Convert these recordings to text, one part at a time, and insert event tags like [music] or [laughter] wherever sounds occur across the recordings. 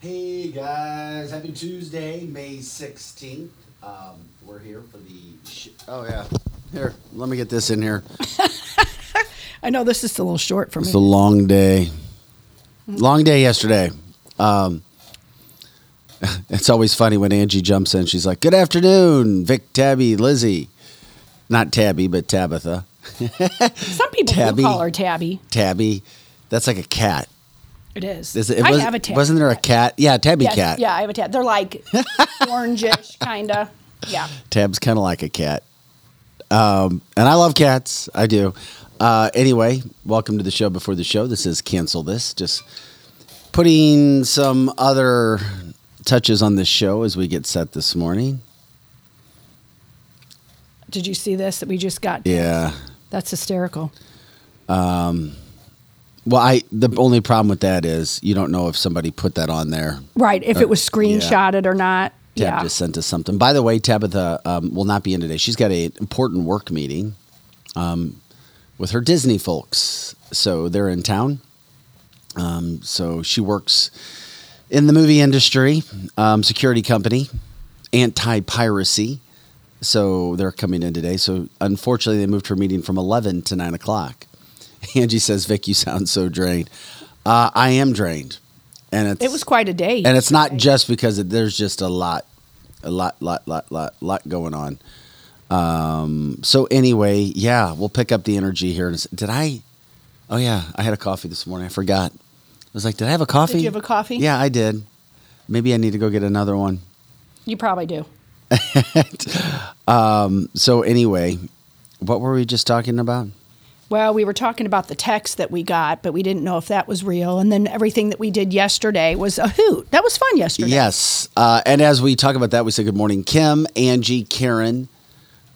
Hey guys, happy Tuesday, May 16th. Um, we're here for the. Sh- oh, yeah. Here, let me get this in here. [laughs] I know this is a little short for me. It's a long day. Long day yesterday. Um, [laughs] it's always funny when Angie jumps in. She's like, Good afternoon, Vic, Tabby, Lizzie. Not Tabby, but Tabitha. Some people Tabby. call her Tabby. Tabby. That's like a cat. It is. Is it, it I was, have a Tabby. Wasn't there a cat? Yeah, Tabby Yes, cat. Yeah, I have a tab. They're like [laughs] orangish, kind of. Yeah. Tab's kind of like a cat. Um, and I love cats. I do. Uh, anyway, welcome to the show before the show. This is Cancel This. Just putting some other touches on this show as we get set this morning. Did you see this that we just got? Yeah. That's hysterical. Well, I the only problem with that is you don't know if somebody put that on there. Right. If it was Uh, yeah. screenshotted or not. Tab yeah. just sent us something. By the way, Tabitha um, will not be in today. She's got an important work meeting um, with her Disney folks. So they're in town. Um, so she works in the movie industry, um, security company, anti piracy. So they're coming in today. So unfortunately, they moved her meeting from 11 to 9 o'clock. [laughs] Angie says, Vic, you sound so drained. Uh, I am drained. And it's, It was quite a day. and it's not just because it, there's just a lot, a lot, lot, lot, lot, lot going on. Um, so anyway, yeah, we'll pick up the energy here. Did I? Oh yeah, I had a coffee this morning. I forgot. I was like, did I have a coffee? you have a coffee? Yeah, I did. Maybe I need to go get another one. You probably do. [laughs] um, So anyway, what were we just talking about? Well, we were talking about the text that we got, but we didn't know if that was real. And then everything that we did yesterday was a hoot. That was fun yesterday. Yes. Uh, and as we talk about that, we say good morning, Kim, Angie, Karen,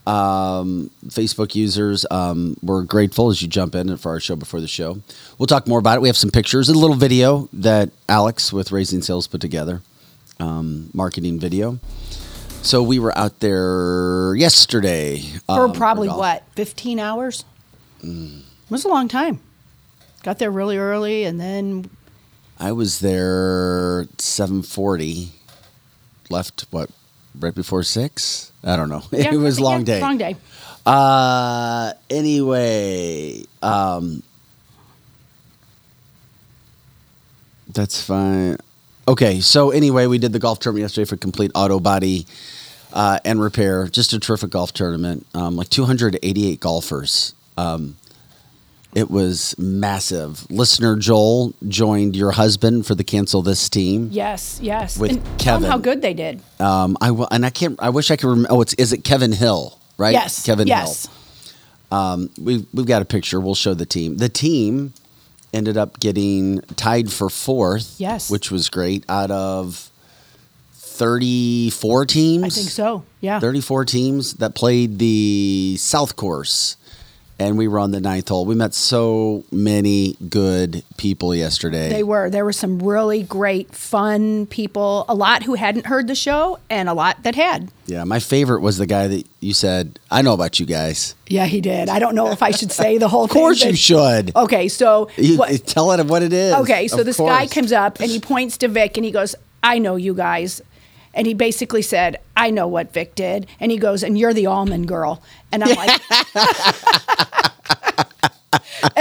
um, Facebook users. Um, we're grateful as you jump in for our show before the show. We'll talk more about it. We have some pictures, and a little video that Alex with Raising Sales put together, um, marketing video. So we were out there yesterday. For um, probably what, 15 hours? Mm. It was a long time. Got there really early and then I was there seven forty. Left what right before six? I don't know. [laughs] yeah, it was a long yeah, day. Long day. Uh, anyway, um, that's fine. Okay, so anyway, we did the golf tournament yesterday for complete auto body uh, and repair. Just a terrific golf tournament. Um, like 288 golfers. Um, it was massive. Listener Joel joined your husband for the cancel this team. Yes, yes. With and Kevin. how good they did. Um, I w- and I can't. I wish I could remember. Oh, it's is it Kevin Hill, right? Yes. Kevin yes. Hill. We've we've got a picture. We'll show the team. The team ended up getting tied for fourth. Yes. which was great. Out of thirty-four teams, I think so. Yeah. Thirty-four teams that played the South Course, and we were on the ninth hole. We met so many good people yesterday. They were. There were some really great, fun people. A lot who hadn't heard the show, and a lot that had. yeah, my favorite was the guy that you said, "I know about you guys." Yeah, he did. I don't know if I should say the whole [laughs] Of course, you should. Okay, so You, what- [laughs] tell it what it is. okay, so Of this guy comes up and he points to Vic and he goes, "I know you guys." And he basically said, "I know what Vic did." And he goes, "And you're the almond girl." And I'm like, [laughs]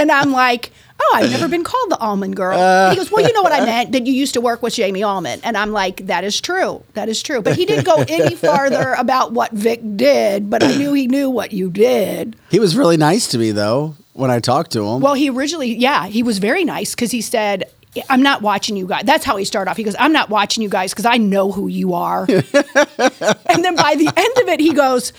and I'm like, "Oh, I've never been called the almond girl." And he goes, "Well, you know what I meant that you used to work with Jamie Allman." And I'm like, "That is true. That is true." But he didn't go any [laughs] farther about what Vic did. But I knew he knew what you did. He was really nice to me though when I talked to him. Well, he originally, yeah, he was very nice because he said, I'm not watching you guys. That's how he started off. He goes, I'm not watching you guys because I know who you are. [laughs] and then by the end of it, he goes,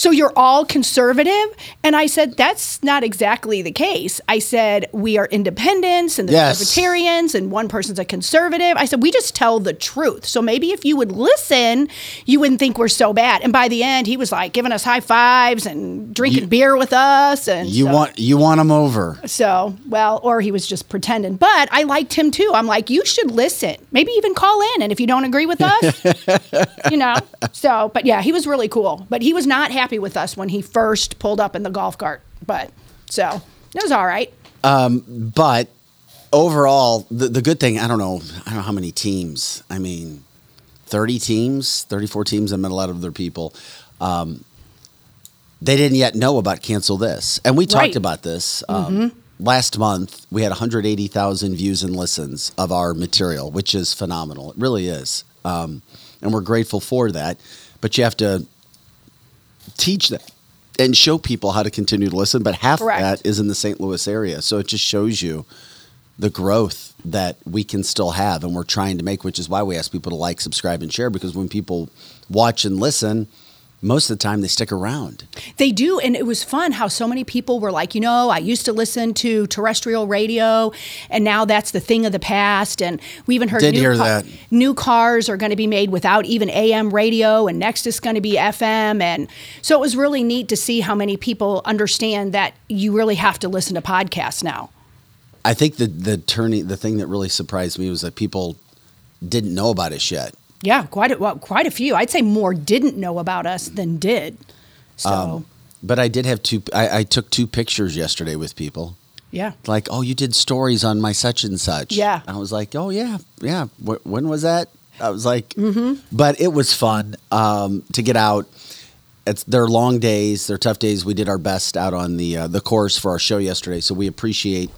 So you're all conservative? And I said, That's not exactly the case. I said, We are independents and the Yes. libertarians, and one person's a conservative. I said, We just tell the truth. So maybe if you would listen, you wouldn't think we're so bad. And by the end, he was like giving us high fives and drinking You- beer with us. And you so- want you want him over. so, well, or he was just pretending. But I liked him too. I'm like, you should listen. Maybe even call in. And if you don't agree with us, [laughs] you know. So, but yeah, he was really cool. But he was not happy with us when he first pulled up in the golf cart. But so it was all right. But overall, the, the good thing, I don't know, I don't know how many teams. I mean, 30 teams, 34 teams. I met a lot of other people. Um, they didn't yet know about cancel this, and we talked Right. about this um, last month. We had 180,000 views and listens of our material, which is phenomenal. It really is, um, and we're grateful for that. But you have to teach that and show people how to continue to listen. But half Correct. that is in the St. Louis area, so it just shows you the growth that we can still have and we're trying to make, which is why we ask people to like, subscribe, and share because when people watch and listen, most of the time they stick around. They do, and it was fun how so many people were like, you know, I used to listen to terrestrial radio, and now that's the thing of the past. And we even heard Did new, hear that. new cars are going to be made without even AM radio, and next is going to be FM. And so it was really neat to see how many people understand that you really have to listen to podcasts now. I think the the turning the thing that really surprised me was that people didn't know about us yet. Yeah, quite a, well, quite a few. I'd say more didn't know about us than did. So Um, But I did have two. I, I took two pictures yesterday with people. yeah, Like, oh, you did stories on my such and such. Yeah. I was like, oh yeah, yeah. Wh- when was that? I was like, mm-hmm. but it was fun um, to get out. It's they're long days, they're tough days. We did our best out on the uh, the course for our show yesterday, so we appreciate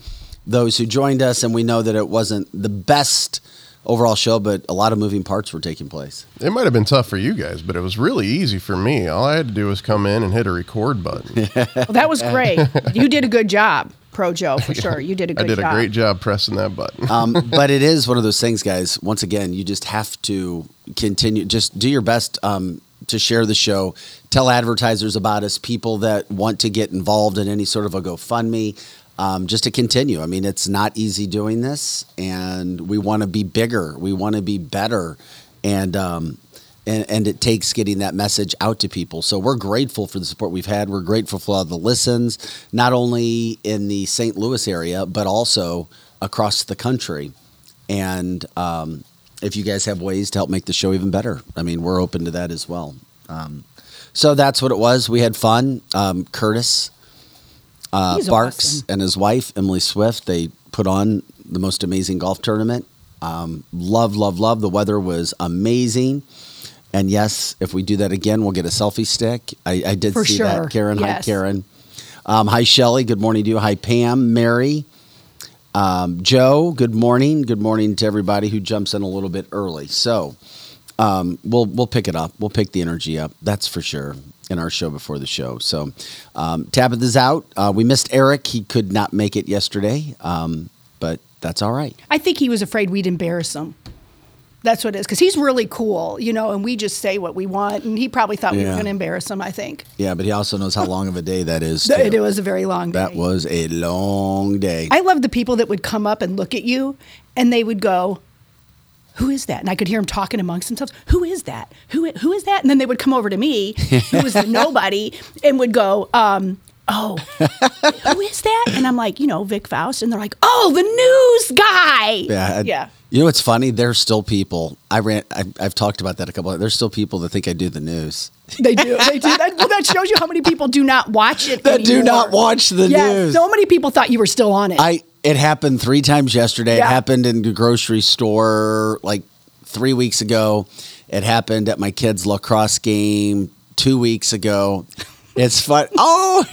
those who joined us, and we know that it wasn't the best overall show, but a lot of moving parts were taking place. It might have been tough for you guys, but it was really easy for me. All I had to do was come in and hit a record button. [laughs] well, that was great. you did a good job, Pro Joe, for [laughs] sure. You did a I good did job. a great job pressing that button. um, [laughs] but it is one of those things, guys. Once again, you just have to continue. Just do your best um, to share the show. Tell advertisers about us. People that want to get involved in any sort of a GoFundMe. Um, just to continue. I mean, it's not easy doing this, and we want to be bigger. We want to be better, and um, and, and it takes getting that message out to people. So we're grateful for the support we've had. We're grateful for all the listens, not only in the St. Louis area, but also across the country. And um, if you guys have ways to help make the show even better, I mean, we're open to that as well. Um, so that's what it was. We had fun. Um, Curtis uh, Barks awesome. and his wife, Emily Swift, they put on the most amazing golf tournament. Um, love, love, love. The weather was amazing. And yes, if we do that again, we'll get a selfie stick. I, I did For see sure. that. Karen, hi, Karen. Um, hi, Shelly. Good morning to you. Hi, Pam, Mary, um, Joe. Good morning. Good morning to everybody who jumps in a little bit early. So um, we'll we'll pick it up. We'll pick the energy up. That's for sure in our show before the show. So um, Tabitha's out. Uh, we missed Eric. He could not make it yesterday, um, but that's all right. I think he was afraid we'd embarrass him. That's what it is, because he's really cool, you know, and we just say what we want, and he probably thought we were Yeah. going to embarrass him. I think Yeah, but he also knows how long of a day that is. [laughs] Too. it was a very long day. That was a long day. I love the people that would come up and look at you, and they would go, "Who is that?" And I could hear them talking amongst themselves. Who is that? Who who is that? And then they would come over to me, who was [laughs] nobody, and would go, um, "Oh, who is that?" And I'm like, you know, Vic Faust, and they're like, "Oh, the news guy." Yeah, I- yeah. You know what's funny? There's still people. I ran. I, I've talked about that a couple. Of, times. there's still people that think I do the news. They do. They do. That, well, that shows you how many people do not watch it. [laughs] That do not watch the yeah, news. So many people thought you were still on it. I. It happened three times yesterday. It happened in the grocery store like three weeks ago. It happened at my kids' lacrosse game two weeks ago. It's fun. [laughs] Oh,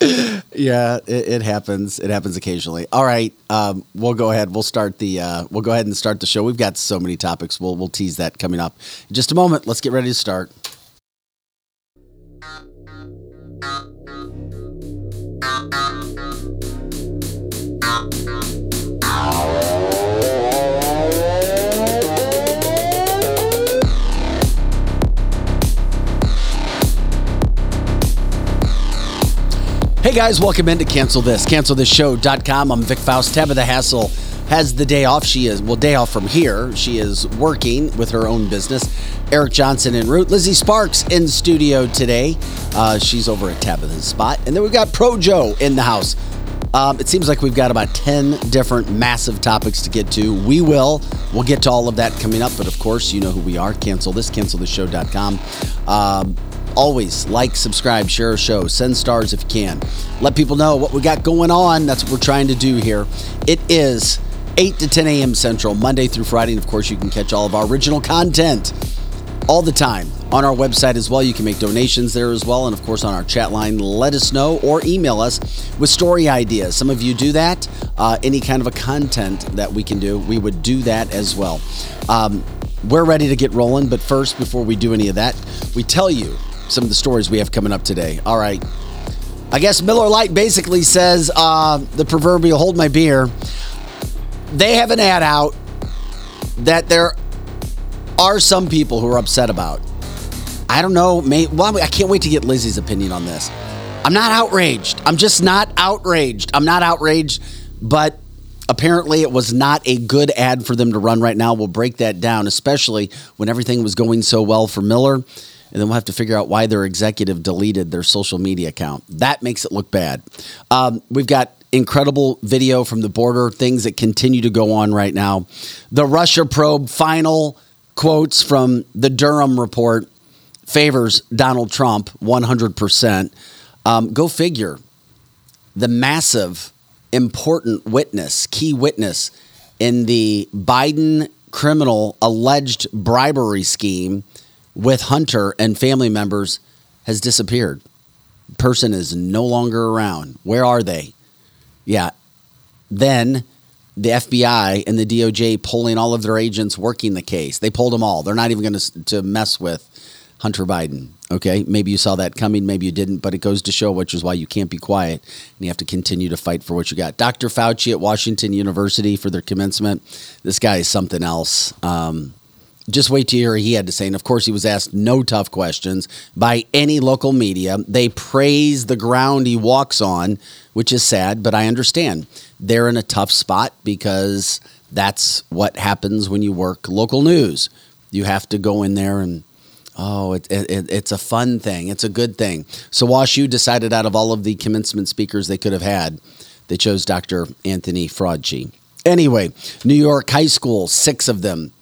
[laughs] yeah, it, it happens. It happens occasionally. All right, um, we'll go ahead. We'll start the. Uh, we'll go ahead and start the show. We've got so many topics. We'll we'll tease that coming up in just a moment. Let's get ready to start. Hey guys, welcome into Cancel This, cancelthisshow.com. I'm Vic Faust. Tabitha Hassel has the day off. She is, well, day off from here. She is working with her own business. Eric Johnson en route. Lizzie Sparks in studio today. Uh, she's over at Tabitha's spot. And then we've got Pro Joe in the house. Um, it seems like we've got about 10 different massive topics to get to. We will. We'll get to all of that coming up. But of course, you know who we are. Cancel this, cancelthisshow.com. Um, always like, subscribe, share a show, send stars if you can. Let people know what we got going on. That's what we're trying to do here. It is 8 to 10 a.m. Central, Monday through Friday. And of course, you can catch all of our original content all the time on our website as well. You can make donations there as well. And of course, on our chat line, let us know or email us with story ideas. Some of you do that. Uh, any kind of a content that we can do, we would do that as well. Um, we're ready to get rolling. But first, before we do any of that, we tell you some of the stories we have coming up today. All right. I guess Miller Lite basically says uh, the proverbial hold my beer. They have an ad out that there are some people who are upset about. I don't know. May, well, I can't wait to get Lizzie's opinion on this. I'm not outraged. I'm just not outraged. I'm not outraged, but apparently it was not a good ad for them to run right now. We'll break that down, especially when everything was going so well for Miller. And then we'll have to figure out why their executive deleted their social media account. That makes it look bad. Um, we've got incredible video from the border, things that continue to go on right now. The Russia probe final quotes from the Durham report favors Donald Trump 100%. Um, go figure. The massive, important witness, key witness in the Biden criminal alleged bribery scheme with Hunter and family members has disappeared. Person is no longer around. Where are they? Yeah. Then the FBI and the DOJ pulling all of their agents working the case. They pulled them all. They're not even going to to mess with Hunter Biden. Okay, maybe you saw that coming, maybe you didn't, but it goes to show which is why you can't be quiet and you have to continue to fight for what you got. Dr. Fauci at Washington University for their commencement. This guy is something else. Um, just wait to hear he had to say. And of course, he was asked no tough questions by any local media. They praise the ground he walks on, which is sad, but I understand. They're in a tough spot because that's what happens when you work local news. You have to go in there and Oh, it, it, it's a fun thing. It's a good thing. So WashU decided out of all of the commencement speakers they could have had, they chose Dr. Anthony Fraudchi. Anyway, New York high school, six of them.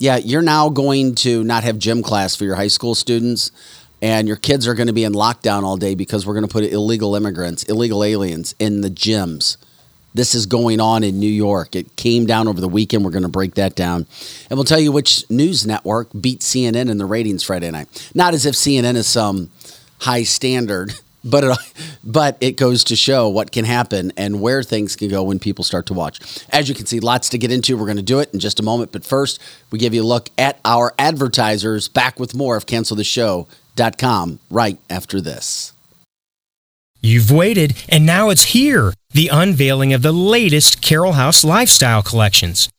Yeah, you're now going to not have gym class for your high school students, and your kids are going to be in lockdown all day because we're going to put illegal immigrants, illegal aliens in the gyms. This is going on in New York. It came down over the weekend. We're going to break that down. And we'll tell you which news network beat CNN in the ratings Friday night. Not as if CNN is some high standard, but it, [laughs] but it goes to show what can happen and where things can go when people start to watch. As you can see, lots to get into. We're going to do it in just a moment. But first, we give you a look at our advertisers. Back with more of canceltheshow.com right after this. You've waited, and now it's here the unveiling of the latest Carroll House lifestyle collections.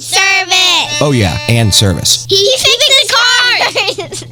service. Oh, yeah, and service. He fixed the cars. [laughs]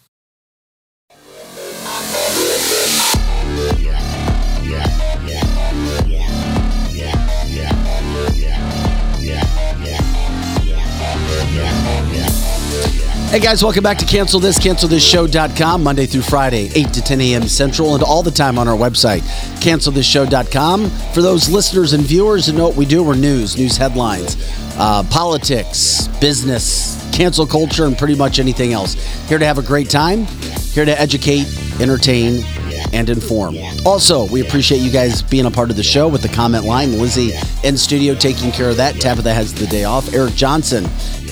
Hey guys, welcome back to Cancel This, CancelThisShow.com, Monday through Friday, 8 to 10 a.m. Central, and all the time on our website, CancelThisShow.com. For those listeners and viewers who know what we do, we're news, news headlines, uh, politics, business, cancel culture, and pretty much anything else. Here to have a great time, here to educate, entertain, and inform. Also, we appreciate you guys being a part of the show with the comment line. Lizzie in studio taking care of that. Tabitha has the day off. Eric Johnson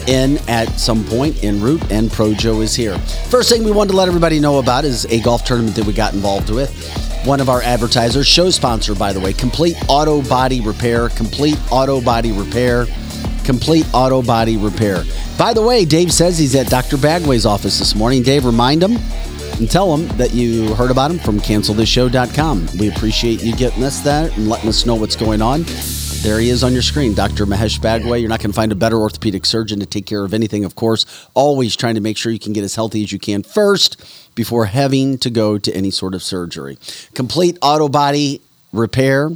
in at some point en route, and Projo is here. First thing we wanted to let everybody know about is a golf tournament that we got involved with. One of our advertisers, show sponsor, by the way, Complete Auto Body Repair. Complete Auto Body Repair. Complete Auto Body Repair. By the way, Dave says he's at Dr. Bagwe's office this morning. Dave, remind him and tell him that you heard about him from cancelthisshow.com. We appreciate you getting us that and letting us know what's going on. There he is on your screen, Dr. Mahesh Bagwe. You're not going to find a better orthopedic surgeon to take care of anything, of course. Always trying to make sure you can get as healthy as you can first before having to go to any sort of surgery. Complete auto body repair.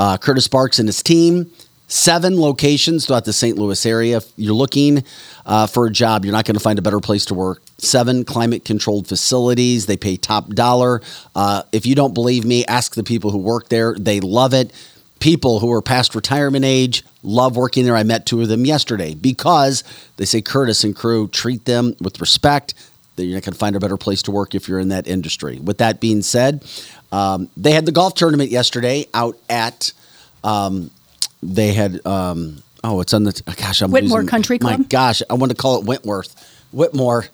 Uh, Curtis Sparks and his team seven locations throughout the St. Louis area. If you're looking uh, for a job, you're not going to find a better place to work. Seven climate controlled facilities. They pay top dollar. Uh, if you don't believe me, ask the people who work there. They love it. People who are past retirement age love working there. I met two of them yesterday because they say Curtis and crew treat them with respect. You're not going to find a better place to work if you're in that industry. With that being said, um, they had the golf tournament yesterday out at um, they had um, oh it's on the gosh I'm Whitmore losing- Country my Club? gosh I want to call it Wentworth Whitmore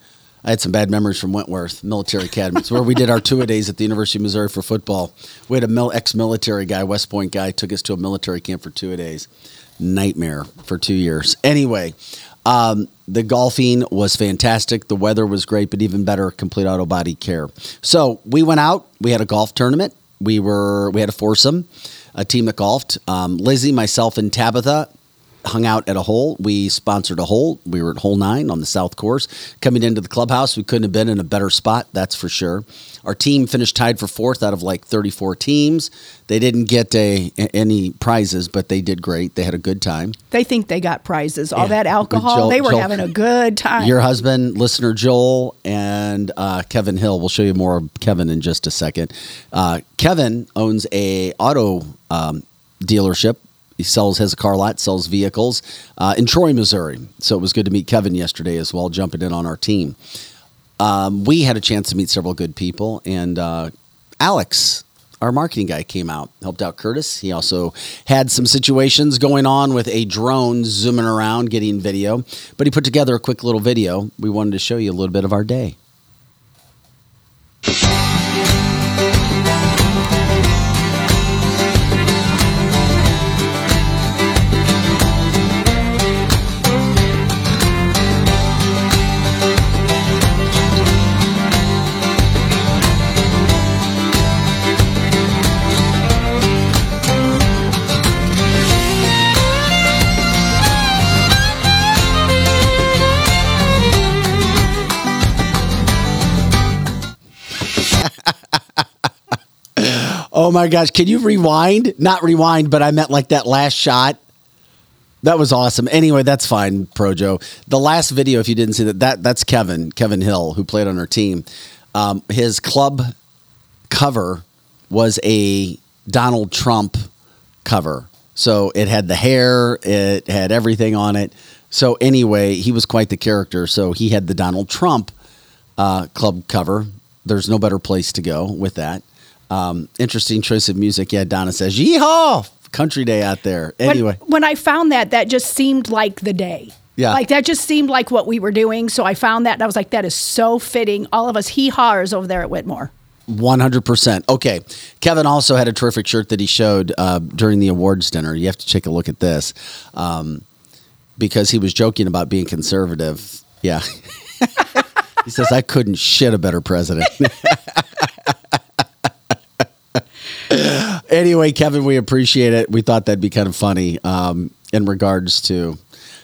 I had some bad memories from Wentworth Military Academy. It's where we did our two a days at the University of Missouri for football. We had a mil- ex-military guy West Point guy took us to a military camp for two a days. Nightmare for two years. Anyway um, the golfing was fantastic. The weather was great but even better complete auto body care. So we went out. We had a golf tournament. We were we had a foursome a team that golfed. Um, Lizzie, myself, and Tabitha hung out at a hole. We sponsored a hole. We were at hole nine on the south course. Coming into the clubhouse, we couldn't have been in a better spot, that's for sure. Our team finished tied for fourth out of like 34 teams. They didn't get a, any prizes, but they did great. They had a good time. They think they got prizes. All Yeah. that alcohol, Joel- they were Joel- having a good time. Your husband, listener Joel, and uh, Kevin Hill. We'll show you more of Kevin in just a second. Uh, Kevin owns a auto um, dealership. He sells has a car lot, sells vehicles uh, in Troy, Missouri. So it was good to meet Kevin yesterday as well, jumping in on our team. Um, we had a chance to meet several good people, and uh, Alex, our marketing guy, came out, helped out Curtis. He also had some situations going on with a drone zooming around, getting video, but he put together a quick little video. We wanted to show you a little bit of our day. Oh my gosh. Can you rewind? Not rewind, but I meant like that last shot. That was awesome. Anyway, that's fine, Projo. The last video, if you didn't see that, that that's Kevin, Kevin Hill, who played on our team. Um, his club cover was a Donald Trump cover. So it had the hair, it had everything on it. So anyway, he was quite the character. So he had the Donald Trump uh, club cover. There's no better place to go with that. Um, interesting choice of music. Yeah, Donna says, "Yeehaw!" Country day out there. When- Anyway, when, I found that, that just seemed like the day. Yeah. Like that just seemed like what we were doing. So I found that and I was like, that is so fitting. All of us hee haws over there at Whitmore. One hundred percent. Okay, Kevin also had a terrific shirt that he showed uh, during the awards dinner. You have to take a look at this um, because he was joking about being conservative. Yeah, [laughs] he says I couldn't shit a better president. [laughs] [laughs] anyway, Kevin, we appreciate it. We thought that'd be kind of funny um, in regards to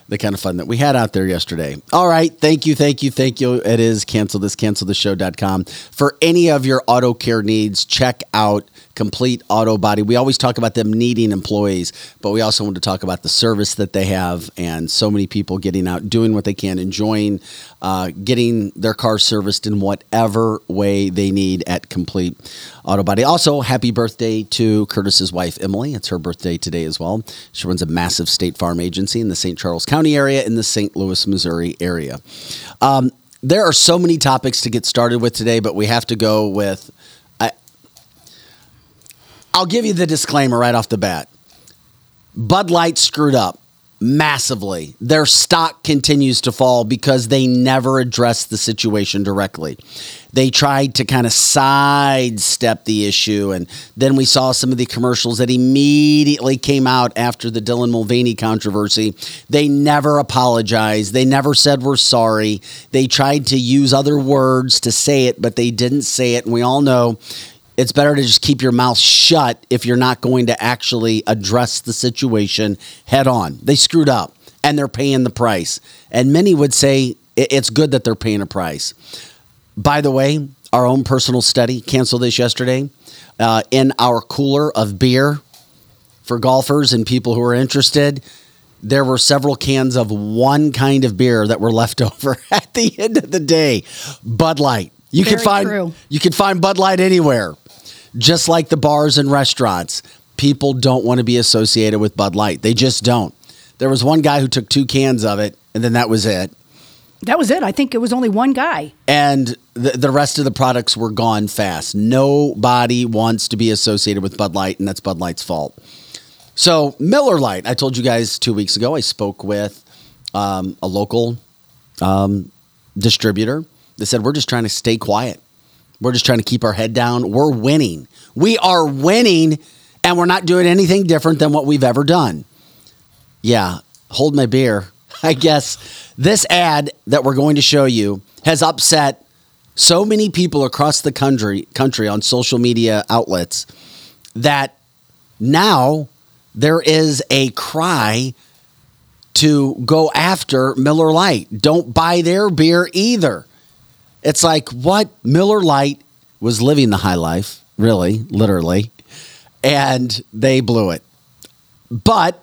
the kind of fun that we had out there yesterday. All right. Thank you. Thank you. Thank you. It is cancel this, canceltheshow.com. For any of your auto care needs, check out Complete Auto Body. We always talk about them needing employees, but we also want to talk about the service that they have and so many people getting out, doing what they can, enjoying uh, getting their car serviced in whatever way they need at Complete Auto Body. Also, happy birthday to Curtis's wife, Emily. It's her birthday today as well. She runs a massive state farm agency in the St. Charles County area in the St. Louis, Missouri area. Um, there are so many topics to get started with today, but we have to go with. I'll give you the disclaimer right off the bat. Bud Light screwed up massively. Their stock continues to fall because they never addressed the situation directly. They tried to kind of sidestep the issue, and then we saw some of the commercials that immediately came out after the Dylan Mulvaney controversy. They never apologized. They never said we're sorry. They tried to use other words to say it, but they didn't say it. And we all know it's better to just keep your mouth shut if you're not going to actually address the situation head on. They screwed up and they're paying the price. And many would say it's good that they're paying a price. By the way, our own personal study canceled this yesterday. Uh, in our cooler of beer for golfers and people who are interested, there were several cans of one kind of beer that were left [laughs] over at the end of the day. Bud Light. You can find true. you can find Bud Light anywhere. Just like the bars and restaurants, people don't want to be associated with Bud Light. They just don't. There was one guy who took two cans of it, and then that was it. That was it. I think it was only one guy. And the, the rest of the products were gone fast. Nobody wants to be associated with Bud Light, and that's Bud Light's fault. So, Miller Lite, I told you guys two weeks ago, I spoke with um, a local um, distributor that said, We're just trying to stay quiet. We're just trying to keep our head down. We're winning. We are winning, and we're not doing anything different than what we've ever done. Yeah, hold my beer. [laughs] I guess this ad that we're going to show you has upset so many people across the country country on social media outlets that now there is a cry to go after Miller Lite. Don't buy their beer either. It's like what Miller Lite was living the high life, really, literally, and they blew it. But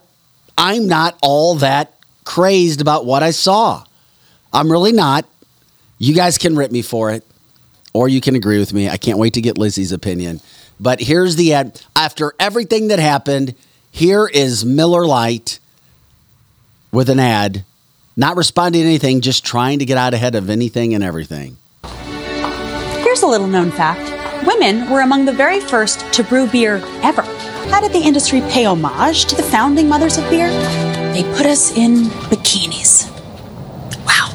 I'm not all that crazed about what I saw. I'm really not. You guys can rip me for it, or you can agree with me. I can't wait to get Lizzie's opinion. But here's the ad. After everything that happened, here is Miller Lite with an ad, not responding to anything, just trying to get out ahead of anything and everything. Here's a little known fact women were among the very first to brew beer ever. How did the industry pay homage to the founding mothers of beer? They put us in bikinis. Wow.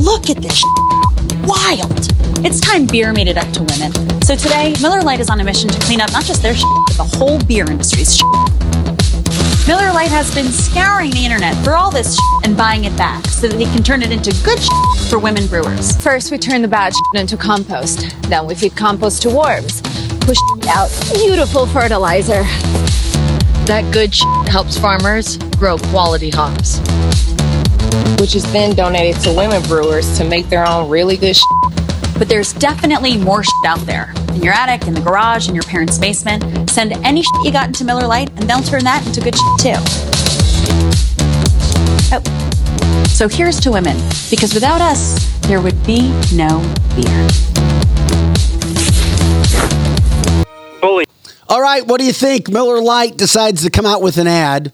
Look at this. sh- Wild. It's time beer made it up to women. So today, Miller Lite is on a mission to clean up not just their sh- but the whole beer industry's sh- Miller Lite has been scouring the internet for all this and buying it back so that they can turn it into good for women brewers. First, we turn the bad into compost. Then we feed compost to worms. Push out beautiful fertilizer. That good helps farmers grow quality hops. which is then donated to women brewers to make their own really good shit. But there's definitely more shit out there. In your attic, in the garage, in your parents' basement. Send any shit you got into Miller Lite, and they'll turn that into good shit too. Oh. So here's to women, because without us, there would be no beer. All right, what do you think? Miller Lite decides to come out with an ad.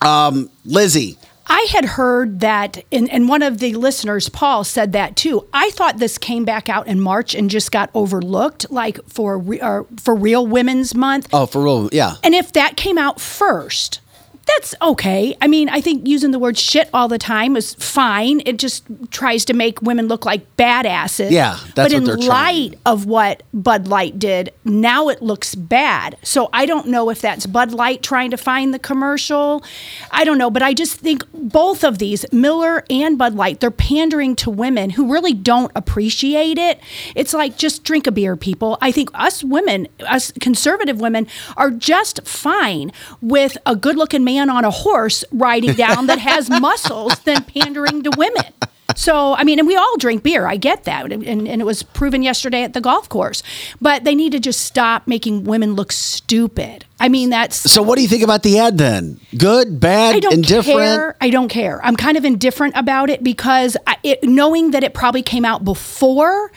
Um, Lizzie, I had heard that, and, and one of the listeners, Paul, said that too. I thought this came back out in March and just got overlooked, like for re, or for Real Women's Month. oh, for real, yeah. And if that came out first, that's okay. I mean, I think using the word shit all the time is fine. It just tries to make women look like badasses. Yeah, that's but in light trying. of what Bud Light did, now it looks bad. So I don't know if that's Bud Light trying to find the commercial. I don't know, but I just think both of these, Miller and Bud Light, they're pandering to women who really don't appreciate it. It's like just drink a beer, people. I think us women, us conservative women, are just fine with a good-looking man on a horse riding down that has [laughs] muscles than pandering to women. So, I mean, and we all drink beer. I get that. And, and it was proven yesterday at the golf course. But they need to just stop making women look stupid. I mean, that's. So, what do you think about the ad then? Good, bad, I don't indifferent? care. I don't care. I'm kind of indifferent about it because I, it, knowing that it probably came out before,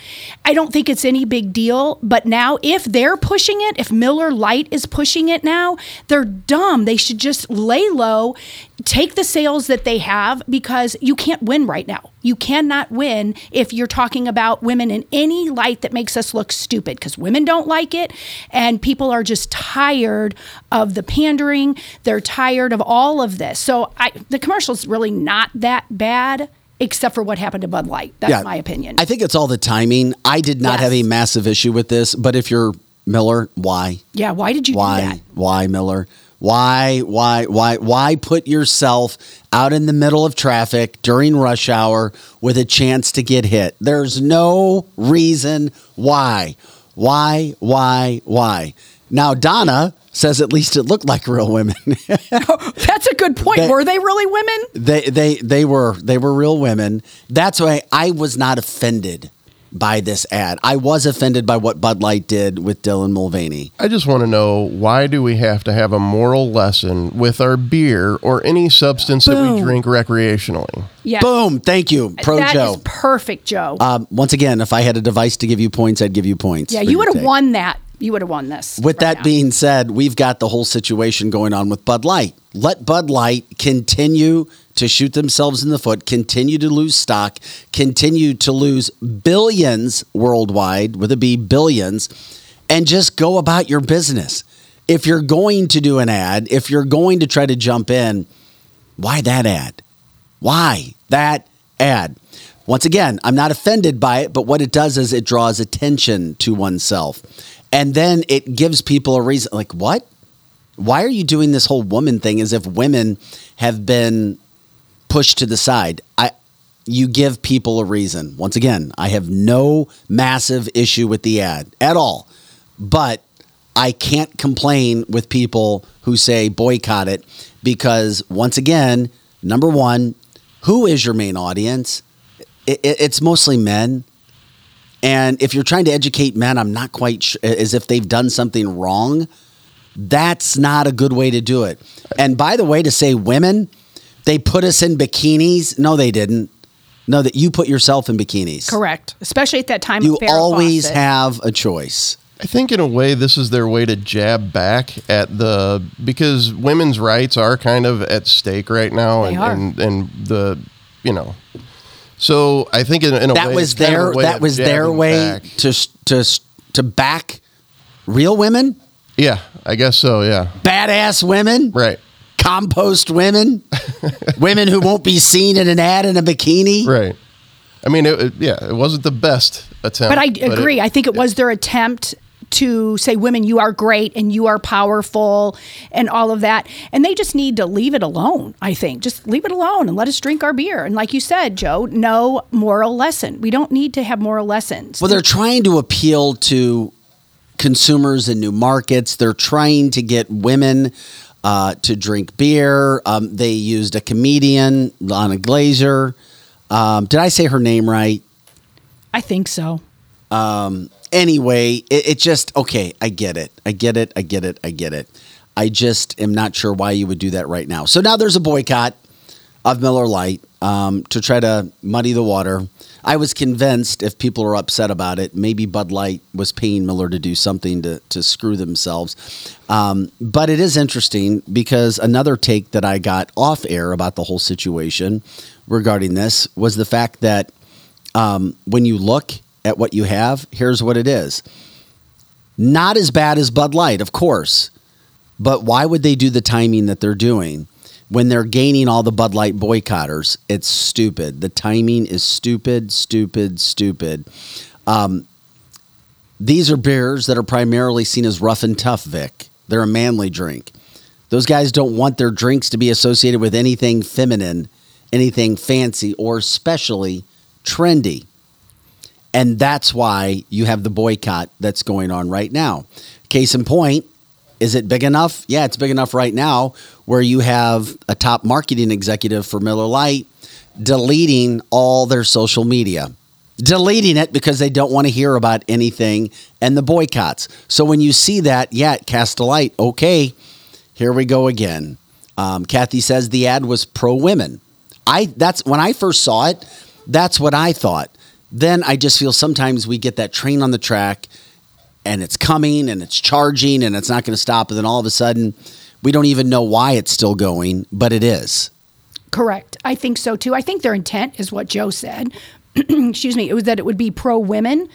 I don't think it's any big deal. But now, if they're pushing it, if Miller Lite is pushing it now, they're dumb. They should just lay low, take the sales that they have because you can't win right now. You cannot win if you're talking about women in any light that makes us look stupid because women don't like it and people are just tired of the pandering. They're tired of all of this. So I, the commercial's really not that bad except for what happened to Bud Light. That's my opinion. I think it's all the timing. I did not Yes. have a massive issue with this, but if you're Miller, why? yeah, why did you why? do that? Why, Miller? Why, why, why, why put yourself out in the middle of traffic during rush hour with a chance to get hit? There's no reason why. Why, why, why? Now, Donna says at least it looked like real women. [laughs] That's a good point. They- Were they really women? they, they, they were, they were real women. That's why I was not offended by this ad. I was offended by what Bud Light did with Dylan Mulvaney. I just want to know why do we have to have a moral lesson with our beer or any substance that we drink recreationally? Yeah. Boom. Thank you, Pro That Joe. is perfect, Joe. Um, once again, if I had a device to give you points, I'd give you points. yeah, you would have won that. You would have won this. With that being said, we've got the whole situation going on with Bud Light. Let Bud Light continue to shoot themselves in the foot, continue to lose stock, continue to lose billions worldwide with a B, billions, and just go about your business. If you're going to do an ad, if you're going to try to jump in, why that ad? Why that ad? Once again, I'm not offended by it, but what it does is it draws attention to oneself. And then it gives people a reason like, what? Why are you doing this whole woman thing as if women have been pushed to the side? I you give people a reason. Once again, I have no massive issue with the ad at all. But I can't complain with people who say boycott it because once again, number one, who is your main audience? It, it- it's mostly men. And if you're trying to educate men, I'm not quite sure, as if they've done something wrong. That's not a good way to do it. And by the way, to say women, they put us in bikinis. No, they didn't. No, that you put yourself in bikinis. Correct. Especially at that time. You of always Fawcett. have a choice. I think in a way this is their way to jab back at the because women's rights are kind of at stake right now They and, are. and and the you know so I think in, in a that way was it's kind of their way that was their way back. to to to back real women, yeah I guess so yeah badass women, right compost women, [laughs] women who won't be seen in an ad in a bikini. right I mean it, it- yeah it wasn't the best attempt But I it- agree. I think it was their attempt to say, women, you are great and you are powerful and all of that. And they just need to leave it alone, I think. Just leave it alone and let us drink our beer. And like you said, Joe, no moral lesson. We don't need to have moral lessons. Well, they're trying to appeal to consumers in new markets. They're trying to get women uh, to drink beer. Um, they used a comedian, Lana Glazer. Um, did I say her name right? I think so. Um, anyway, it, it just okay. I get it. I get it. I get it. I get it. I just am not sure why you would do that right now. So now there's a boycott of Miller Lite um, to try to muddy the water. I was convinced if people are upset about it, maybe Bud Light was paying Miller to do something to, to screw themselves. Um, but it is interesting because another take that I got off air about the whole situation regarding this was the fact that um, when you look at what you have, here's what it is. Not as bad as Bud Light, of course, but why would they do the timing that they're doing? when they're gaining all the Bud Light boycotters, it's stupid. The timing is stupid, stupid, stupid. Um, these are beers that are primarily seen as rough and tough, Vic. They're a manly drink. Those guys don't want their drinks to be associated with anything feminine, anything fancy, or especially trendy. And that's why you have the boycott that's going on right now. Case in point, is it big enough? Yeah, it's big enough right now where you have a top marketing executive for Miller Lite deleting all their social media. Deleting it because they don't want to hear about anything and the boycotts. So when you see that, yeah, cast a light. Okay, here we go again. Um, Kathy says the ad was pro women. I that's when I first saw it. That's what I thought. Then I just feel sometimes we get that train on the track and it's coming and it's charging and it's not going to stop. And then all of a sudden, we don't even know why it's still going, but it is. Correct. I think so too. I think their intent is what Joe said. [clears throat] Excuse me. It was that it would be pro women,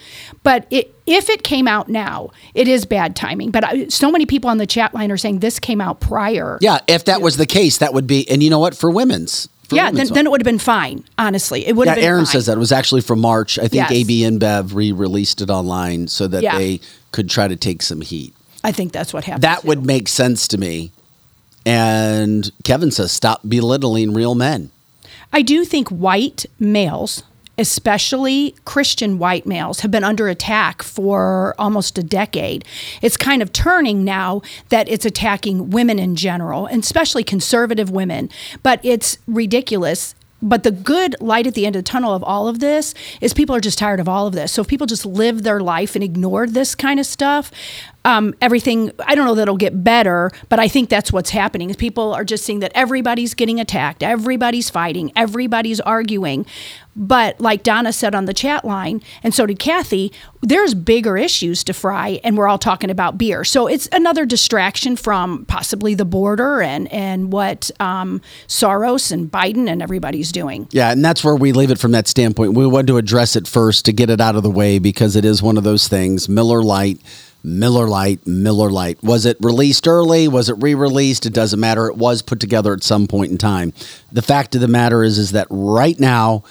but it, if it came out now, it is bad timing. But I, so many people on the chat line are saying this came out prior. Yeah, if that was the case, that would be. And you know what? For women's, yeah, then, then, it would have been fine. Honestly, it would. Yeah, have been Aaron fine. says that it was actually from March. I think Yes. AB InBev re-released it online so that Yeah. they could try to take some heat. I think that's what happened. That would make sense to me. And Kevin says, stop belittling real men. I do think white males, especially Christian white males, have been under attack for almost a decade. It's kind of turning now that it's attacking women in general, and especially conservative women. But it's ridiculous. But the good light at the end of the tunnel of all of this is people are just tired of all of this. So if people just live their life and ignore this kind of stuff, um, everything, I don't know that it'll get better, but I think that's what's happening. Is people are just seeing that everybody's getting attacked, everybody's fighting, everybody's arguing. But like Donna said on the chat line, and so did Kathy, there's bigger issues to fry, and we're all talking about beer. So it's another distraction from possibly the border and and what um, Soros and Biden and everybody's doing. Yeah, and that's where we leave it from that standpoint. We want to address it first to get it out of the way because it is one of those things. Miller Lite, Miller Lite, Miller Lite. Was it released early? Was it re-released? It doesn't matter. It was put together at some point in time. The fact of the matter is, is that right now.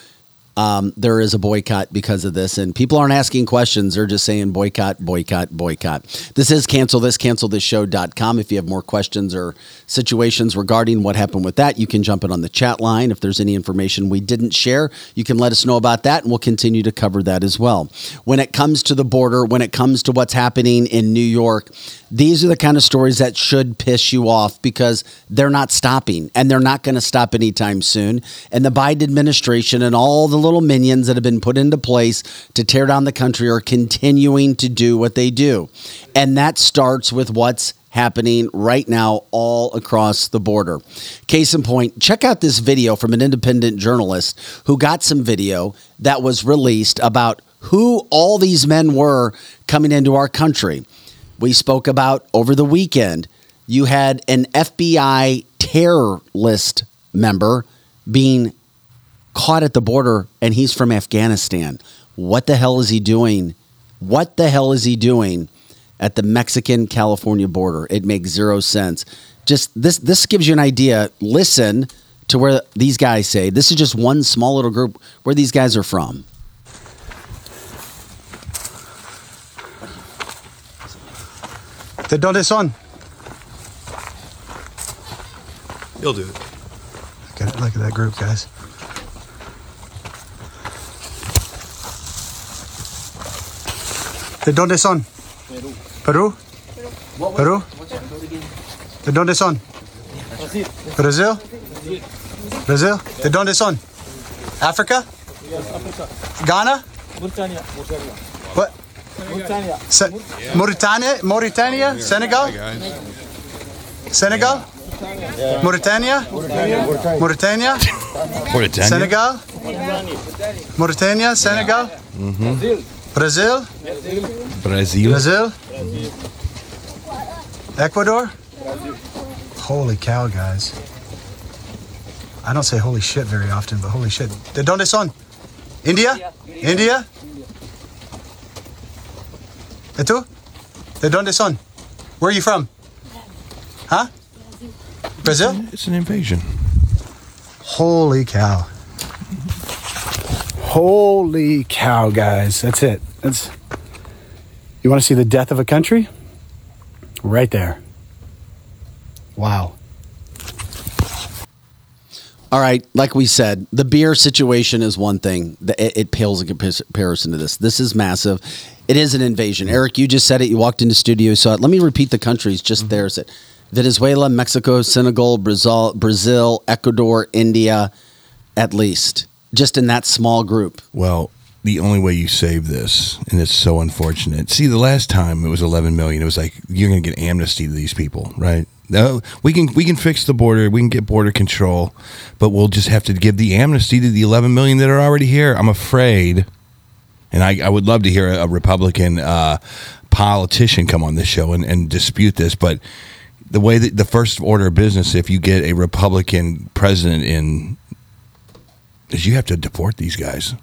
Um, there is a boycott because of this, and people aren't asking questions. They're just saying boycott, boycott, boycott. This is cancel this, cancel this show.com. If you have more questions or situations regarding what happened with that, you can jump in on the chat line. If there's any information we didn't share, you can let us know about that, and we'll continue to cover that as well. When it comes to the border, when it comes to what's happening in New York, these are the kind of stories that should piss you off because they're not stopping and they're not going to stop anytime soon. And the Biden administration and all the little minions that have been put into place to tear down the country are continuing to do what they do. And that starts with what's happening right now all across the border. Case in point, check out this video from an independent journalist who got some video that was released about who all these men were coming into our country. We spoke about over the weekend, you had an FBI terror list member being caught at the border and he's from Afghanistan. What the hell is he doing? What the hell is he doing at the Mexican California border? It makes zero sense. Just this this gives you an idea. Listen to where these guys say. This is just one small little group where these guys are from. ¿De dónde son? You'll do it. Look at, look at that group, guys. ¿De dónde son? Perú. Perú. ¿De dónde son? Brazil. Brazil. ¿De dónde son? Africa. Ghana. What? Se- Mauritania, Mauritania, Senegal, Senegal, Mauritania, Mauritania, Mauritania. Senegal, Mauritania, Senegal, Mm-hmm. Brazil, Brazil. Brazil, Ecuador. Holy cow, guys! I don't say holy shit very often, but holy shit. De donde son? India, India. ¿Y tú? ¿De dónde son? Where are you from? Huh? Brazil? It's an invasion. Holy cow. Holy cow, guys. That's it. That's You want to see the death of a country? Right there. Wow. All right, like we said, the beer situation is one thing. It, it pales in comparison to this. This is massive. It is an invasion. Eric, you just said it. You walked into studio, you saw it. Let me repeat the countries. Just there's it: Venezuela, Mexico, Senegal, Brazil, Brazil, Ecuador, India, at least. Just in that small group. Well, the only way you save this, and it's so unfortunate. See, the last time it was 11 million. It was like you're going to get amnesty to these people, right? No, we can we can fix the border. We can get border control, but we'll just have to give the amnesty to the 11 million that are already here. I'm afraid, and I, I would love to hear a, Republican uh, politician come on this show and, and dispute this, but the way that the first order of business, if you get a Republican president in, is you have to deport these guys.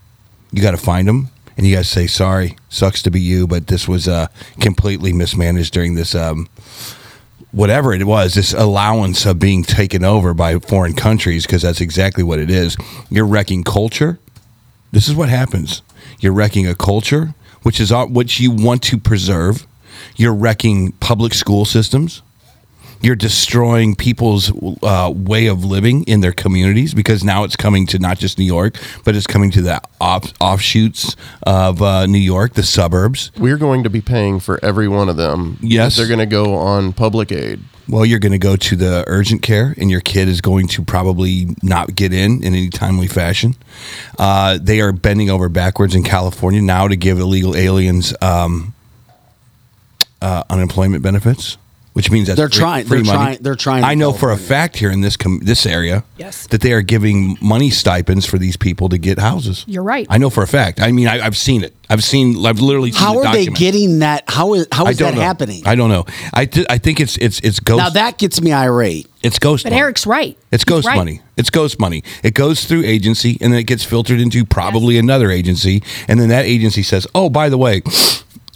You got to find them and you to say sorry. Sucks to be you, but this was uh, completely mismanaged during this um, whatever it was. This allowance of being taken over by foreign countries because that's exactly what it is. You're wrecking culture. This is what happens. You're wrecking a culture, which is uh, which you want to preserve. You're wrecking public school systems. You're destroying people's uh, way of living in their communities because now it's coming to not just New York, but it's coming to the off- offshoots of uh, New York, the suburbs. We're going to be paying for every one of them. Yes. They're going to go on public aid. Well, you're going to go to the urgent care, and your kid is going to probably not get in in any timely fashion. Uh, they are bending over backwards in California now to give illegal aliens um, uh, unemployment benefits, which means that They're trying- they're trying- they're trying to I know go for a fact here in this com- this area, Yes. that they are giving money stipends for these people to get houses. You're right. I know for a fact. I mean, I, I've seen it. I've seen. I've literally. Seen How the are they getting that? How is how I don't that know. happening? I don't know. I, th- I think it's it's it's ghost. Now that gets me irate. It's ghost. But money. Eric's right. It's ghost right. money. It's ghost money. It goes through agency and then it gets filtered into probably another agency, and then that agency says, "Oh, by the way,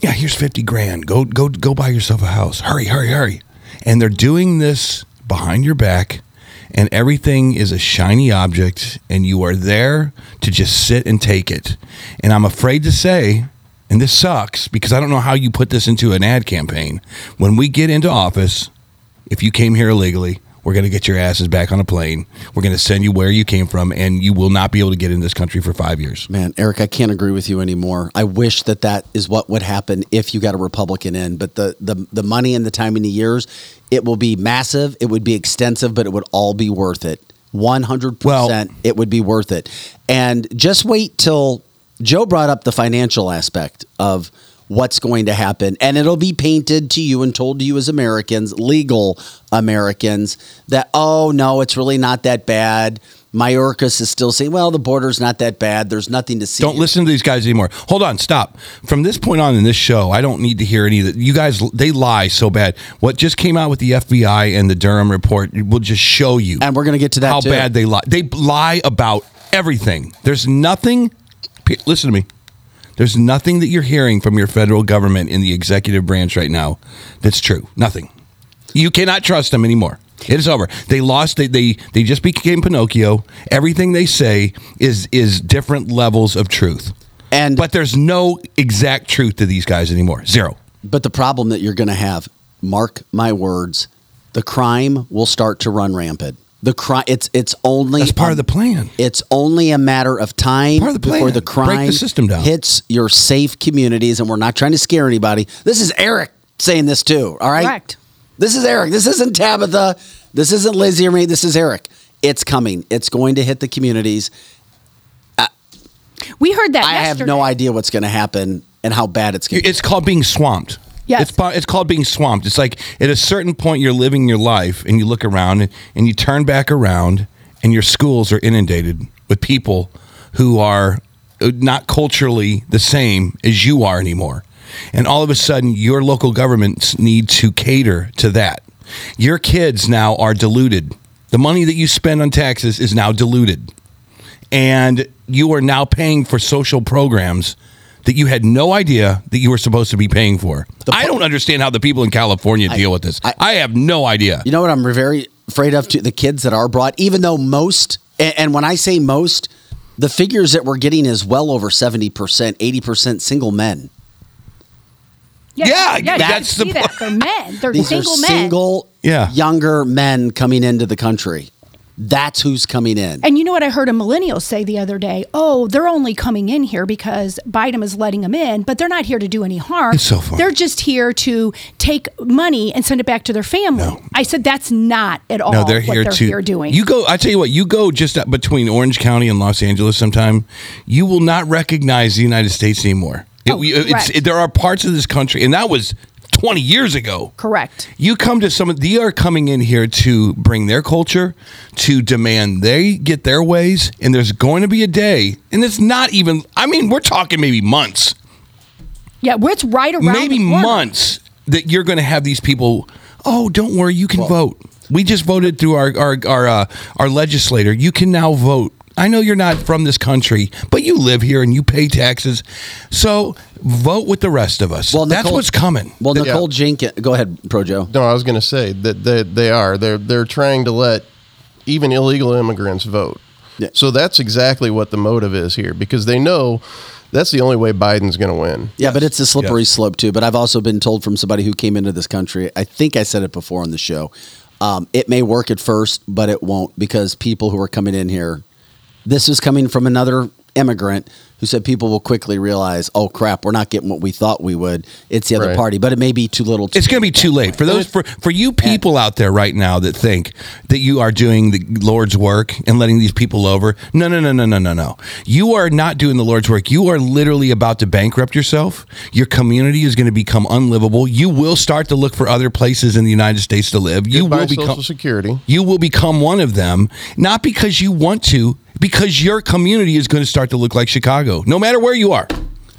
yeah, here's fifty grand. Go go go buy yourself a house. Hurry, hurry, hurry!" And they're doing this behind your back, and everything is a shiny object, and you are there to just sit and take it. And I'm afraid to say. And this sucks because I don't know how you put this into an ad campaign. When we get into office, if you came here illegally, we're going to get your asses back on a plane. We're going to send you where you came from, and you will not be able to get in this country for five years. Man, Eric, I can't agree with you anymore. I wish that that is what would happen if you got a Republican in, but the the the money and the time and the years, it will be massive. It would be extensive, but it would all be worth it. One hundred percent, it would be worth it. And just wait till Joe brought up the financial aspect of what's going to happen, and it'll be painted to you and told to you as Americans, legal Americans, that oh no, it's really not that bad. Mayorkas is still saying, well, the border's not that bad. There's nothing to see. Don't listen to these guys anymore. Hold on, stop. From this point on in this show, I don't need to hear any of that. You guys, they lie so bad. What just came out with the FBI and the Durham report will just show you. And we're going to get to that how too. bad they lie. They lie about everything. There's nothing. Listen to me. There's nothing that you're hearing from your federal government in the executive branch right now that's true. Nothing. You cannot trust them anymore. It is over. They lost. They they they just became Pinocchio. Everything they say is is different levels of truth. And but there's no exact truth to these guys anymore. Zero. But the problem that you're going to have, mark my words, the crime will start to run rampant. The crime it's it's only That's part of the plan. It's only a matter of time Part of the before the crime the system down. hits your safe communities and we're not trying to scare anybody. This is Eric saying this too, all right? Correct. This is Eric. This isn't Tabitha. This isn't Lizzie or me. This is Eric. It's coming. It's going to hit the communities. Uh, we heard that I have no idea what's going to happen. and how bad it's getting. It's called being swamped. Yes. It's, it's called being swamped. It's like at a certain point you're living your life and you look around and, and you turn back around and your schools are inundated with people who are uh, not culturally the same as you are anymore. And all of a sudden your local governments need to cater to that. Your kids now are diluted. The money that you spend on taxes is now diluted and you are now paying for social programs that you had no idea that you were supposed to be paying for. I don't understand how the people in California deal with this. I, have no idea. You know what I'm very afraid of? To the kids that are brought, even though most, and, and when I say most, the figures that we're getting is well over seventy percent, eighty percent single men. Yeah, yeah, that's you the see that. They're men. They're These single are men. single, Yeah. younger men coming into the country. That's who's coming in. And you know what I heard a millennial say the other day? Oh, they're only coming in here because Biden is letting them in, but they're not here to do any harm. It's so funny. They're just here to take money and send it back to their family. I said that's not at all No, they're what here they're to here doing. You go. I tell you what. You go just between Orange County and Los Angeles. Sometime you will not recognize the United States anymore. It- Oh, it's- correct. it- there are parts of this country, and that was twenty years ago. Correct. You come to some. They are coming in here to bring their culture, to demand they get their ways, and there's going to be a day, and it's not even. I mean, we're talking maybe months, Yeah, where it's right around maybe the months that you're going to have these people. Oh, don't worry, you can vote. We just voted through our our our, uh, our legislator. You can now vote. I know you're not from this country, but you live here and you pay taxes. So vote with the rest of us. Well, that's Nicole- what's coming. Well, Nicole Jenkins, go ahead, Pro Joe. No, I was going to say that they, they are. They're they're trying to let even illegal immigrants vote. So that's exactly what the motive is here because they know that's the only way Biden's going to win. Yeah, but it's a slippery slope too. But I've also been told from somebody who came into this country. I think I said it before on the show. Um, it may work at first, but it won't because people who are coming in here. This is coming from another immigrant who said people will quickly realize, oh crap, we're not getting what we thought we would. It's the other Right. party, but it may be too little. Too It's going to be too late for those for for you people out there right now that think that you are doing the Lord's work and letting these people over. No, no, no, no, no, no, no. You are not doing the Lord's work. You are literally about to bankrupt yourself. Your community is going to become unlivable. You will start to look for other places in the United States to live. You Goodbye will become Social Security. you will become one of them, not because you want to, because your community is going to start to look like Chicago, no matter where you are.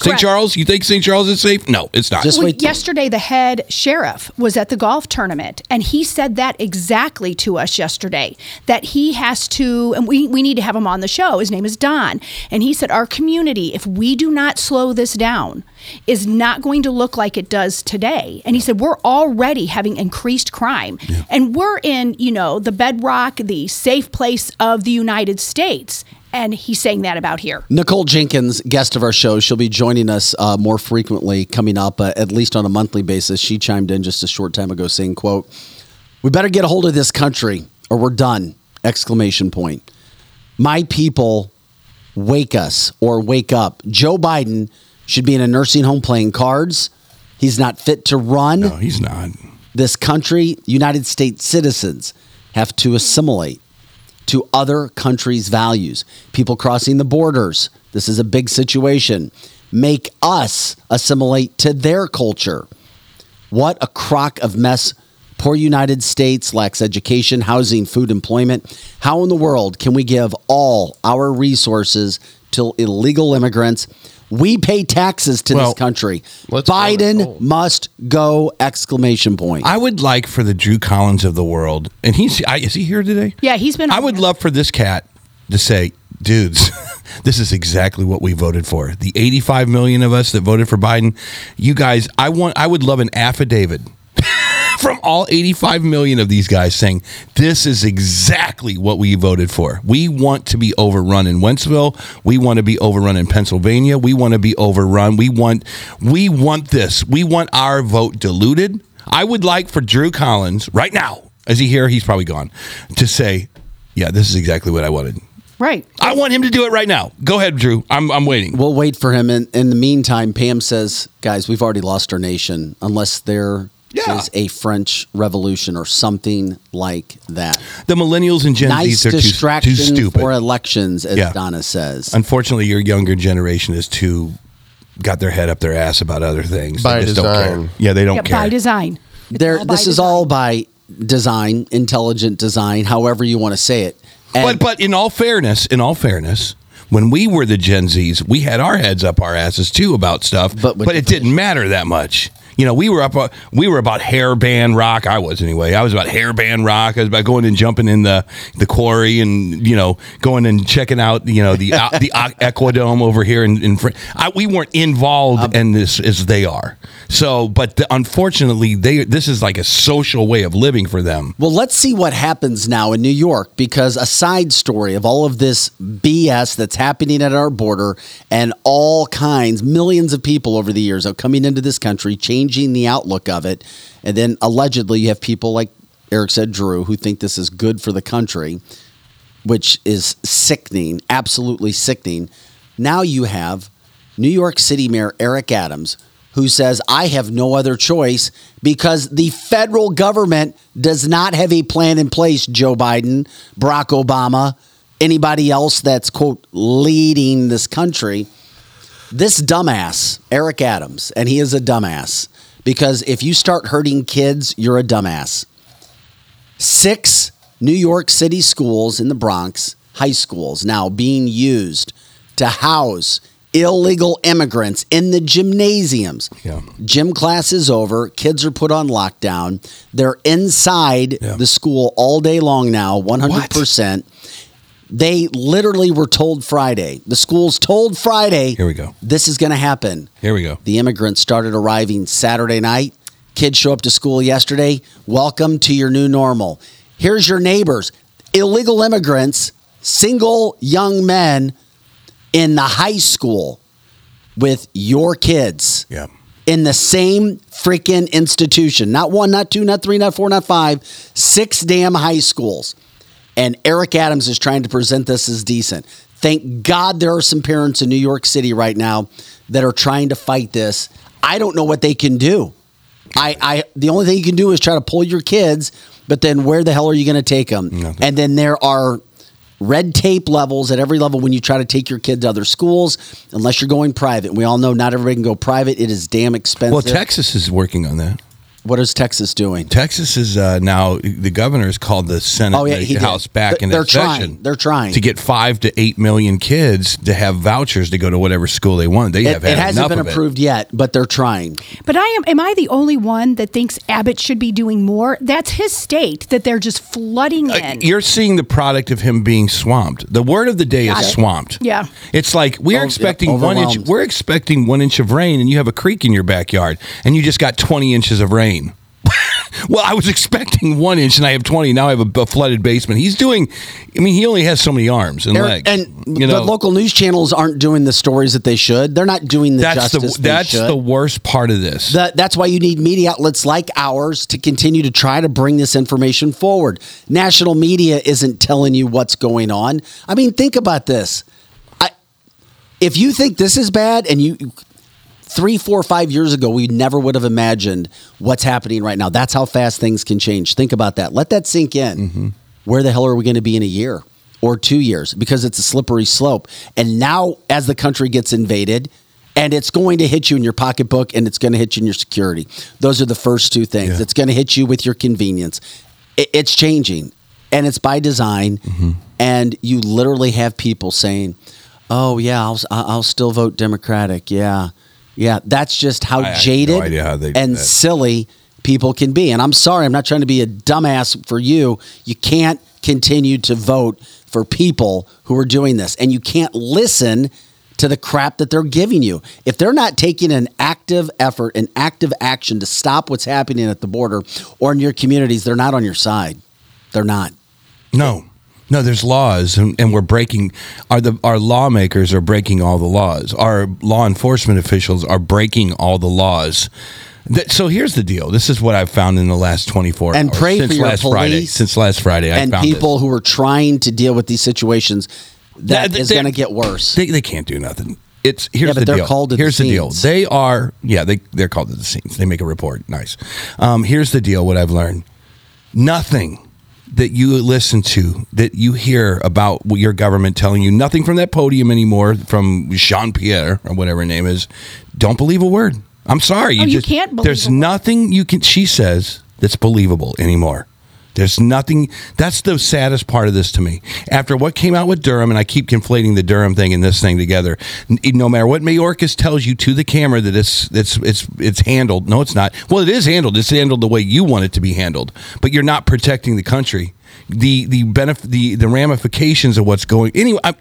St. Charles, you think St. Charles is safe? No, it's not. Well, yesterday, the head sheriff was at the golf tournament, and he said that exactly to us yesterday that he has to, and we, we need to have him on the show. His name is Don. And he said, Our community, if we do not slow this down, is not going to look like it does today. And he said, We're already having increased crime. And we're in, you know, the bedrock, the safe place of the United States. And he's saying that about here. Nicole Jenkins, guest of our show, she'll be joining us uh, more frequently coming up, uh, at least on a monthly basis. She chimed in just a short time ago saying, "quote We better get a hold of this country, or we're done!" Exclamation point. My people, wake us or wake up. Joe Biden should be in a nursing home playing cards. He's not fit to run. No, he's not. This country, United States citizens, have to assimilate to other countries' values. People crossing the borders. This is a big situation. Make us assimilate to their culture. What a crock of mess. Poor United States lacks education, housing, food, employment. How in the world can we give all our resources to illegal immigrants? We pay taxes to Well, this country. Biden must go! Exclamation point. I would like for the Drew Collins of the world, and he's I, is he here today? Yeah, he's been. I would love for this cat to say, dudes, [laughs] this is exactly what we voted for. The 85 million of us that voted for Biden, you guys, I want, I would love an affidavit [laughs] from all 85 million of these guys saying, this is exactly what we voted for. We want to be overrun in Wentzville. We want to be overrun in Pennsylvania. We want to be overrun. We want, we want this. We want our vote diluted. I would like for Drew Collins right now, is he here? He's probably gone, to say, yeah, this is exactly what I wanted. Right. I want him to do it right now. Go ahead, Drew. I'm, I'm waiting. We'll wait for him. In, in the meantime, Pam says, guys, we've already lost our nation unless there is a French Revolution or something like that. The millennials and Gen nice Zs are too, distraction too stupid. for elections, as Yeah. Donna says. Unfortunately, your younger generation is too got their head up their ass about other things. By they just don't design. care. Yeah, they don't Yeah, care. by design. There, all by this is all by design, intelligent design, however you want to say it. And but but in all fairness, in all fairness, when we were the Gen Zs, we had our heads up our asses too about stuff, but but it didn't matter that much. You know, we were up. uh, We were about hairband rock. I was anyway. I was about hairband rock. I was about going and jumping in the the quarry and you know going and checking out you know the uh, the [laughs] Equidome over here in, in Fr- I, we weren't involved in this as they are. So, but the, unfortunately, they this is like a social way of living for them. Well, let's see what happens now in New York because a side story of all of this BS that's happening at our border and all kinds, millions of people over the years are coming into this country, changing the outlook of it. And then allegedly, you have people like Eric said, Drew, who think this is good for the country, which is sickening, absolutely sickening. Now you have New York City Mayor Eric Adams, who says, I have no other choice because the federal government does not have a plan in place, Joe Biden, Barack Obama, anybody else that's, quote, leading this country. This dumbass, Eric Adams, and he is a dumbass because if you start hurting kids, you're a dumbass. Six New York City schools in the Bronx, high schools, now being used to house illegal immigrants in the gymnasiums. Yeah. Gym class is over, kids are put on lockdown. They're inside the school all day long now, 100%. They literally were told Friday. The schools told Friday. Here we go. This is going to happen. Here we go. The immigrants started arriving Saturday night. Kids show up to school yesterday. Welcome to your new normal. Here's your neighbors illegal immigrants, single young men in the high school with your kids. Yeah. In the same freaking institution. Not one, not two, not three, not four, not five. Six damn high schools. And Eric Adams is trying to present this as decent. Thank God there are some parents in New York City right now that are trying to fight this. I don't know what they can do. I, I the only thing you can do is try to pull your kids, but then where the hell are you going to take them? And then there are red tape levels at every level when you try to take your kid to other schools, unless you're going private. We all know not everybody can go private. It is damn expensive. Well, Texas is working on that. What is Texas doing? Texas is uh, now the governor has called the Senate Oh, yeah, the he did. House back They're- in they're trying. session. They're trying. to get five to eight million kids to have vouchers to go to whatever school they want. They It, have it hasn't enough been of it. approved yet, but they're trying. But I am am I the only one that thinks Abbott should be doing more? That's his state that they're just flooding in. You're seeing the product of him being swamped. The word of the day Got is it. swamped. Yeah. It's like we're Oh, expecting yeah, one inch. We're expecting one inch of rain, and you have a creek in your backyard, and you just got twenty inches of rain. Well, I was expecting one inch, and I have twenty. Now I have a, a flooded basement. He's doing. I mean, he only has so many arms and Eric- legs. and you know, the local news channels aren't doing the stories that they should. They're not doing the that's justice the that's the worst part of this. The- that's why you need media outlets like ours to continue to try to bring this information forward. National media isn't telling you what's going on. I mean, think about this. I, if you think this is bad, and you three, four, five years ago, we never would have imagined what's happening right now. That's how fast things can change. Think about that. Let that sink in. Mm-hmm. Where the hell are we going to be in a year or two years? Because it's a slippery slope. And now, as the country gets invaded, and it's going to hit you in your pocketbook and it's going to hit you in your security. Those are the first two things. It's going to hit you with your convenience. It's changing and it's by design. Mm-hmm. And you literally have people saying, oh, yeah, I'll, I'll still vote Democratic. Yeah. Yeah. That's just how I have no jaded how and silly people can be. And I'm sorry, I'm not trying to be a dumbass for you. You can't continue to vote for people who are doing this, and you can't listen to the crap that they're giving you. If they're not taking an active effort, an active action to stop what's happening at the border or in your communities, they're not on your side. They're not. No, no. There's laws, and, and we're breaking. Our the our lawmakers are breaking all the laws. Our law enforcement officials are breaking all the laws. That, so here's the deal. This is what I've found in the last 24 And hours pray since for your last Friday. police Since last Friday, I and found this. people who are trying to deal with these situations, that They- is going to get worse. They, they can't do nothing. It's here's Yeah, the they're deal. called to the here's the, deal. They are yeah they they're called to the scenes. They make a report. Nice. Um, here's the deal. What I've learned. Nothing. That you listen to, that you hear about what your government telling you, nothing from that podium anymore, from Jean Pierre or whatever her name is, don't believe a word. I'm sorry. Oh, you can't believe There's nothing you can. She says that's believable anymore. There's nothing. That's the saddest part of this to me. After what came out with Durham, and I keep conflating the Durham thing and this thing together. No matter what Mayorkas tells you to the camera that it's it's it's it's handled. No, it's not. Well, it is handled. It's handled the way you want it to be handled. But you're not protecting the country. The the benefit the the ramifications of what's going. Anyway, I,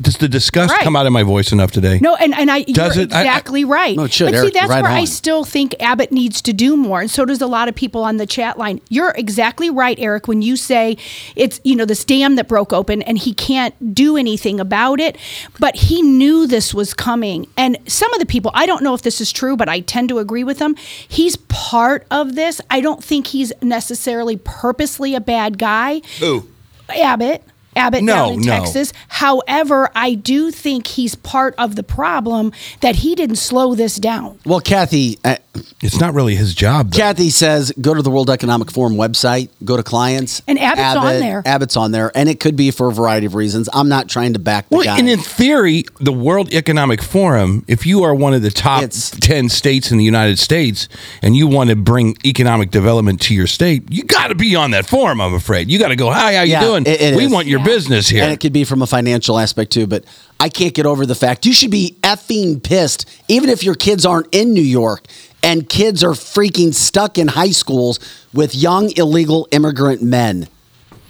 does the disgust Right. come out of my voice enough today? No, and, and I Does you're it? I- I- exactly right. No, it should, But see, that's right where I still think Abbott needs to do more, and so does a lot of people on the chat line. You're exactly right, Eric, when you say it's you know this dam that broke open and he can't do anything about it, but he knew this was coming. And some of the people, I don't know if this is true, but I tend to agree with them. He's part of this. I don't think he's necessarily purposely a bad guy. Who? Abbott. Abbott No, down in no. Texas. However, I do think he's part of the problem that he didn't slow this down. Well, Kathy, uh, It's not really his job. Though. Kathy says go to the World Economic Forum website, go to clients, And Abbott's on there. Abbott's on there, and it could be for a variety of reasons. I'm not trying to back the Well, guy. and in theory, the World Economic Forum, if you are one of the top 10 states in the United States and you want to bring economic development to your state, you got to be on that forum, I'm afraid. You got to go, hi, how you Yeah, doing? it- it we is. want your business here. And it could be from a financial aspect too, but I can't get over the fact you should be effing pissed, even if your kids aren't in New York and kids are freaking stuck in high schools with young illegal immigrant men.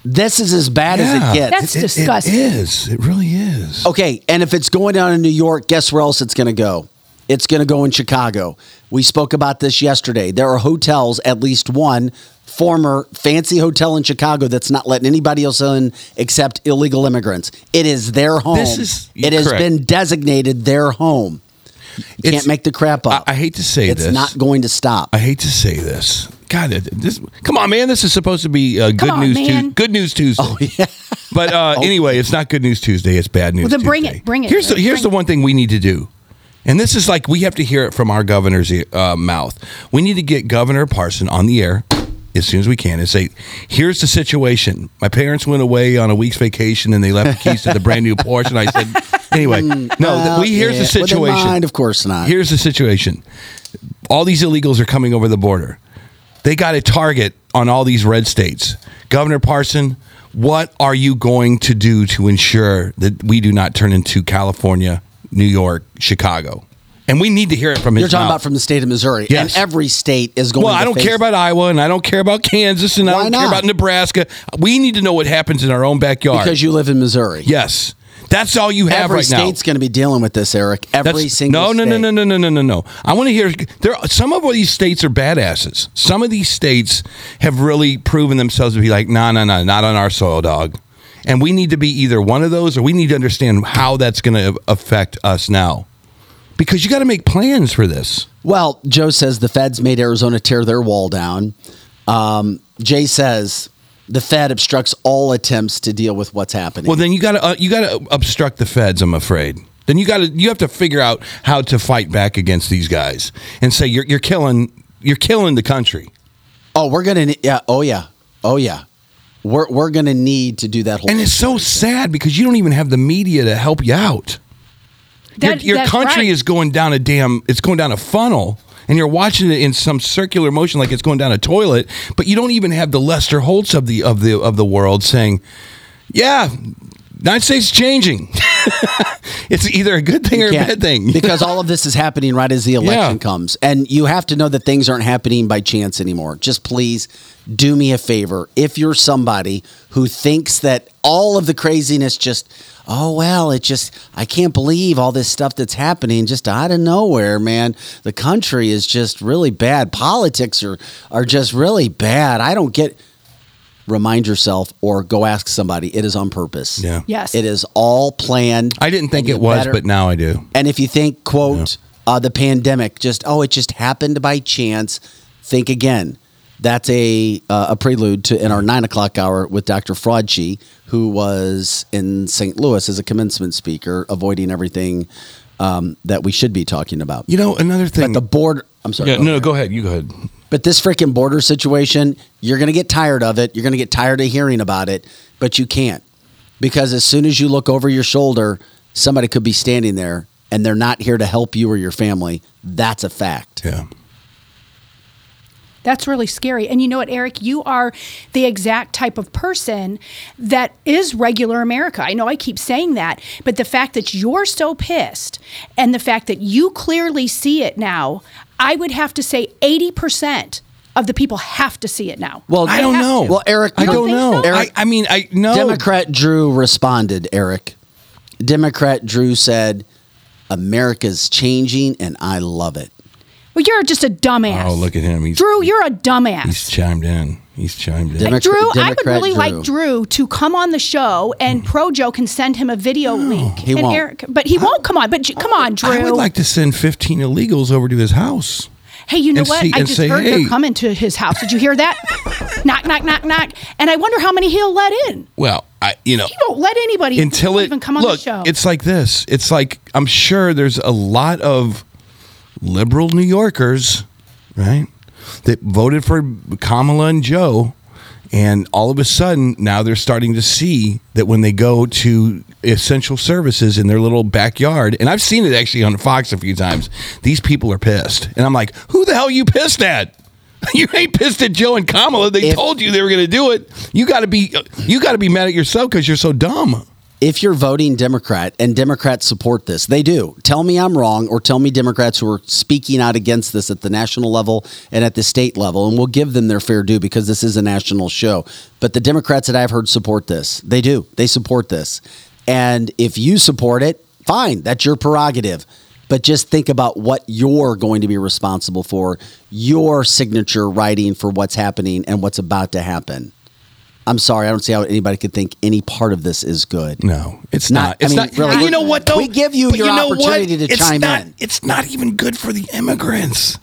This is as bad as it gets. That's It- it- disgusting. It is. It really is. Okay, and if it's going down in New York, guess where else it's going to go? It's going to go in Chicago. We spoke about this yesterday. There are hotels, at least one former fancy hotel in Chicago that's not letting anybody else in except illegal immigrants. It is their home. This is- it has correct. been designated their home. You It's- can't make the crap up. I, I hate to say it's this. It's not going to stop. I hate to say this. God, this. Come on, man. This is supposed to be uh, good on, news. man. Tuesday. Good news Tuesday. Oh yeah. [laughs] But uh, [laughs] anyway, it's not good news Tuesday. It's bad news. Well, then bring Tuesday. it, bring it, Here's the here's bring the one thing we need to do, and this is like we have to hear it from our governor's uh, mouth. We need to get Governor Parson on the air as soon as we can and say, "Here's the situation. My parents went away on a week's vacation and they left the keys to the brand new Porsche." And I said, "Anyway, mm, no. th- well, we here's yeah. the situation. mind, of course not. Here's the situation. All these illegals are coming over the border. They got a target on all these red states. Governor Parson, what are you going to do to ensure that we do not turn into California, New York, Chicago? And we need to hear it from his You're talking mouth. about from the state of Missouri, Yes. and every state is going. well, to I don't face- care about Iowa, and I don't care about Kansas, and I don't care about Nebraska. We need to know what happens in our own backyard. because you live in Missouri. yes, that's all you have Every right now. state's going to be dealing with this, Eric. Every That's- single no, no, no, no, no, no, no, no, no. I want to hear. There, some of these states are badasses. Some of these states have really proven themselves to be like, no, no, no, not on our soil, dog. And we need to be either one of those, or we need to understand how that's going to affect us now, because you got to make plans for this. Well, Joe says the feds made Arizona tear their wall down. Um, Jay says the Fed obstructs all attempts to deal with what's happening. Well, then you got to uh, you got to obstruct the feds. I'm afraid. Then you got to you have to figure out how to fight back against these guys and say you're you're killing you're killing the country. oh, we're gonna. Yeah. Oh yeah. Oh yeah. We're we're gonna need to do that whole. And it's so sad because you don't even have the media to help you out. That- your your country right. is going down a damn, it's going down a funnel, and you're watching it in some circular motion like it's going down a toilet. But you don't even have the Lester Holts of the of the of the world saying, "Yeah, United States is changing." [laughs] it's either a good thing or a bad thing because all of this is happening right as the [laughs] election Yeah. comes, and you have to know that things aren't happening by chance anymore. Just please do me a favor. If you're somebody who thinks that all of the craziness just, oh well, it just, I can't believe all this stuff that's happening just out of nowhere, man. The country is just really bad. Politics are are just really bad. I don't get. Remind yourself, or go ask somebody. It is on purpose. Yeah. Yes. It is all planned. I didn't think it was, better- but now I do. and if you think, quote, uh, the pandemic, just, oh, it just happened by chance, think again. That's a, uh, a prelude to in our nine o'clock hour with Dr. Fraudchi, who was in St. Louis as a commencement speaker, avoiding everything um, that we should be talking about. You know, another thing. But the board, I'm sorry. yeah, go no, ahead. no, go ahead. You go ahead. But this freaking border situation, you're going to get tired of it. You're going to get tired of hearing about it, but you can't. Because as soon as you look over your shoulder, somebody could be standing there and they're not here to help you or your family. That's a fact. Yeah. That's really scary. And you know what, Eric? You are the exact type of person that is regular America. I know I keep saying that, but the fact that you're so pissed and the fact that you clearly see it now, I would have to say 80% of the people have to see it now. Well, I don't know. to. Well, Eric, I you don't know. so? I, I mean, I no. Democrat Drew responded, Eric. Democrat Drew said, America's changing and I love it. Well, you're just a dumbass. Oh, look at him. He's Drew, you're a dumbass. he's chimed in. He's chimed in. Democrat- Drew, I would really Drew. like Drew to come on the show and hmm. Pro Joe can send him a video link. He and won't. Eric, but he won't come on. But j- come on, Drew. I would like to send 15 illegals over to his house. Hey, you know what? see- I just say, heard "Hey." they're coming to his house. Did you hear that? [laughs] knock, knock, knock, knock. And I wonder how many he'll let in. Well, I you know He won't let anybody until it even come on look, the show. it's like this. It's like I'm sure there's a lot of liberal New Yorkers, right, that voted for Kamala and Joe, and all of a sudden now they're starting to see that when they go to essential services in their little backyard, and I've seen it actually on Fox a few times. These people are pissed, and I'm like, who the hell are you pissed at? [laughs] You ain't pissed at Joe and Kamala. They If- told you they were going to do it. You got to be you got to be mad at yourself because you're so dumb. If you're voting Democrat and Democrats support this, they do. Tell me I'm wrong or tell me Democrats who are speaking out against this at the national level and at the state level, and we'll give them their fair due because this is a national show. But the Democrats that I've heard support this, they do. They support this. And if you support it, fine, that's your prerogative. But just think about what you're going to be responsible for, your signature writing for what's happening and what's about to happen. I'm sorry, I don't see how anybody could think any part of this is good. No, it's Not- not. It's I mean, not. really, you know what? Though we give you But your know what? opportunity to It's chime not- in. It's not even good for the immigrants.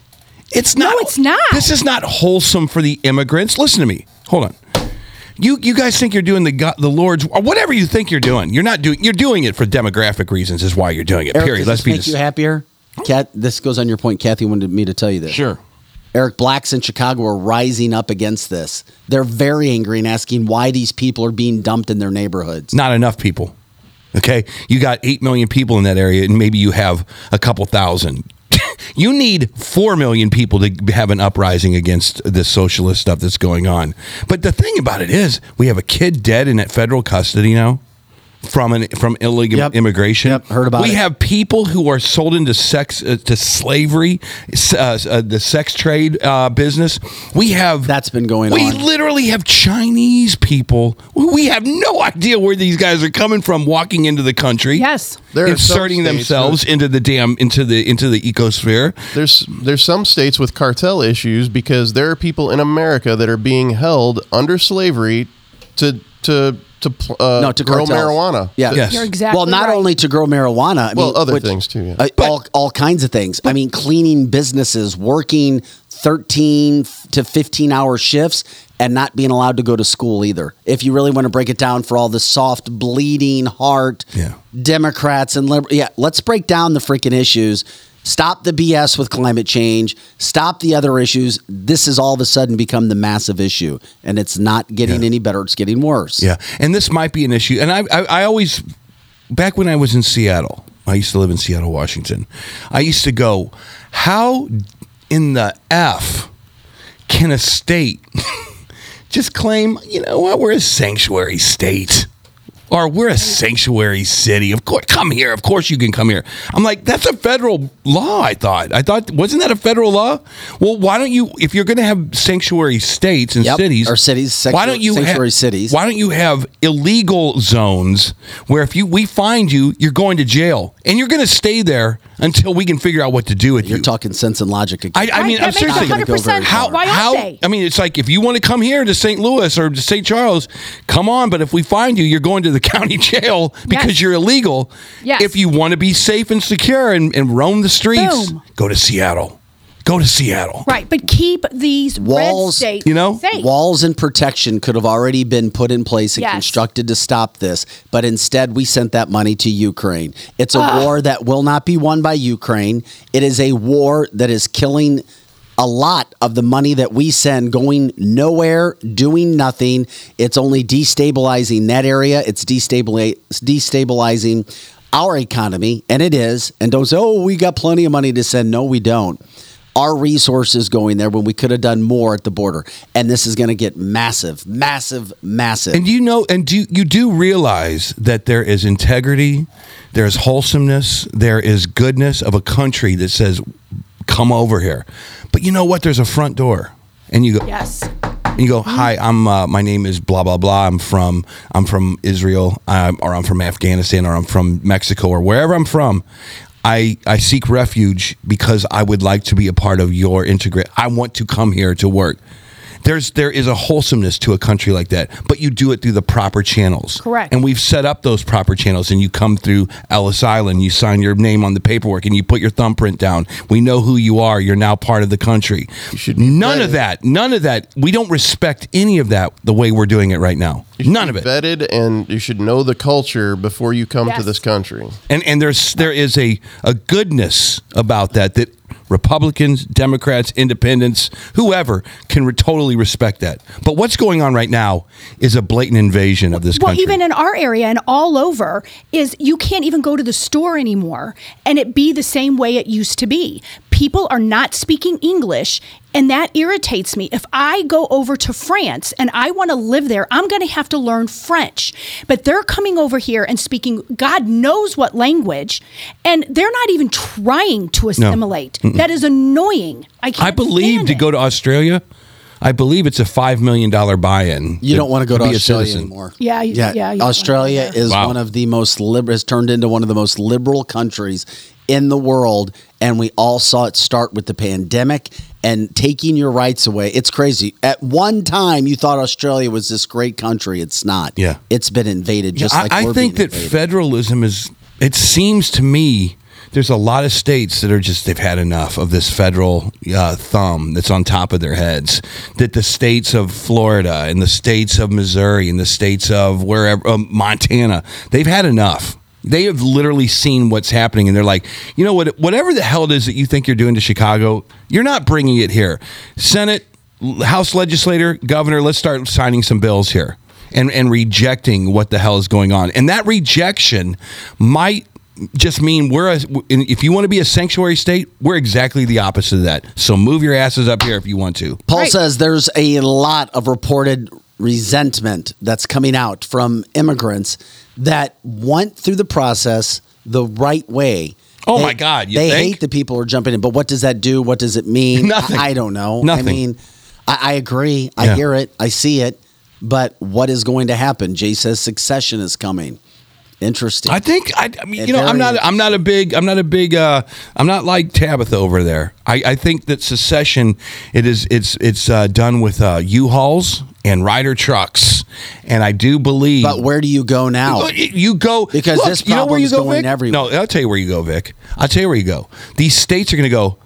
It's not. No, it's not. This is not wholesome for the immigrants. Listen to me. Hold on. You you guys think you're doing the God, the Lord's or whatever you think you're doing. You're not doing. You're doing it for demographic reasons. Is why you're doing it. Eric, period. does Let's this be make this. you happier? Kat, this goes on your point. Kathy wanted me to tell you this. Sure. Eric Blacks in Chicago are rising up against this. They're very angry and asking why these people are being dumped in their neighborhoods. Not enough people. Okay, you got eight million people in that area, and maybe you have a couple thousand. [laughs] you need four million people to have an uprising against this socialist stuff that's going on. But the thing about it is, we have a kid dead in federal custody now from an from illegal Yep. immigration. Yep, heard about we it. have people who are sold into sex uh, to slavery, uh, uh, the sex trade uh, business. We have That's been going on we on. literally have Chinese people. We have no idea where these guys are coming from walking into the country. yes. There are inserting states themselves into the damn into the into the ecosphere. There's there's some states with cartel issues because there are people in America that are being held under slavery to to to pl- uh, no, to grow cartels. marijuana. Yeah, Yes. You're exactly Well, not right. only to grow marijuana. I Well, mean, other which- things too, yeah. uh, all all kinds of things. I mean, cleaning businesses, working thirteen to fifteen hour shifts, and not being allowed to go to school either. If you really want to break it down for all the soft, bleeding heart Yeah. Democrats and liberal, yeah, let's break down the freaking issues. Stop the BS with climate change. Stop the other issues. This has all of a sudden become the massive issue, and it's not getting Yeah. any better. It's getting worse. Yeah, and this might be an issue. And I, I, I always, back when I was in Seattle, I used to live in Seattle, Washington. I used to go, how in the f can a state [laughs] just claim, you know what, we're a sanctuary state? Or we're a sanctuary city. Of course, come here. Of course, you can come here. I'm like, that's a federal law. I thought. I thought, wasn't that a federal law? Well, why don't you, if you're going to have sanctuary states and Yep, cities, or cities, why don't you sanctuary have, cities. Why don't you have illegal zones where if you we find you, you're going to jail and you're going to stay there until we can figure out what to do with You're you. talking sense and logic again. I, I mean, Right, I'm that makes seriously. 100% How? Why aren't how? they? I mean, it's like if you want to come here to St. Louis or to St. Charles, come on. But if we find you, you're going to the [laughs] county jail because Yes. you're illegal. Yes. If you want to be safe and secure and, and roam the streets, Boom. go to Seattle. Go to Seattle. Right, but keep these Walls, red states you know, safe. Walls and protection could have already been put in place and Yes. constructed to stop this, but instead we sent that money to Ukraine. It's a war that will not be won by Ukraine. It is a war that is killing a lot of the money that we send going nowhere, doing nothing. It's only destabilizing that area. It's destabilizing destabilizing our economy, and it is. And don't say, "Oh, we got plenty of money to send." No, we don't. Our resources going there when we could have done more at the border, and this is going to get massive, massive, massive. And you know, and do you do realize that there is integrity, there is wholesomeness, there is goodness of a country that says, "Come over here." But you know what? There's a front door, and you go, Yes. and you go, "Hi, I'm uh, my name is blah blah blah. I'm from I'm from Israel, um, or I'm from Afghanistan, or I'm from Mexico, or wherever I'm from." I, I seek refuge because I would like to be a part of your integrate. I want to come here to work. There's there is a wholesomeness to a country like that, but you do it through the proper channels. Correct. And we've set up those proper channels, and you come through Ellis Island, you sign your name on the paperwork, and you put your thumbprint down. We know who you are. You're now part of the country. None of that. None of that. We don't respect any of that the way we're doing it right now. None of it. Vetted, and you should know the culture before you come to this country. And and there's there is a a goodness about that that Republicans, Democrats, Independents, whoever can re- totally respect that. But what's going on right now is a blatant invasion of this Well, country. even in our area and all over, is you can't even go to the store anymore and it be the same way it used to be. People are not speaking English, and that irritates me. If I go over to France and I want to live there, I'm going to have to learn French. But they're coming over here and speaking God knows what language, and they're not even trying to assimilate. Mm-mm. That is annoying. I can't I believe to it. go to Australia, I believe it's a five million dollar buy-in. You don't want to go to be a Australia anymore. Yeah, you- yeah, you don't wanna Australia is Wow. one of the most liberal. Has turned into one of the most liberal countries in the world, and we all saw it start with the pandemic and taking your rights away. It's crazy. At one time, you thought Australia was this great country. It's not. Yeah. it's been invaded. Just I, like I we're think that invaded. federalism is. It seems to me there's a lot of states that are just they've had enough of this federal uh, thumb that's on top of their heads. That the states of Florida and the states of Missouri and the states of wherever uh, Montana they've had enough. They have literally seen what's happening, and they're like, you know what? Whatever the hell it is that you think you're doing to Chicago, you're not bringing it here. Senate, House legislator, governor, let's start signing some bills here and and rejecting what the hell is going on. And that rejection might just mean we're a, if you want to be a sanctuary state, we're exactly the opposite of that. So move your asses up here if you want to. Paul says there's a lot of reported resentment that's coming out from immigrants that went through the process the right way. Oh They- my God, you they think? hate the people who are jumping in, but what does that do? What does it mean? Nothing. I, I don't know. Nothing. I mean, I, I agree. I Yeah. hear it. I see it. But what is going to happen? Jay says secession is coming. Interesting. I think I, I mean you know I'm not I'm not a big I'm not a big uh, I'm not like Tabitha over there. I, I think that secession it is it's it's uh, done with uh, U-Hauls and Ryder trucks, and I do believe. But where do you go now? You go Because Look, this you know where you go, going Vic? everywhere. No, I'll tell you where you go, Vic. I'll tell you where you go. These states are going to go.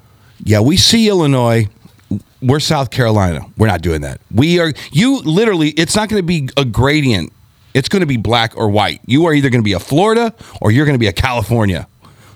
Yeah, we see Illinois. We're South Carolina. We're not doing that. We are. You literally. It's not going to be a gradient. It's going to be black or white. You are either going to be a Florida or you're going to be a California.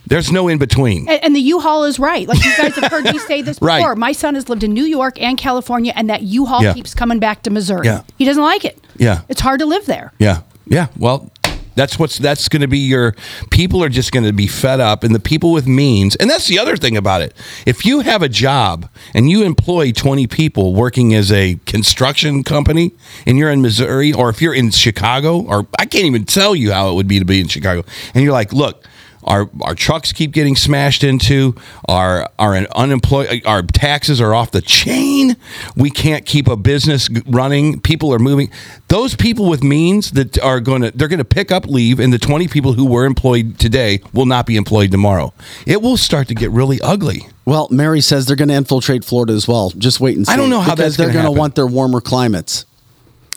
There's no in between. And, and the U-Haul is right. Like you guys have heard me [laughs] say this Right. before. My son has lived in New York and California, and that U-Haul Yeah. keeps coming back to Missouri. Yeah. He doesn't like it. Yeah. It's hard to live there. Yeah. Yeah. Well, that's what's that's going to be your people are just going to be fed up and the people with means. And that's the other thing about it. If you have a job and you employ 20 people working as a construction company and you're in Missouri or if you're in Chicago or I can't even tell you how it would be to be in Chicago and you're like, "Look, our our trucks keep getting smashed into. Our our unemployed our taxes are off the chain. We can't keep a business running. People are moving. Those people with means that are going to they're going to pick up leave, and the twenty people who were employed today will not be employed tomorrow. It will start to get really ugly. Well, Mary says they're going to infiltrate Florida as well. Just wait and see. I don't know how because that's they're going to want their warmer climates.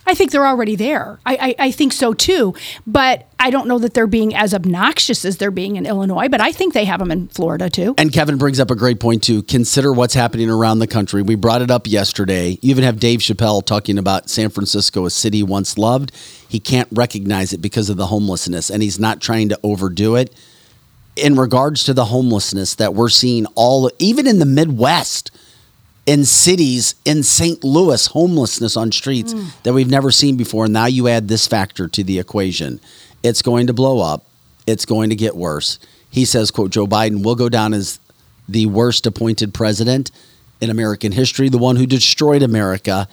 I think they're already there. I, I, I think so too. But I don't know that they're being as obnoxious as they're being in Illinois, but I think they have them in Florida too. And Kevin brings up a great point too. Consider what's happening around the country. We brought it up yesterday. You even have Dave Chappelle talking about San Francisco, a city once loved. He can't recognize it because of the homelessness, and he's not trying to overdo it. In regards to the homelessness that we're seeing all even in the Midwest, in cities in St. Louis, homelessness on streets Mm. that we've never seen before. Now you add this factor to the equation. It's going to blow up. It's going to get worse. He says, quote, Joe Biden will go down as the worst appointed president in American history, the one who destroyed America.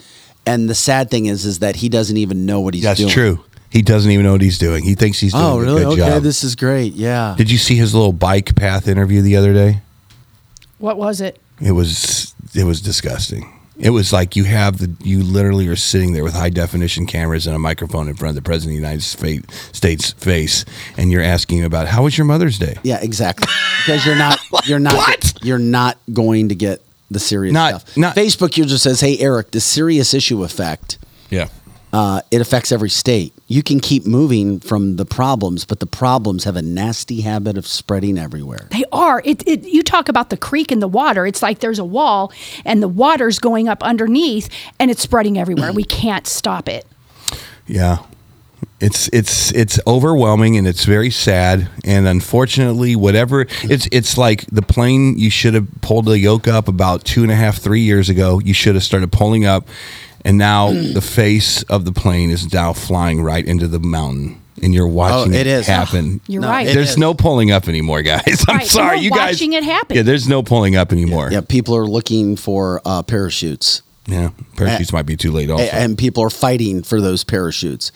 And the sad thing is, is that he doesn't even know what he's That's doing. That's true. He doesn't even know what he's doing. He thinks he's doing Oh, a really? good Okay, job. this is great. Yeah. Did you see his little bike path interview the other day? What was it? It was it was disgusting. It was like you have the you literally are sitting there with high definition cameras and a microphone in front of the president of the United Fa- States face, and you're asking about how was your Mother's Day? Yeah, exactly. Because you're not [laughs] you're not you're not going to get the serious Not- stuff. not- Facebook user says, "Hey Eric, the serious issue effect, Yeah. Uh, it affects every state. You can keep moving from the problems, but the problems have a nasty habit of spreading everywhere." They are. It, it. You talk about the creek and the water. It's like there's a wall, and the water's going up underneath, and it's spreading everywhere. we can't stop it. Yeah. It's it's it's overwhelming and it's very sad and unfortunately whatever it's it's like the plane you should have pulled the yoke up about two and a half three years ago you should have started pulling up and now the face of the plane is now flying right into the mountain and you're watching Oh, it is. happen. [sighs] You're right. There's is. no pulling up anymore, guys. [laughs] I'm Right, sorry, we're you guys. watching it happen. Yeah, there's no pulling up anymore. Yeah, people are looking for uh, parachutes. Yeah, parachutes might be too late. Also, and people are fighting for those parachutes.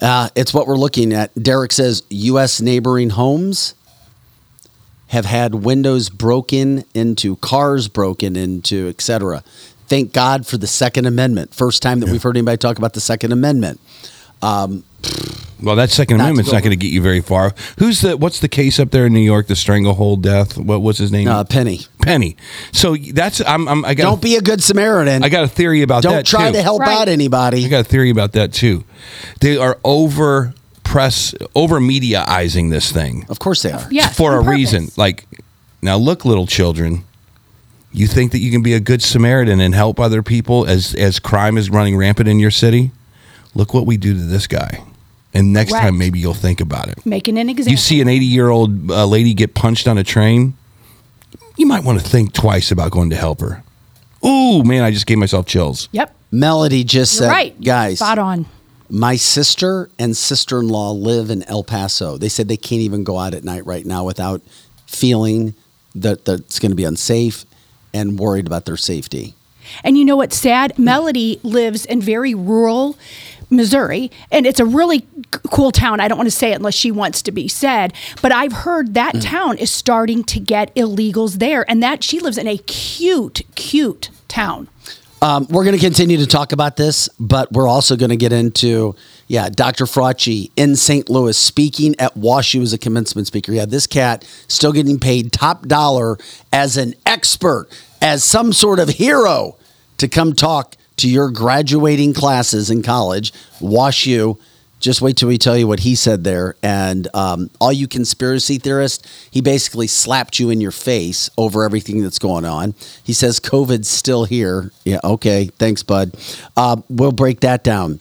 Uh, it's what we're looking at. Derek says U.S. neighboring homes have had windows broken into, cars broken into, etc. Thank God for the Second Amendment. First time that we've heard anybody talk about the Second Amendment. Um, Well, that Second Not Amendment's go not going to get you very far. Who's the? What's the case up there in New York? The stranglehold death. What was his name? uh, Penny, Penny. So that's I'm. I'm I got. don't be a good Samaritan. I got a theory about that. don't try too. to help Right. out anybody. I got a theory about that too. They are over press over mediaizing this thing Of course they are. Yes, for a purpose. reason. Like now, look, little children. You think that you can be a good Samaritan and help other people as as crime is running rampant in your city? Look what we do to this guy. And next Right. time, maybe you'll think about it. Making an example. You see an 80 year old uh, lady get punched on a train, you might want to think twice about going to help her. Ooh, man, I just gave myself chills. Yep. Melody just You're said, right. guys, Spot on. My sister and sister in law live in El Paso. They said they can't even go out at night right now without feeling that, that it's going to be unsafe and worried about their safety. And you know what's sad? Melody lives in very rural Missouri, and it's a really cool town. I don't want to say it unless she wants to be said, but I've heard Mm. that town is starting to get illegals there, and that she lives in a cute, cute town. Um, we're going to continue to talk about this, but we're also going to get into, yeah, Dr. Frauci in St. Louis speaking at WashU as a commencement speaker. Yeah, this cat still getting paid top dollar as an expert, as some sort of hero to come talk to your graduating classes in college. WashU. Just wait till we tell you what he said there. And um, all you conspiracy theorists, he basically slapped you in your face over everything that's going on. He says COVID's still here. Yeah, okay. Thanks, bud. Uh, we'll break that down.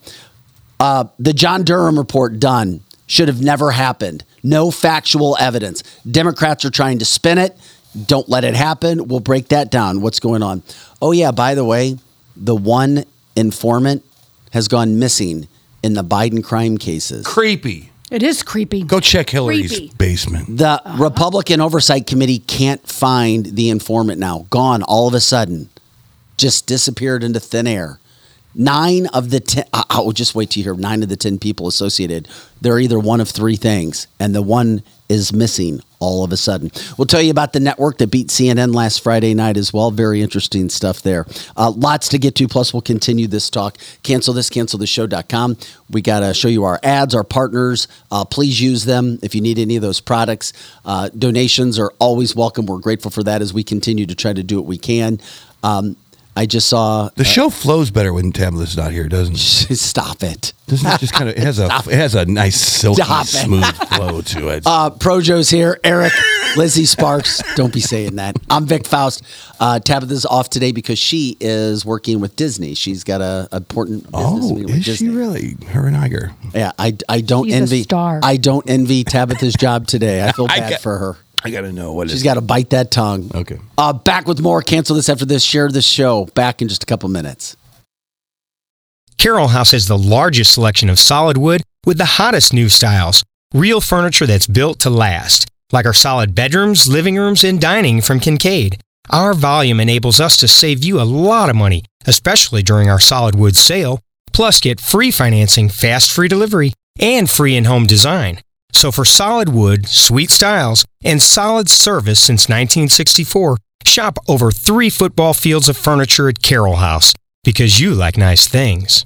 Uh, the John Durham report done should have never happened. No factual evidence. Democrats are trying to spin it. Don't let it happen. We'll break that down. What's going on? Oh, yeah, by the way, the one informant has gone missing in the Biden crime cases. Creepy. It is creepy. Go check Hillary's Creepy. basement. The Republican Oversight Committee can't find the informant now. Gone all of a sudden. Just disappeared into thin air. Nine of the ten, I- I'll just wait to hear nine of the 10 people associated. They're either one of three things, and the one is missing all of a sudden. We'll tell you about the network that beat CNN last Friday night as well. Very interesting stuff there. Uh, lots to get to. Plus, we'll continue this talk. Cancel this, cancel the show.com. We got to show you our ads, our partners. Uh, please use them if you need any of those products. Uh, donations are always welcome. We're grateful for that as we continue to try to do what we can. Um, I just saw. The show flows better when Tabitha's not here, doesn't it? [laughs] Stop it. Doesn't it just kind of it has a it has a nice silky Stop it. smooth flow to it? [laughs] Uh, Projo's here. Eric, Lizzie Sparks. Don't be saying that. I'm Vic Faust. Uh, Tabitha's off today because she is working with Disney. She's got a a important business oh, meeting with is Disney. she really? Her and Iger. Yeah, I, I don't She's a envy. star. I don't envy Tabitha's job today. I feel [laughs] I bad get- for her. I got to know what She's got to bite that tongue. Okay. Uh, back with more. Cancel this after this. Share this show. Back in just a couple minutes. Carol House has the largest selection of solid wood with the hottest new styles. Real furniture that's built to last, like our solid bedrooms, living rooms, and dining from Kincaid. Our volume enables us to save you a lot of money, especially during our solid wood sale. Plus, get free financing, fast free delivery, and free in home design. So, for solid wood, sweet styles, and solid service since 1964, shop over three football fields of furniture at Carol House because you like nice things.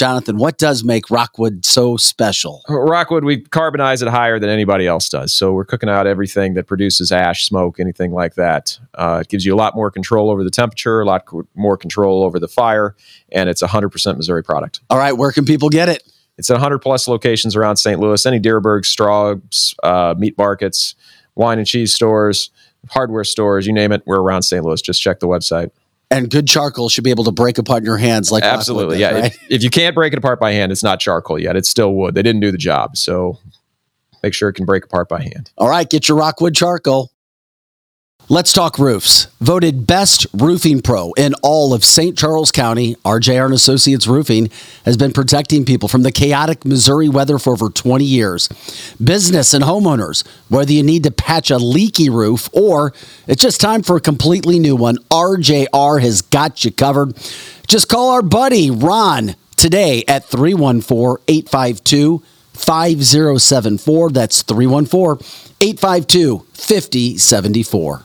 Jonathan, what does make Rockwood so special? Rockwood, we carbonize it higher than anybody else does. So we're cooking out everything that produces ash, smoke, anything like that. Uh, it gives you a lot more control over the temperature, a lot co- more control over the fire, and it's a 100% Missouri product. All right, where can people get it? It's at 100 plus locations around St. Louis, any Dierberg, Straub's, uh, meat markets, wine and cheese stores, hardware stores, you name it, we're around St. Louis. Just check the website. And good charcoal should be able to break apart in your hands like Absolutely, does, yeah. right? If, if you can't break it apart by hand, it's not charcoal yet. It's still wood. They didn't do the job, so make sure it can break apart by hand. All right, get your Rockwood charcoal. Let's talk roofs. Voted best roofing pro in all of St. Charles County, RJR and Associates Roofing has been protecting people from the chaotic Missouri weather for over 20 years. Business and homeowners, whether you need to patch a leaky roof or it's just time for a completely new one, RJR has got you covered. Just call our buddy Ron today at 314 852 5074. That's 314 852 5074.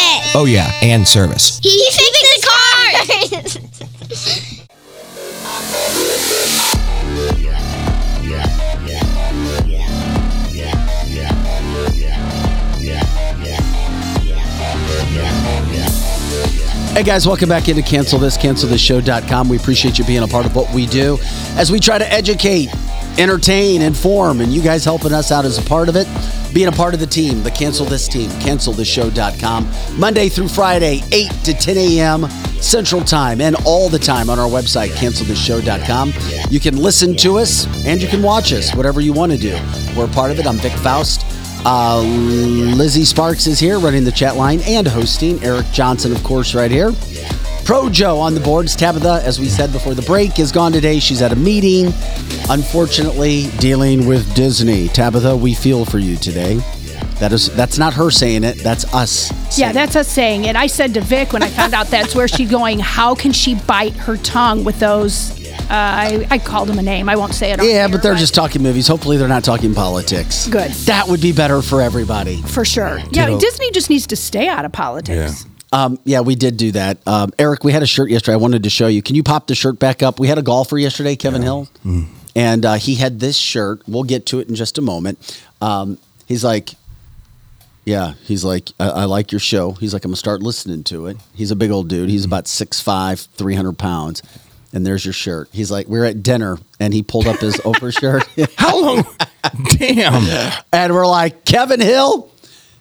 Oh, yeah, and service. He Hey guys, welcome back into Cancel This, CancelThisShow.com. We appreciate you being a part of what we do as we try to educate, entertain, inform, and you guys helping us out as a part of it, being a part of the team, the Cancel This team, CancelThisShow.com. Monday through Friday, 8 to 10 a.m. Central Time, and all the time on our website, CancelThisShow.com. You can listen to us and you can watch us, whatever you want to do. We're a part of it. I'm Vic Faust. Uh, Lizzie Sparks is here running the chat line and hosting. Eric Johnson, of course, right here. Pro Joe on the boards. Tabitha, as we said before the break, is gone today. She's at a meeting, unfortunately, dealing with Disney. Tabitha, we feel for you today. That is that's not her saying it. That's us. Yeah, that's us saying it. I said to Vic when I found out that's where she's going, how can she bite her tongue with those? Uh, I, I called him a name. I won't say it. on Yeah, air, but they're just talking movies. Hopefully, they're not talking politics. Good. That would be better for everybody. For sure. Yeah, Ditto. Disney just needs to stay out of politics. Um, yeah, we did do that. Um, Eric, we had a shirt yesterday. I wanted to show you. Can you pop the shirt back up? We had a golfer yesterday, Kevin Hill, and uh, he had this shirt. We'll get to it in just a moment. Um, he's like, yeah, he's like, I, I like your show. He's like, I'm gonna start listening to it. He's a big old dude. He's about 6'5", 300 pounds. And there's your shirt. He's like, we're at dinner, and he pulled up his Oprah [laughs] shirt. How long? Damn. And we're like, Kevin Hill,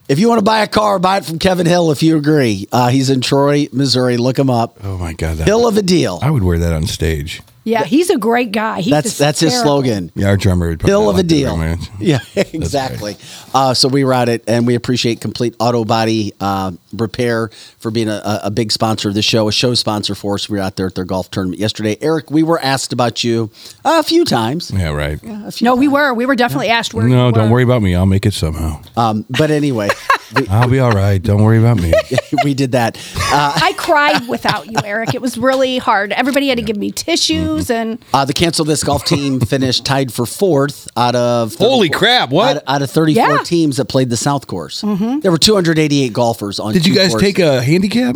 if you want to buy a car, buy it from Kevin Hill if you agree. Uh, he's in Troy, Missouri. Look him up. Oh my god, that, Hill of a deal. I would wear that on stage. Yeah, he's a great guy. He's That's just that's his terrible. slogan. Yeah, our drummer would Hill probably of a like that deal. romance. [laughs] Yeah, exactly. Uh, so we were at it, and we appreciate Complete Auto Body uh, Repair for being a, a big sponsor of the show, a show sponsor for us. We were out there at their golf tournament yesterday. Eric, we were asked about you a few times. Yeah, right. No, we were. We were definitely asked where. no, you don't were. worry about me. I'll make it somehow. Um, but anyway, [laughs] I'll be all right. Don't worry about me. [laughs] we did that. Uh, I cried without you, Eric. It was really hard. Everybody had to give me tissues Mm-hmm. and Uh, the cancel this golf team finished tied for fourth out of Holy crap, what? out, out of 34 Yeah. teams that played the South Course. Mhm. There were 288 golfers on. Did you guys courses. take a handicap?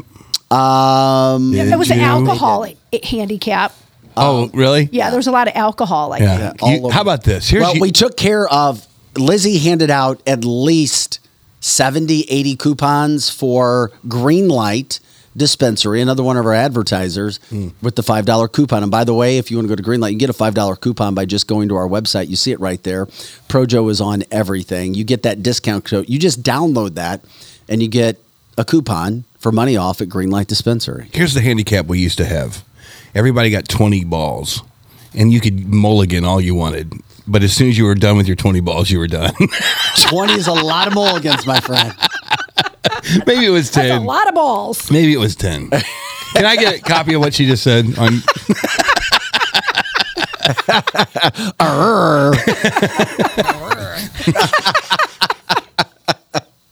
Um, it was an you? alcohol i- handicap. Oh, really? Yeah, there was a lot of alcohol. I Yeah. think. You- how about this? Here's well, you- we took care of. Lizzie handed out at least 70, 80 coupons for Greenlight Dispensary, another one of our advertisers, Hmm. with the $5 coupon. And by the way, if you want to go to Greenlight, you get a $5 coupon by just going to our website. You see it right there. Projo is on everything. You get that discount code. You just download that and you get a coupon for money off at Greenlight Dispensary. Here's the handicap we used to have. Everybody got 20 balls, and you could mulligan all you wanted. But as soon as you were done with your 20 balls, you were done. [laughs] 20 is a lot of mulligans, my friend. Maybe it was That's a lot of balls. Maybe it was 10. Can I get a copy of what she just said? On [laughs] [laughs]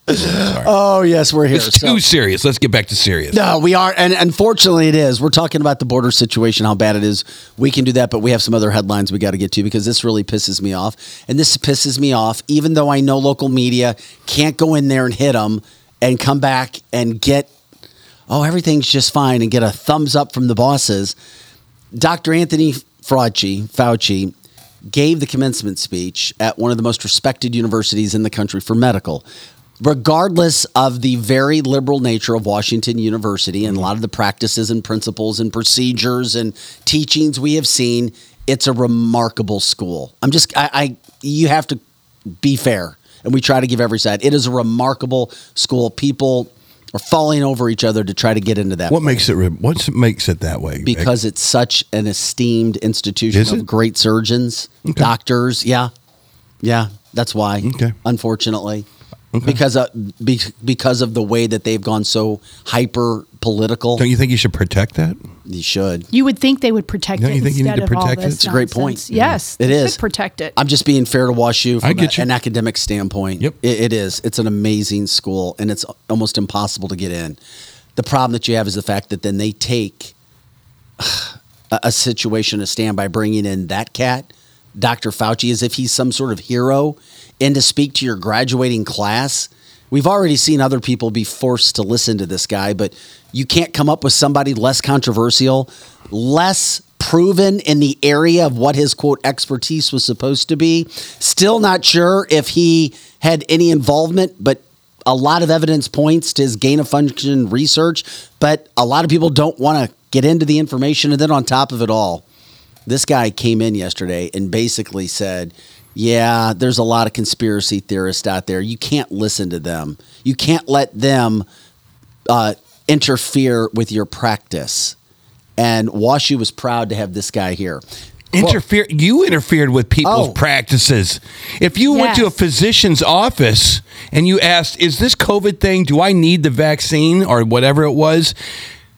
oh, yes, we're here. it's too serious. Let's get back to serious. No, we are, and unfortunately, it is. We're talking about the border situation, how bad it is. We can do that, but we have some other headlines we got to get to because this really pisses me off, and this pisses me off. Even though I know local media can't go in there and hit them and come back and get, oh, everything's just fine, and get a thumbs up from the bosses. Dr. Anthony Fauci, Fauci gave the commencement speech at one of the most respected universities in the country for medical. Regardless of the very liberal nature of Washington University and a lot of the practices and principles and procedures and teachings we have seen, it's a remarkable school. I'm just, I, I you have to be fair, and we try to give every side. It is a remarkable school. People are falling over each other to try to get into that. What makes it? What makes it that way? because it's such an esteemed institution Is of it? great surgeons, doctors. Yeah, yeah, that's why. Okay. Unfortunately, because of, be, because of the way that they've gone so hyper political. Don't you think you should protect that? You should. You would think they would protect Don't it you think you need to protect it? It's a great point. nonsense. Yes, It they is. protect it. I'm just being fair to WashU from I get a- you. an academic standpoint. Yep. It, it is. It's an amazing school, and it's almost impossible to get in. The problem that you have is the fact that then they take [sighs] a, a situation to stand by bringing in that cat, Dr. Fauci, as if he's some sort of hero, and to speak to your graduating class. We've already seen other people be forced to listen to this guy, but you can't come up with somebody less controversial, less proven in the area of what his quote expertise was supposed to be. Still not sure if he had any involvement, but a lot of evidence points to his gain of function research, but a lot of people don't want to get into the information. And then on top of it all, this guy came in yesterday and basically said, Yeah, there's a lot of conspiracy theorists out there. You can't listen to them, you can't let them uh, interfere with your practice. And WashU was proud to have this guy here. Interfere. you interfered with people's Oh. practices. If you went to a physician's office and you asked, "Is this COVID thing? Do I need the vaccine or whatever it was?"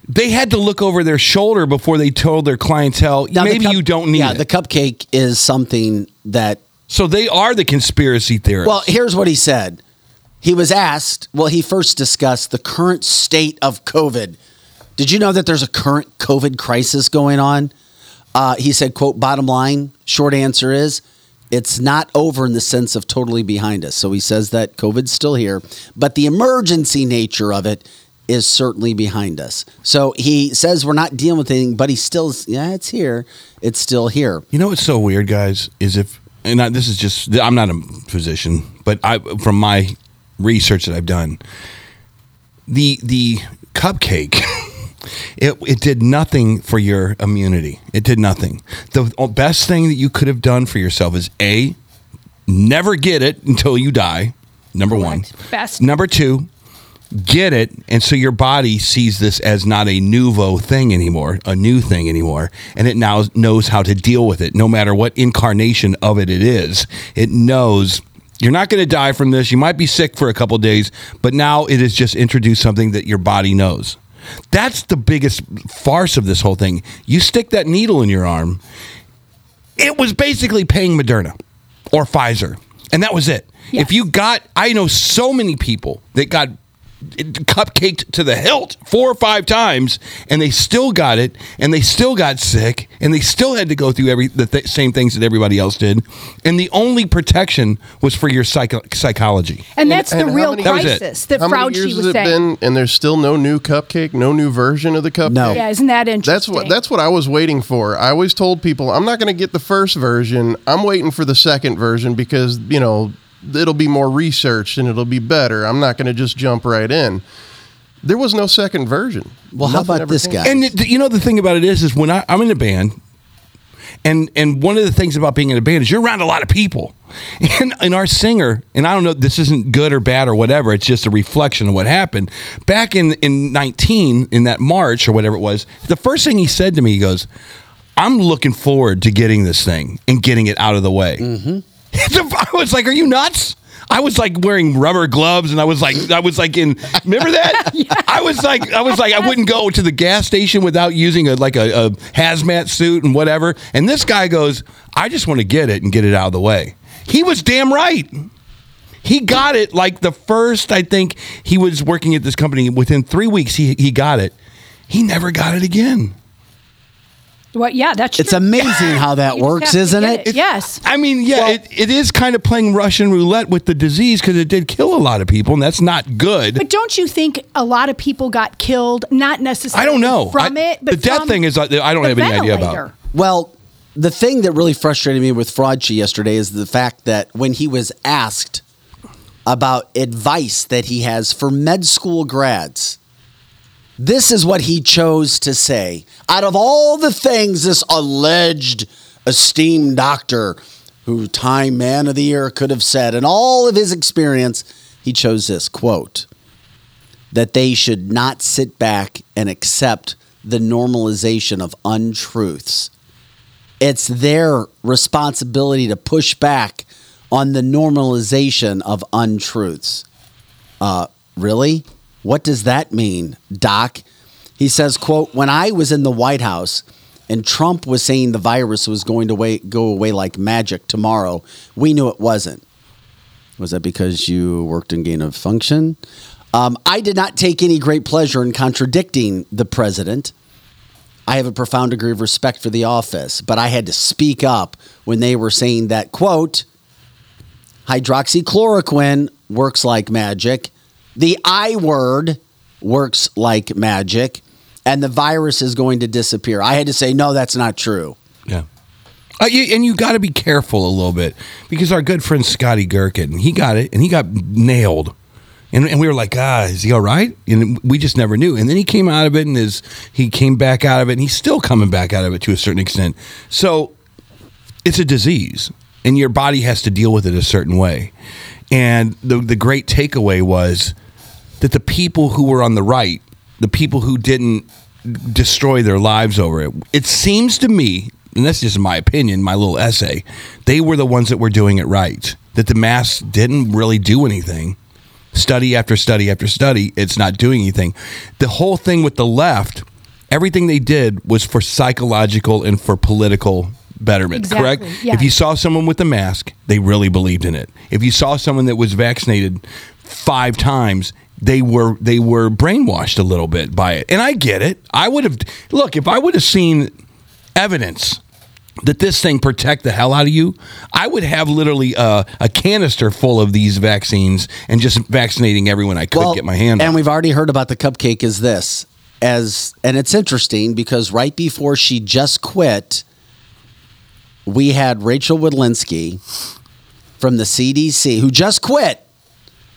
They had to look over their shoulder before they told their clientele, Now, the "Maybe cup- you don't need yeah, it." the cupcake is something that so they are the conspiracy theorists. Well, here's what he said. He was asked, well, he first discussed the current state of COVID. Did you know that there's a current COVID crisis going on? Uh, he said, quote, bottom line, short answer is it's not over in the sense of totally behind us. So he says that COVID's still here, but the emergency nature of it is certainly behind us. So he says we're not dealing with anything, but he still, yeah, it's here. It's still here. You know what's so weird, guys, is if and I, this is just I'm not a physician, but I from my research that I've done, the the cupcake. [laughs] It, it did nothing for your immunity. It did nothing. The best thing that you could have done for yourself is A, never get it until you die. Number one. Best. Number two, get it, and so your body sees this as not a nouveau thing anymore, a new thing anymore, and it now knows how to deal with it, no matter what incarnation of it it is. It knows you're not going to die from this. You might be sick for a couple days, but now it has just introduced something that your body knows. That's the biggest farce of this whole thing. You stick that needle in your arm. It was basically paying Moderna or Pfizer and that was it. If you got, I know so many people that got cupcaked to the hilt four or five times and they still got it and they still got sick and they still had to go through every the th- same things that everybody else did and the only protection was for your psycho- psychology And that's the and real many- That was it. crisis that How many Fauci years was has it saying. been, and there's still no new cupcake, no new version of the cupcake? No. Yeah, isn't that interesting? That's interesting? what that's what I was waiting for. I always told people I'm not going to get the first version. I'm waiting for the second version because you know it'll be more researched and it'll be better. I'm not going to just jump right in. There was no second version. Well, how about this came. guy? And th- you know the thing about it is, is when I, I'm in a band, and and one of the things about being in a band is you're around a lot of people, [laughs] and and our singer, and I don't know, this isn't good or bad or whatever. It's just a reflection of what happened back in in 19 in that March or whatever it was. The first thing he said to me, he goes, "I'm looking forward to getting this thing and getting it out of the way." Mm-hmm. I was like, "Are you nuts?" I was like wearing rubber gloves, and I was like, I was like in. Remember that? [laughs] I was like, I was like, I wouldn't go to the gas station without using a like a, a hazmat suit and whatever. And this guy goes, I just want to get it and get it out of the way. He was damn right. He got it like the first. I think he was working at this company. Within three weeks, he he got it. He never got it again. Well, yeah, that's It's true. amazing how that [laughs] You just works, have to isn't get it? Yes. I mean, yeah, it, it is kind of playing Russian roulette with the disease because it did kill a lot of people, and that's not good. But don't you think a lot of people got killed, not necessarily I don't know. from I- it, but the death from thing is, uh, I don't the have any idea ventilator. about. Well, the thing that really frustrated me with Fraudchi yesterday is the fact that when he was asked about advice that he has for med school grads, this is what he chose to say. Out of all the things this alleged esteemed doctor, who Time Man of the Year could have said, and all of his experience, he chose this quote that they should not sit back and accept the normalization of untruths. It's their responsibility to push back on the normalization of untruths. Uh, really? What does that mean, Doc? He says, quote, when I was in the White House and Trump was saying the virus was going to go away like magic tomorrow, we knew it wasn't. Was that because you worked in gain of function? Um, I did not take any great pleasure in contradicting the president. I have a profound degree of respect for the office, but I had to speak up when they were saying that, quote, hydroxychloroquine works like magic, the I word works like magic, and the virus is going to disappear. I had to say, no, that's not true. Yeah. Uh, you, and you got to be careful a little bit because our good friend Scotty Gherkin, he got it and he got nailed. And, and we were like, ah, is he all right? And we just never knew. And then he came out of it and his, he came back out of it and he's still coming back out of it to a certain extent. So it's a disease and your body has to deal with it a certain way. And the, the great takeaway was that the people who were on the right, the people who didn't destroy their lives over it, it seems to me, and that's just my opinion, my little essay, they were the ones that were doing it right. That the masks didn't really do anything. Study after study after study, it's not doing anything. The whole thing with the left, everything they did was for psychological and for political betterment, Exactly, correct? yeah. If you saw someone with a mask, they really believed in it. If you saw someone that was vaccinated five times, they were they were brainwashed a little bit by it. And I get it. I would have look, if I would have seen evidence that this thing protect the hell out of you, I would have literally a, a canister full of these vaccines and just vaccinating everyone I could get my hand on. And we've already heard about the cupcake is this as and it's interesting because right before she just quit, we had Rachel Walensky from the CDC who just quit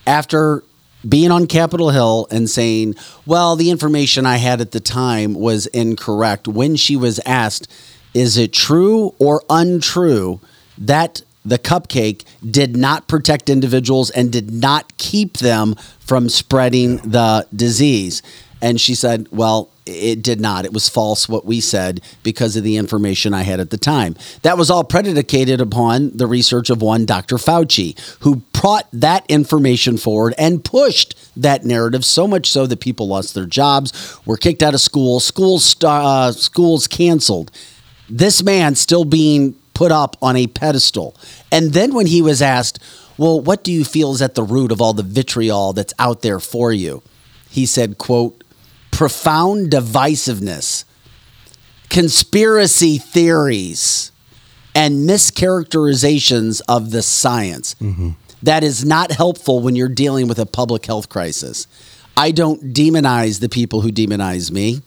after being on Capitol Hill and saying, "Well, the information I had at the time was incorrect." When she was asked, "Is it true or untrue that the cupcake did not protect individuals and did not keep them from spreading the disease?" And she said, "Well, it did not. It was false what we said because of the information I had at the time. That was all predicated upon the research of one Dr. Fauci, who brought that information forward and pushed that narrative so much so that people lost their jobs, were kicked out of school, schools uh, schools canceled. This man still being put up on a pedestal. And then when he was asked, well, what do you feel is at the root of all the vitriol that's out there for you? He said, quote, profound divisiveness, conspiracy theories, and mischaracterizations of the science. Mm-hmm. That is not helpful when you're dealing with a public health crisis. I don't demonize the people who demonize me.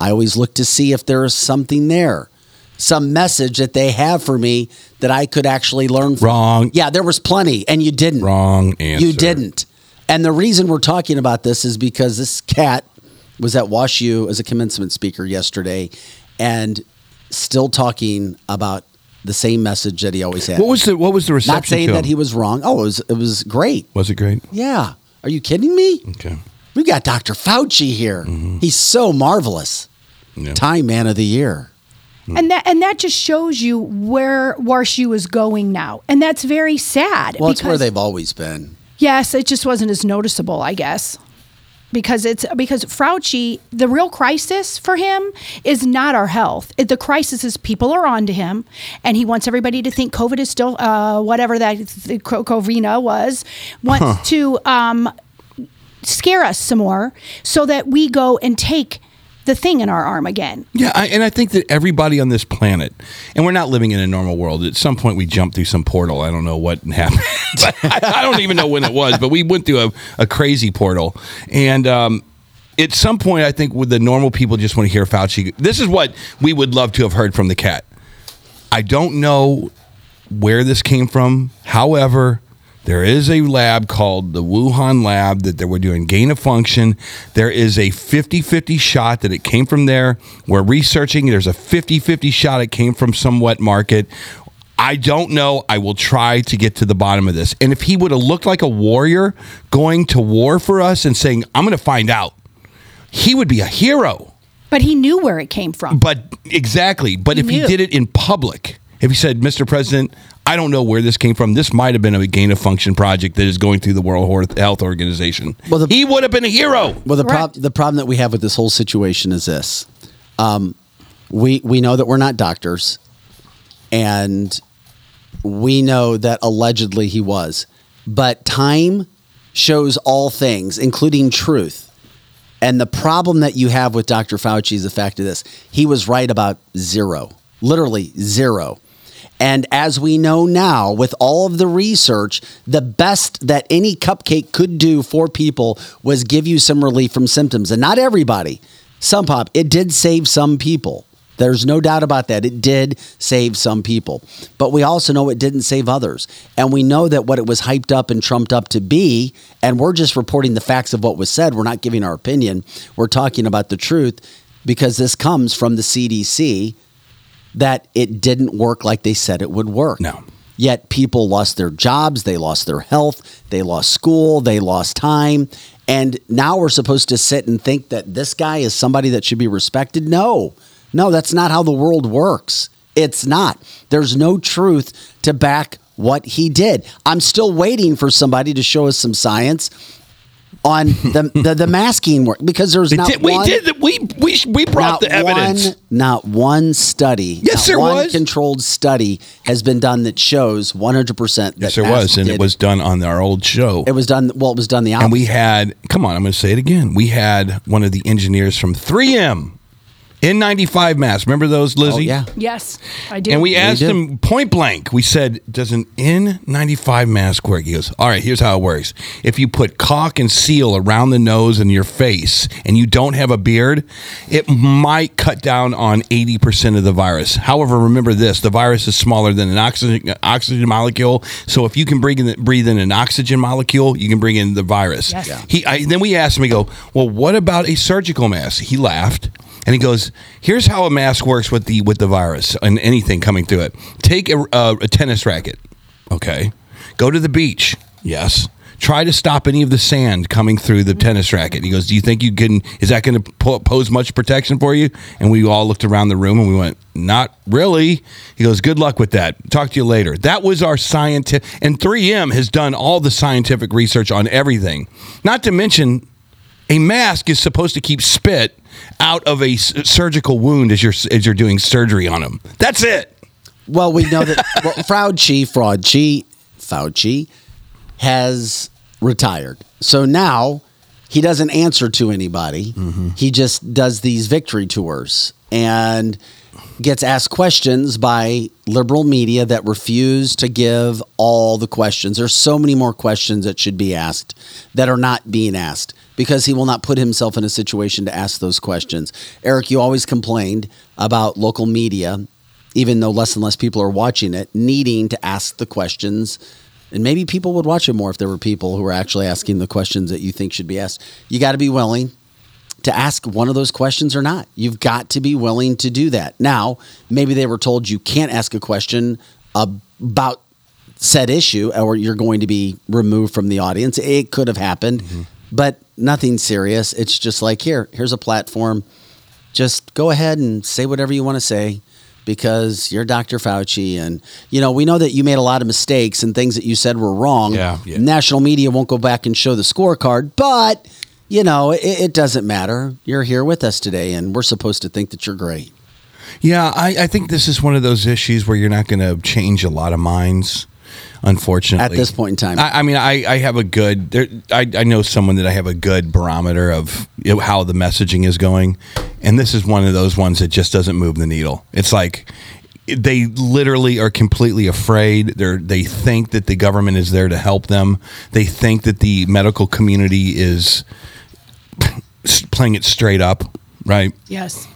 I always look to see if there is something there, some message that they have for me that I could actually learn from. Wrong. Yeah, there was plenty, and you didn't. Wrong answer. You didn't. And the reason we're talking about this is because this cat was at Wash U as a commencement speaker yesterday and still talking about the same message that he always had. What was the what was the reception? Not saying to that he was wrong. Oh, it was it was great. was it great? Yeah. Are you kidding me? Okay. We got Dr. Fauci here. Mm-hmm. He's so marvelous. Time man of the year. Mm. And that and that just shows you where Warshu is going now. And that's very sad. Well, it's where they've always been. Yes, it just wasn't as noticeable, I guess. Because it's because Fauci, the real crisis for him is not our health. It, the crisis is people are on to him, and he wants everybody to think COVID is still uh, whatever that the co- Covina was. Wants Huh. to um, scare us some more, so that we go and take the thing in our arm again. Yeah, I, and I think that everybody on this planet, and we're not living in a normal world. At some point, we jumped through some portal. I don't know what happened. [laughs] I, I don't even know when it was, but we went through a, a crazy portal. And um, at some point, I think with the normal people just want to hear Fauci. This is what we would love to have heard from the cat. I don't know where this came from. However, there is a lab called the Wuhan lab that they were doing gain of function. There is a 50 50 shot that it came from there. We're researching. There's a 50 50 shot it came from some wet market. I don't know. I will try to get to the bottom of this. And if he would have looked like a warrior going to war for us and saying, I'm going to find out, he would be a hero. But he knew where it came from. But exactly. But if he did it in public, if he said, Mr. President, I don't know where this came from. This might have been a gain of function project that is going through the World Health Organization. Well, he would have been a hero. Well, the problem the problem that we have with this whole situation is this: um, we we know that we're not doctors, and we know that allegedly he was, but time shows all things, including truth. And the problem that you have with Dr. Fauci is the fact of this: he was right about zero, literally zero. And as we know now, with all of the research, the best that any cupcake could do for people was give you some relief from symptoms. And not everybody, some pop, it did save some people. There's no doubt about that. It did save some people. But we also know it didn't save others. And we know that what it was hyped up and trumped up to be, and we're just reporting the facts of what was said. We're not giving our opinion. We're talking about the truth because this comes from the CDC that it didn't work like they said it would work. No. Yet people lost their jobs, they lost their health, they lost school, they lost time. And now we're supposed to sit and think that this guy is somebody that should be respected? No. No, that's not how the world works. It's not. There's no truth to back what he did. I'm still waiting for somebody to show us some science on the the, the masking work because there's not did- we one, did. We we we brought the evidence. One, not one study. Yes, not there one was. controlled study has been done that shows 100 percent. yes, there was, and it was done on our old show. It was done. Well, it was done the opposite. and we had. Come on, I'm going to say it again. We had one of the engineers from 3M N95 masks. Remember those, oh, Lizzie? Oh, yeah. Yes, I do. And we asked him point blank. We said, "Does an N95 mask work?" He goes, "All right, here's how it works. If you put caulk and seal around the nose and your face, and you don't have a beard, it might cut down on 80% of the virus. However, remember this: the virus is smaller than an oxygen oxygen molecule. So if you can breathe in, breathe in an oxygen molecule, you can bring in the virus." Yes. Yeah. He I, then we asked him. We go, "Well, what about a surgical mask?" He laughed. And he goes, "Here's how a mask works with the with the virus and anything coming through it. Take a, a, a tennis racket, okay. Go to the beach. Yes. Try to stop any of the sand coming through the tennis racket." And He goes, "Do you think you can? Is that going to po- pose much protection for you?" And we all looked around the room and we went, "Not really." He goes, "Good luck with that. Talk to you later." That was our scientific, and 3M has done all the scientific research on everything. Not to mention a mask is supposed to keep spit out of a s- surgical wound as you're as you're doing surgery on him. That's it. Well, we know that [laughs] well, Fauci, Fauci, Fauci has retired. So now he doesn't answer to anybody. Mm-hmm. He just does these victory tours and gets asked questions by liberal media that refuse to give all the questions. There's so many more questions that should be asked that are not being asked because he will not put himself in a situation to ask those questions. Eric, you always complained about local media, even though less and less people are watching it, needing to ask the questions. And maybe people would watch it more if there were people who were actually asking the questions that you think should be asked. You got to be willing to ask one of those questions or not. You've got to be willing to do that. Now, maybe they were told you can't ask a question about said issue or you're going to be removed from the audience. It could have happened, mm-hmm. but nothing serious. It's just like here, here's a platform. Just go ahead and say whatever you want to say because you're Dr. Fauci and you know, we know that you made a lot of mistakes and things that you said were wrong. Yeah, yeah. National media won't go back and show the scorecard, but you know, it, it doesn't matter. You're here with us today and we're supposed to think that you're great. Yeah, I, I think this is one of those issues where you're not going to change a lot of minds. Unfortunately, At this point in time. I, I mean, I, I have a good. There, I, I know someone that I have a good barometer of how the messaging is going, and this is one of those ones that just doesn't move the needle. It's like they literally are completely afraid. They they think that the government is there to help them. They think that the medical community is playing it straight up, right? Yes.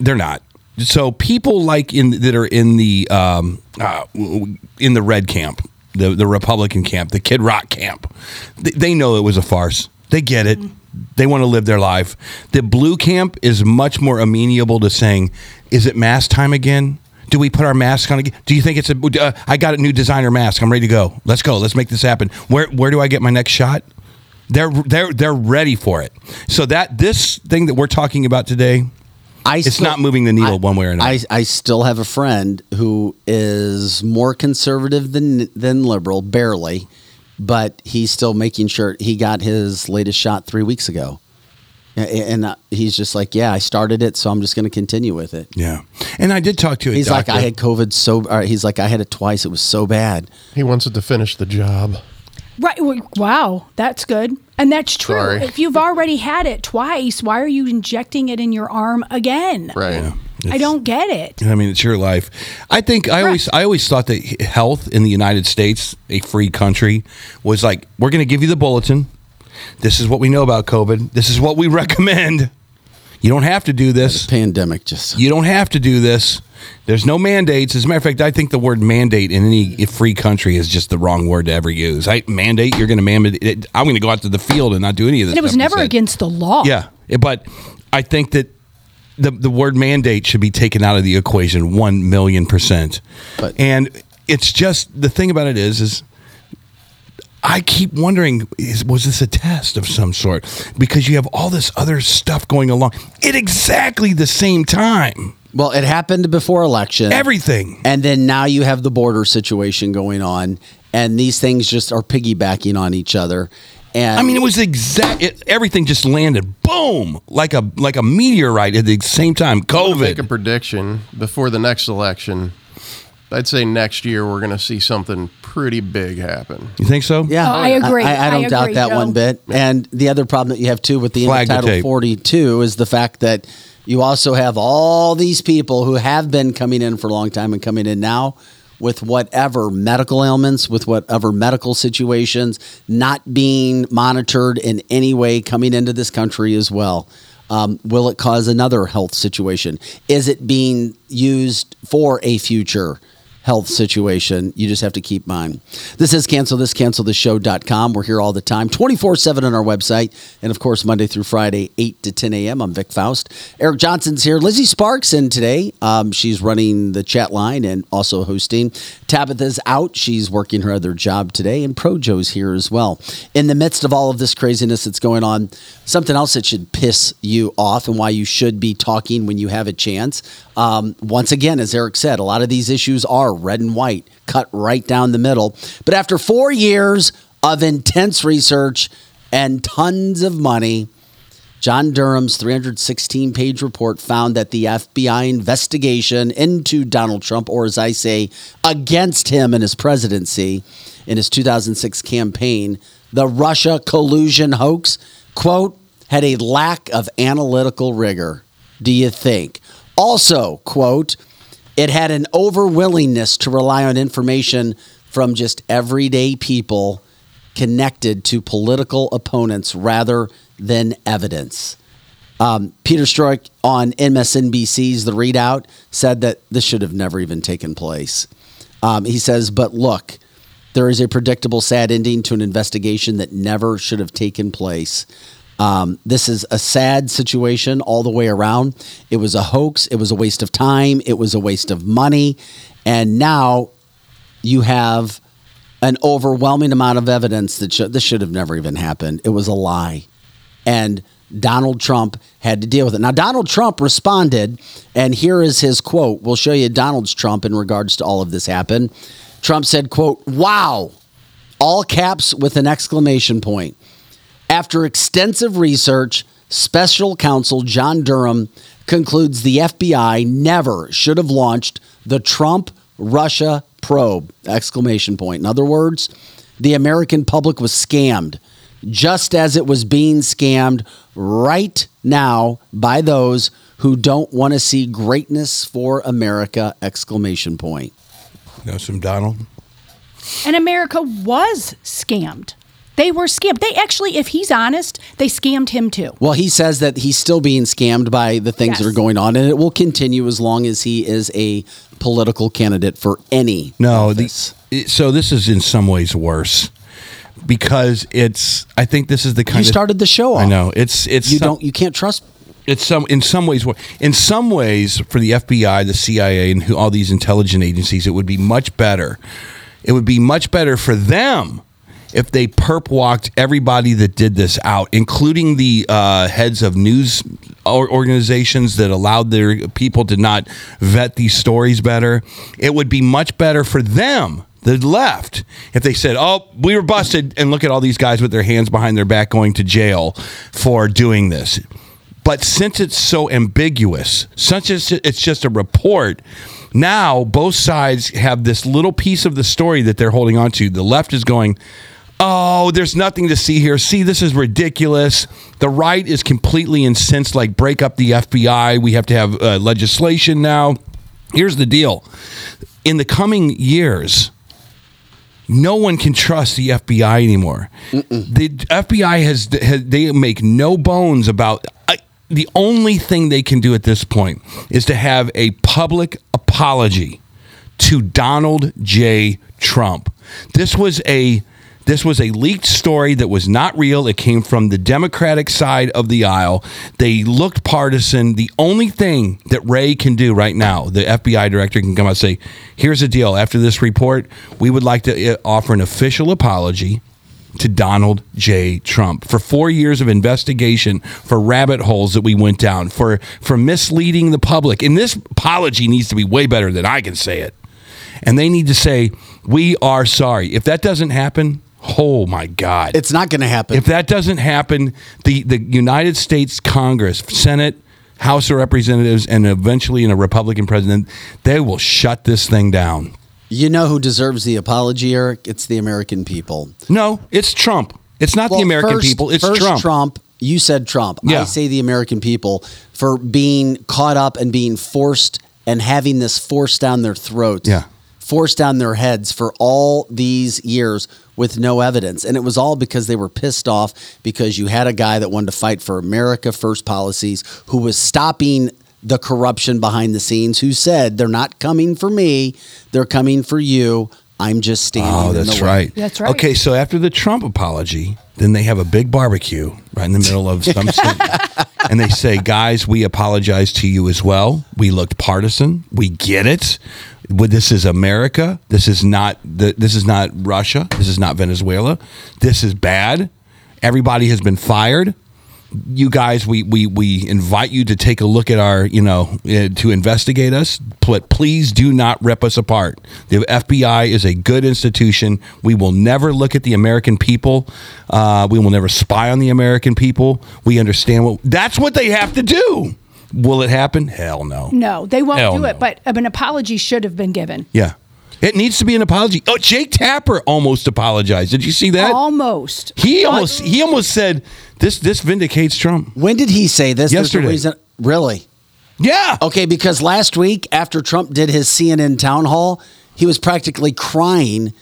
They're not. So people like in that are in the um, uh, in the red camp, the the Republican camp, the Kid Rock camp, they, they know it was a farce. They get it. They want to live their life. The blue camp is much more amenable to saying, "Is it mask time again? Do we put our mask on again? Do you think it's a? Uh, I got a new designer mask. I'm ready to go. Let's go. Let's make this happen. Where where do I get my next shot? They're they're they're ready for it. So that this thing that we're talking about today, I it's still- not moving the needle one way or another. I, I still have a friend who is more conservative than than liberal, barely, but he's still making sure he got his latest shot three weeks ago, and uh, he's just like, yeah, I started it, so I'm just going to continue with it. Yeah, and I did talk to a He's like. I had COVID so. Or he's like, I had it twice. It was so bad. He wants it to finish the job. Right. Wow. That's good. And that's true. Sorry. If you've already had it twice, why are you injecting it in your arm again? Right. I don't get it. I mean, it's your life. I think I always I always thought that health in the United States, a free country, was like we're going to give you the bulletin. This is what we know about COVID. This is what we [laughs] recommend. You don't have to do this. pandemic just. You don't have to do this. There's no mandates. As a matter of fact, I think the word mandate in any free country is just the wrong word to ever use. I mandate. You're going to mandate. it- I'm going to go out to the field and not do any of this. And it was never against the law. Yeah, Yeah, but I think that the the word mandate should be taken out of the equation one million percent. But and it's just the thing about it is is I keep wondering is was this a test of some sort because you have all this other stuff going along at exactly the same time. Well, it happened before election. Everything. And then now you have the border situation going on, and these things just are piggybacking on each other. And I mean, it was exact. It, everything just landed, boom, like a like a meteorite at the same time. to make a prediction before the next election. I'd say next year we're going to see something pretty big happen. You think so? Yeah, Oh, I agree. I, I don't I doubt agree, that Joe. one bit. And the other problem that you have too with the end of Title tape. 42 is the fact that you also have all these people who have been coming in for a long time and coming in now with whatever medical ailments, with whatever medical situations, not being monitored in any way coming into this country as well. Um, will it cause another health situation? Is it being used for a future? Health situation. You just have to keep mind. This is cancel this, cancel this show.com. We're here all the time, 24 7 on our website. And of course, Monday through Friday, 8 to 10 a.m. I'm Vic Faust. Eric Johnson's here. Lizzie Sparks in today. Um, she's running the chat line and also hosting. Tabitha's out. She's working her other job today. And Projo's here as well. In the midst of all of this craziness that's going on, something else that should piss you off and why you should be talking when you have a chance. Um, once again, as Eric said, a lot of these issues are red and white, cut right down the middle. But after four years of intense research and tons of money, John Durham's 316 page report found that the FBI investigation into Donald Trump, or as I say, against him and his presidency in his 2006 campaign, the Russia collusion hoax, quote, had a lack of analytical rigor. Do you think? Also, quote, it had an overwillingness to rely on information from just everyday people connected to political opponents rather than evidence. Um, Peter Strzok on MSNBC's The ReidOut said that this should have never even taken place. Um, he says, but look, there is a predictable, sad ending to an investigation that never should have taken place. Um, this is a sad situation all the way around. It was a hoax. It was a waste of time. It was a waste of money. And now you have an overwhelming amount of evidence that sh- this should have never even happened. It was a lie. And Donald Trump had to deal with it. Now, Donald Trump responded, and here is his quote. We'll show you Donald's Trump in regards to all of this happened. Trump said, quote, wow, all caps with an exclamation point. After extensive research, special counsel John Durham concludes the FBI never should have launched the Trump Russia probe exclamation point. In other words, the American public was scammed just as it was being scammed right now by those who don't want to see greatness for America exclamation point. Know some Donald? And America was scammed. They were scammed. They actually, if he's honest, they scammed him too. Well, he says that he's still being scammed by the things that are going on, and it will continue as long as he is a political candidate for any. No, the, so this is in some ways worse because it's. I think this is the kind of You of started the show I know it's it's You some- don't. You can't trust. It's some in some ways. In some ways, for the FBI, the CIA, and who, all these intelligence agencies, it would be much better. It would be much better for them if they perp walked everybody that did this out, including the uh, heads of news organizations that allowed their people to not vet these stories better. It would be much better for them the left if they said oh we were busted and look at all these guys with their hands behind their back going to jail for doing this but since it's so ambiguous such as it's just a report now both sides have this little piece of the story that they're holding on to the left is going Oh, there's nothing to see here. See, this is ridiculous. The right is completely incensed, like break up the FBI. We have to have uh, legislation now. Here's the deal in the coming years, no one can trust the FBI anymore. The FBI has, has they make no bones about I, the only thing they can do at this point is to have a public apology to Donald J. Trump. This was a this was a leaked story that was not real. It came from the Democratic side of the aisle. They looked partisan. The only thing that Wray can do right now, the FBI director can come out and say, "Here's the deal. After this report, we would like to uh, offer an official apology to Donald J. Trump for four years of investigation for rabbit holes that we went down for for misleading the public. And this apology needs to be way better than I can say it. And they need to say, "We are sorry." If that doesn't happen, oh my God, it's not going to happen. If that doesn't happen, the the United States Congress, Senate. House of Representatives and eventually in a Republican president, they will shut this thing down. You know who deserves the apology, Eric? It's the American people. No, it's Trump. It's not Well, the American first- people. It's first Trump. Trump. You said Trump. Yeah. I say the American people for being caught up and being forced and having this forced down their throats. Yeah. Forced down their heads for all these years with no evidence. And it was all because they were pissed off because you had a guy that wanted to fight for America First policies who was stopping the corruption behind the scenes, who said, They're not coming for me, they're coming for you. I'm just standing. Oh, in the that's way." right. That's right. Okay, so after the Trump apology, then they have a big barbecue right in the middle of some [laughs] city. and they say, guys, we apologize to you as well. We looked partisan. We get it. This is America. This is not this is not Russia. This is not Venezuela. This is bad. Everybody has been fired. You guys, we, we, we invite you to take a look at our, you know, uh, to investigate us. But please do not rip us apart. The FBI is a good institution. We will never look at the American people. Uh, we will never spy on the American people. We understand what that's what they have to do. Will it happen? Hell no. No, they won't Hell do no. it. But an apology should have been given. Yeah. It needs to be an apology. Oh, Jake Tapper almost apologized. Did you see that? Almost. He almost he almost said this this vindicates Trump. When did he say this? There's a Yesterday. reason- really? Yeah. Okay, because last week after Trump did his CNN town hall, he was practically crying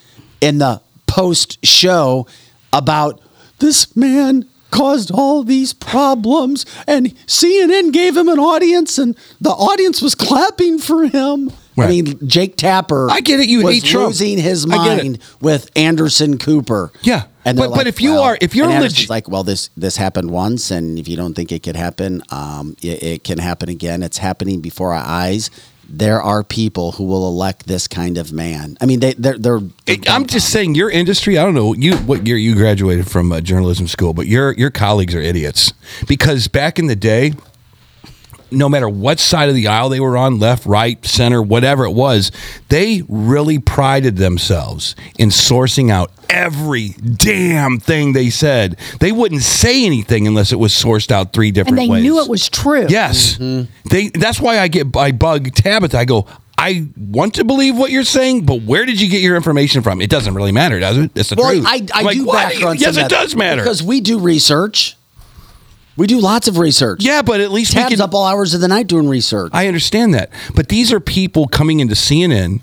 in the post show about this man caused all these problems and CNN gave him an audience and the audience was clapping for him. I mean, Jake Tapper I get it, you was hate Trump. losing his mind with Anderson Cooper. Yeah. And they're But- but if you well- are- if you're legit- like, well, this this happened once, and if you don't think it could happen, um, it, it can happen again. It's happening before our eyes. There are people who will elect this kind of man. I mean, they they're, they're I'm just saying your industry. I don't know you what year you graduated from uh, journalism school, but your your colleagues are idiots because back in the day, no matter what side of the aisle they were on, left, right, center, whatever it was, they really prided themselves in sourcing out every damn thing they said. They wouldn't say anything unless it was sourced out three different ways. And different they ways. knew it was true. Yes, mm-hmm. they. That's why I get I bug Tabitha. I go. I want to believe what you're saying, but where did you get your information from? It doesn't really matter, does it? It's the well, truth. I, I I'm like, do what? background. Yes, it that does matter because we do research. We do lots of research. Yeah, but at least we Tabs can- up all hours of the night doing research. I understand that, but these are people coming into CNN,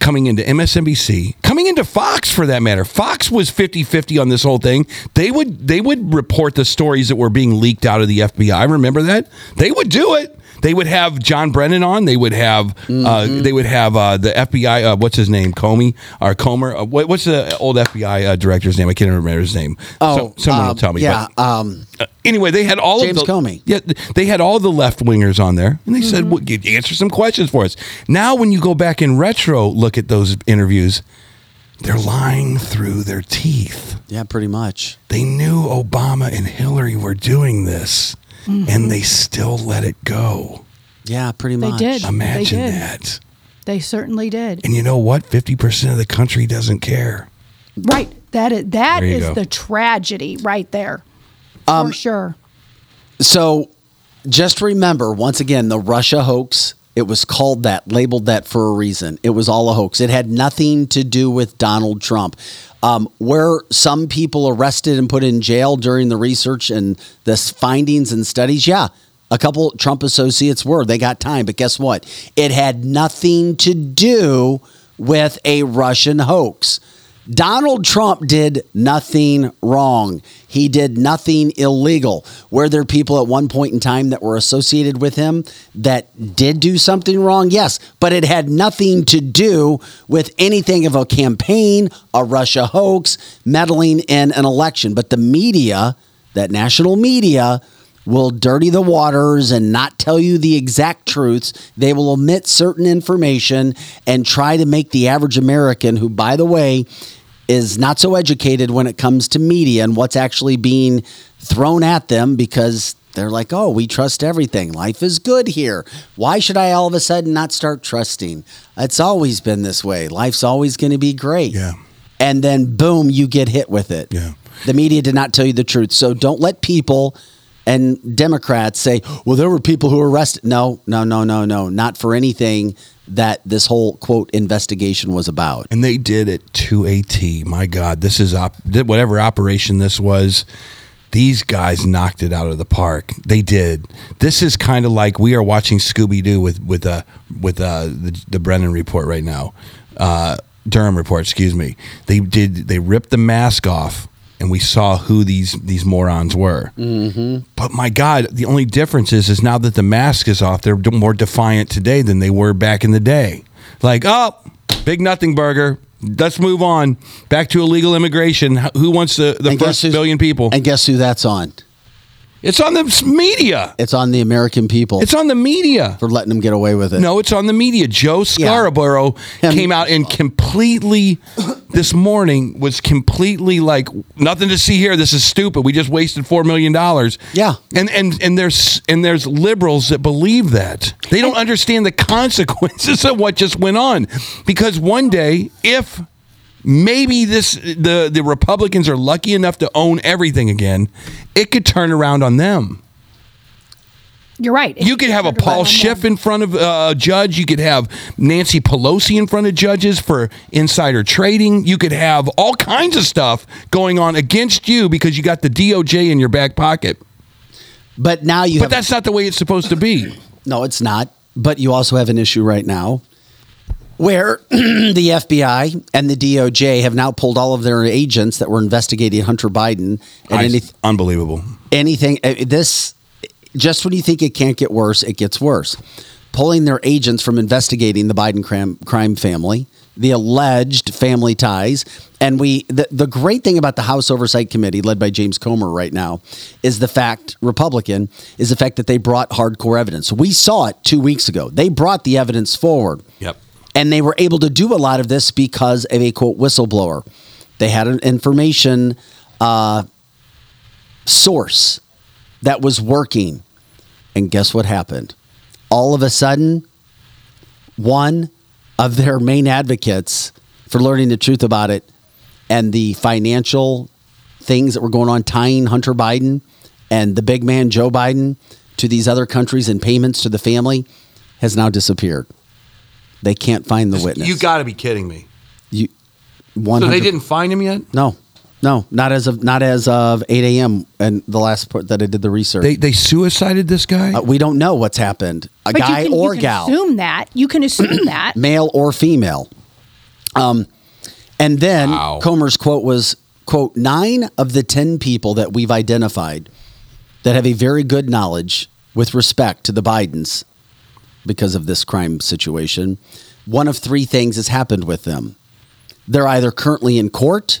coming into MSNBC, coming into Fox for that matter. Fox was 50-50 on this whole thing. They would they would report the stories that were being leaked out of the FBI. Remember that? They would do it. They would have John Brennan on. They would have uh, they would have uh, the FBI. Uh, what's his name? Comey or Comer? Uh, what, what's the old FBI uh, director's name? I can't remember his name. Oh, So- someone um, will tell me. Yeah. but- um, uh, anyway, they had all James of the Comey. Yeah, they had all the left wingers on there, and they said, well, "Answer some questions for us." Now, when you go back in retro, look at those interviews. They're lying through their teeth. yeah, pretty much. They knew Obama and Hillary were doing this, and they still let it go. Yeah, pretty much. They much. did. Imagine they did. that. They certainly did. And you know what? Fifty percent of the country doesn't care. Right. That is that There you is go. the tragedy right there. Um, For sure. So just remember, once again, the Russia hoax, it was called that, labeled that for a reason. It was all a hoax. It had nothing to do with Donald Trump. Um, were some people arrested and put in jail during the research and the findings and studies? Yeah. A couple Trump associates were. They got time. But guess what? It had nothing to do with a Russian hoax. Donald Trump did nothing wrong. He did nothing illegal. Were there people at one point in time that were associated with him that did do something wrong? Yes, but it had nothing to do with anything of a campaign, a Russia hoax, meddling in an election. But the media, that national media, will dirty the waters and not tell you the exact truths. They will omit certain information and try to make the average American, who, by the way, is not so educated when it comes to media and what's actually being thrown at them because they're like, oh, we trust everything. Life is good here. Why should I all of a sudden not start trusting? It's always been this way. Life's always going to be great. Yeah. And then, boom, you get hit with it. Yeah. The media did not tell you the truth. So don't let people and Democrats say, well, there were people who were arrested. No, no, no, no, no. Not for anything that this whole quote investigation was about. And they did it to a T. My God, this is op- whatever operation this was. These guys knocked it out of the park. They did. This is kind of like we are watching Scooby Doo with with uh with uh the, the Brennan report right now, uh, Durham report. Excuse me. They did. They ripped the mask off, and we saw who these these morons were. Mm-hmm. But my God, the only difference is, is now that the mask is off, they're more defiant today than they were back in the day. Like, oh, big nothing burger. Let's move on back to illegal immigration. Who wants the, the And first billion people? And guess who that's on? It's on the media. It's on the American people. It's on the media for letting them get away with it. No, it's on the media. Joe Scarborough came out and completely this morning was completely like nothing to see here. This is stupid. We just wasted four million dollars. Yeah, and and and there's and there's liberals that believe that they don't understand the [laughs] consequences of what just went on because one day if maybe this the the Republicans are lucky enough to own everything again, it could turn around on them. You're right. You could have a Paul Schiff in front of uh, a judge. You could have Nancy Pelosi in front of judges for insider trading. You could have all kinds of stuff going on against you because you got the DOJ in your back pocket. But now you. But have, that's not the way it's supposed to be. [clears throat] No, it's not. But you also have an issue right now where [clears throat] the FBI and the DOJ have now pulled all of their agents that were investigating Hunter Biden and I- any, unbelievable. anything. uh, This just when you think it can't get worse, it gets worse. Pulling their agents from investigating the Biden crime, crime family, the alleged family ties, and we. The, the great thing about the House Oversight Committee, led by James Comer right now, is the fact Republican is the fact that they brought hardcore evidence. We saw it two weeks ago. They brought the evidence forward. Yep. And they were able to do a lot of this because of a quote whistleblower. They had an information uh, source that was working. And guess what happened? All of a sudden, one of their main advocates for learning the truth about it and the financial things that were going on tying Hunter Biden and the big man Joe Biden to these other countries and payments to the family has now disappeared. They can't find the witness. You got to be kidding me. You, So they didn't find him yet. No, no, not as of not as of eight a.m. and the last part that I did the research. They they suicided this guy. Uh, we don't know what's happened. A But you guy can- you or can gal, Assume that. You can assume [clears throat] that. male or female. Um, and then Comer's quote was quote nine of the ten people that we've identified that have a very good knowledge with respect to the Bidens because of this crime situation. One of three things has happened with them. They're either currently in court,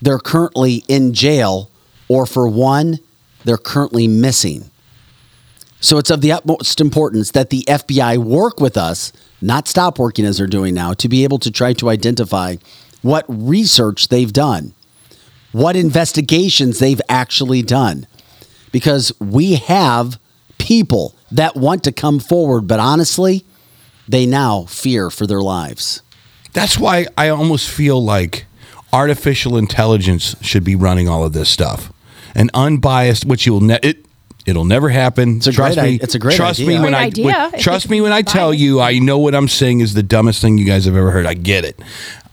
they're currently in jail, or for one, they're currently missing. So it's of the utmost importance that the FBI work with us, not stop working as they're doing now, to be able to try to identify what research they've done, what investigations they've actually done. Because we have people that want to come forward, but honestly, they now fear for their lives. That's why I almost feel like artificial intelligence should be running all of this stuff, and unbiased, which you'll ne- it. It'll never happen. It's a trust great me. i- it's a great trust idea. me when Great I when- trust me when I tell you I know what I'm saying is the dumbest thing you guys have ever heard. I get it.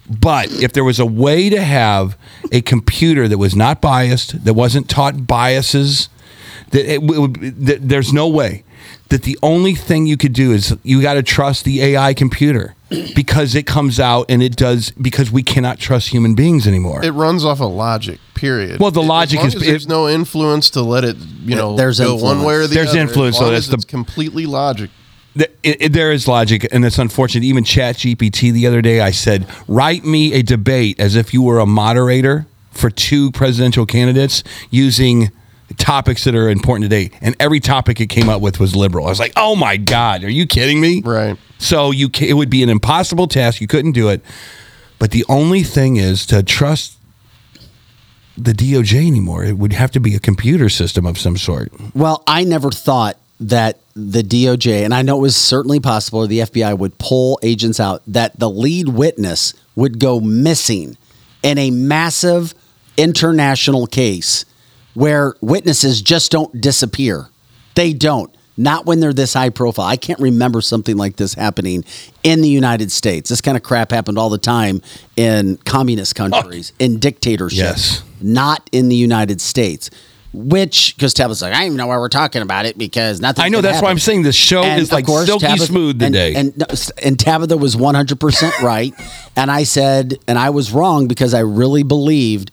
But if there was a way to have a computer that was not biased, that wasn't taught biases, that it would, that there's no way that the only thing you could do is you got to trust the AI computer [clears throat] because it comes out and it does because we cannot trust human beings anymore. It runs off of logic. Period. Well, the As logic long is- as there's no influence to let it, you know, There's go one way or the There's other. influence, As so long that's as the- it's completely logic. Th- it- it- there is logic, and it's unfortunate. Even ChatGPT the other day, I said, write me a debate as if you were a moderator for two presidential candidates using topics that are important today. And every topic it came up with was liberal. I was like, oh my God, are you kidding me? Right. So you ca- it would be an impossible task. You couldn't do it. But the only thing is to trust the DOJ anymore. It would have to be a computer system of some sort. Well, I never thought that the DOJ, and I know it was certainly possible, the FBI would pull agents out, that the lead witness would go missing in a massive international case where witnesses just don't disappear. They don't. Not when they're this high profile. I can't remember something like this happening in the United States. This kind of crap happened all the time in communist countries, in dictatorships, Yes. not in the United States. Which, because Tabitha's like, I don't even know why we're talking about it because nothing. I know, that's why I'm saying this show is like silky smooth and, today. And, and Tabitha was 100% right. and I said, and I was wrong because I really believed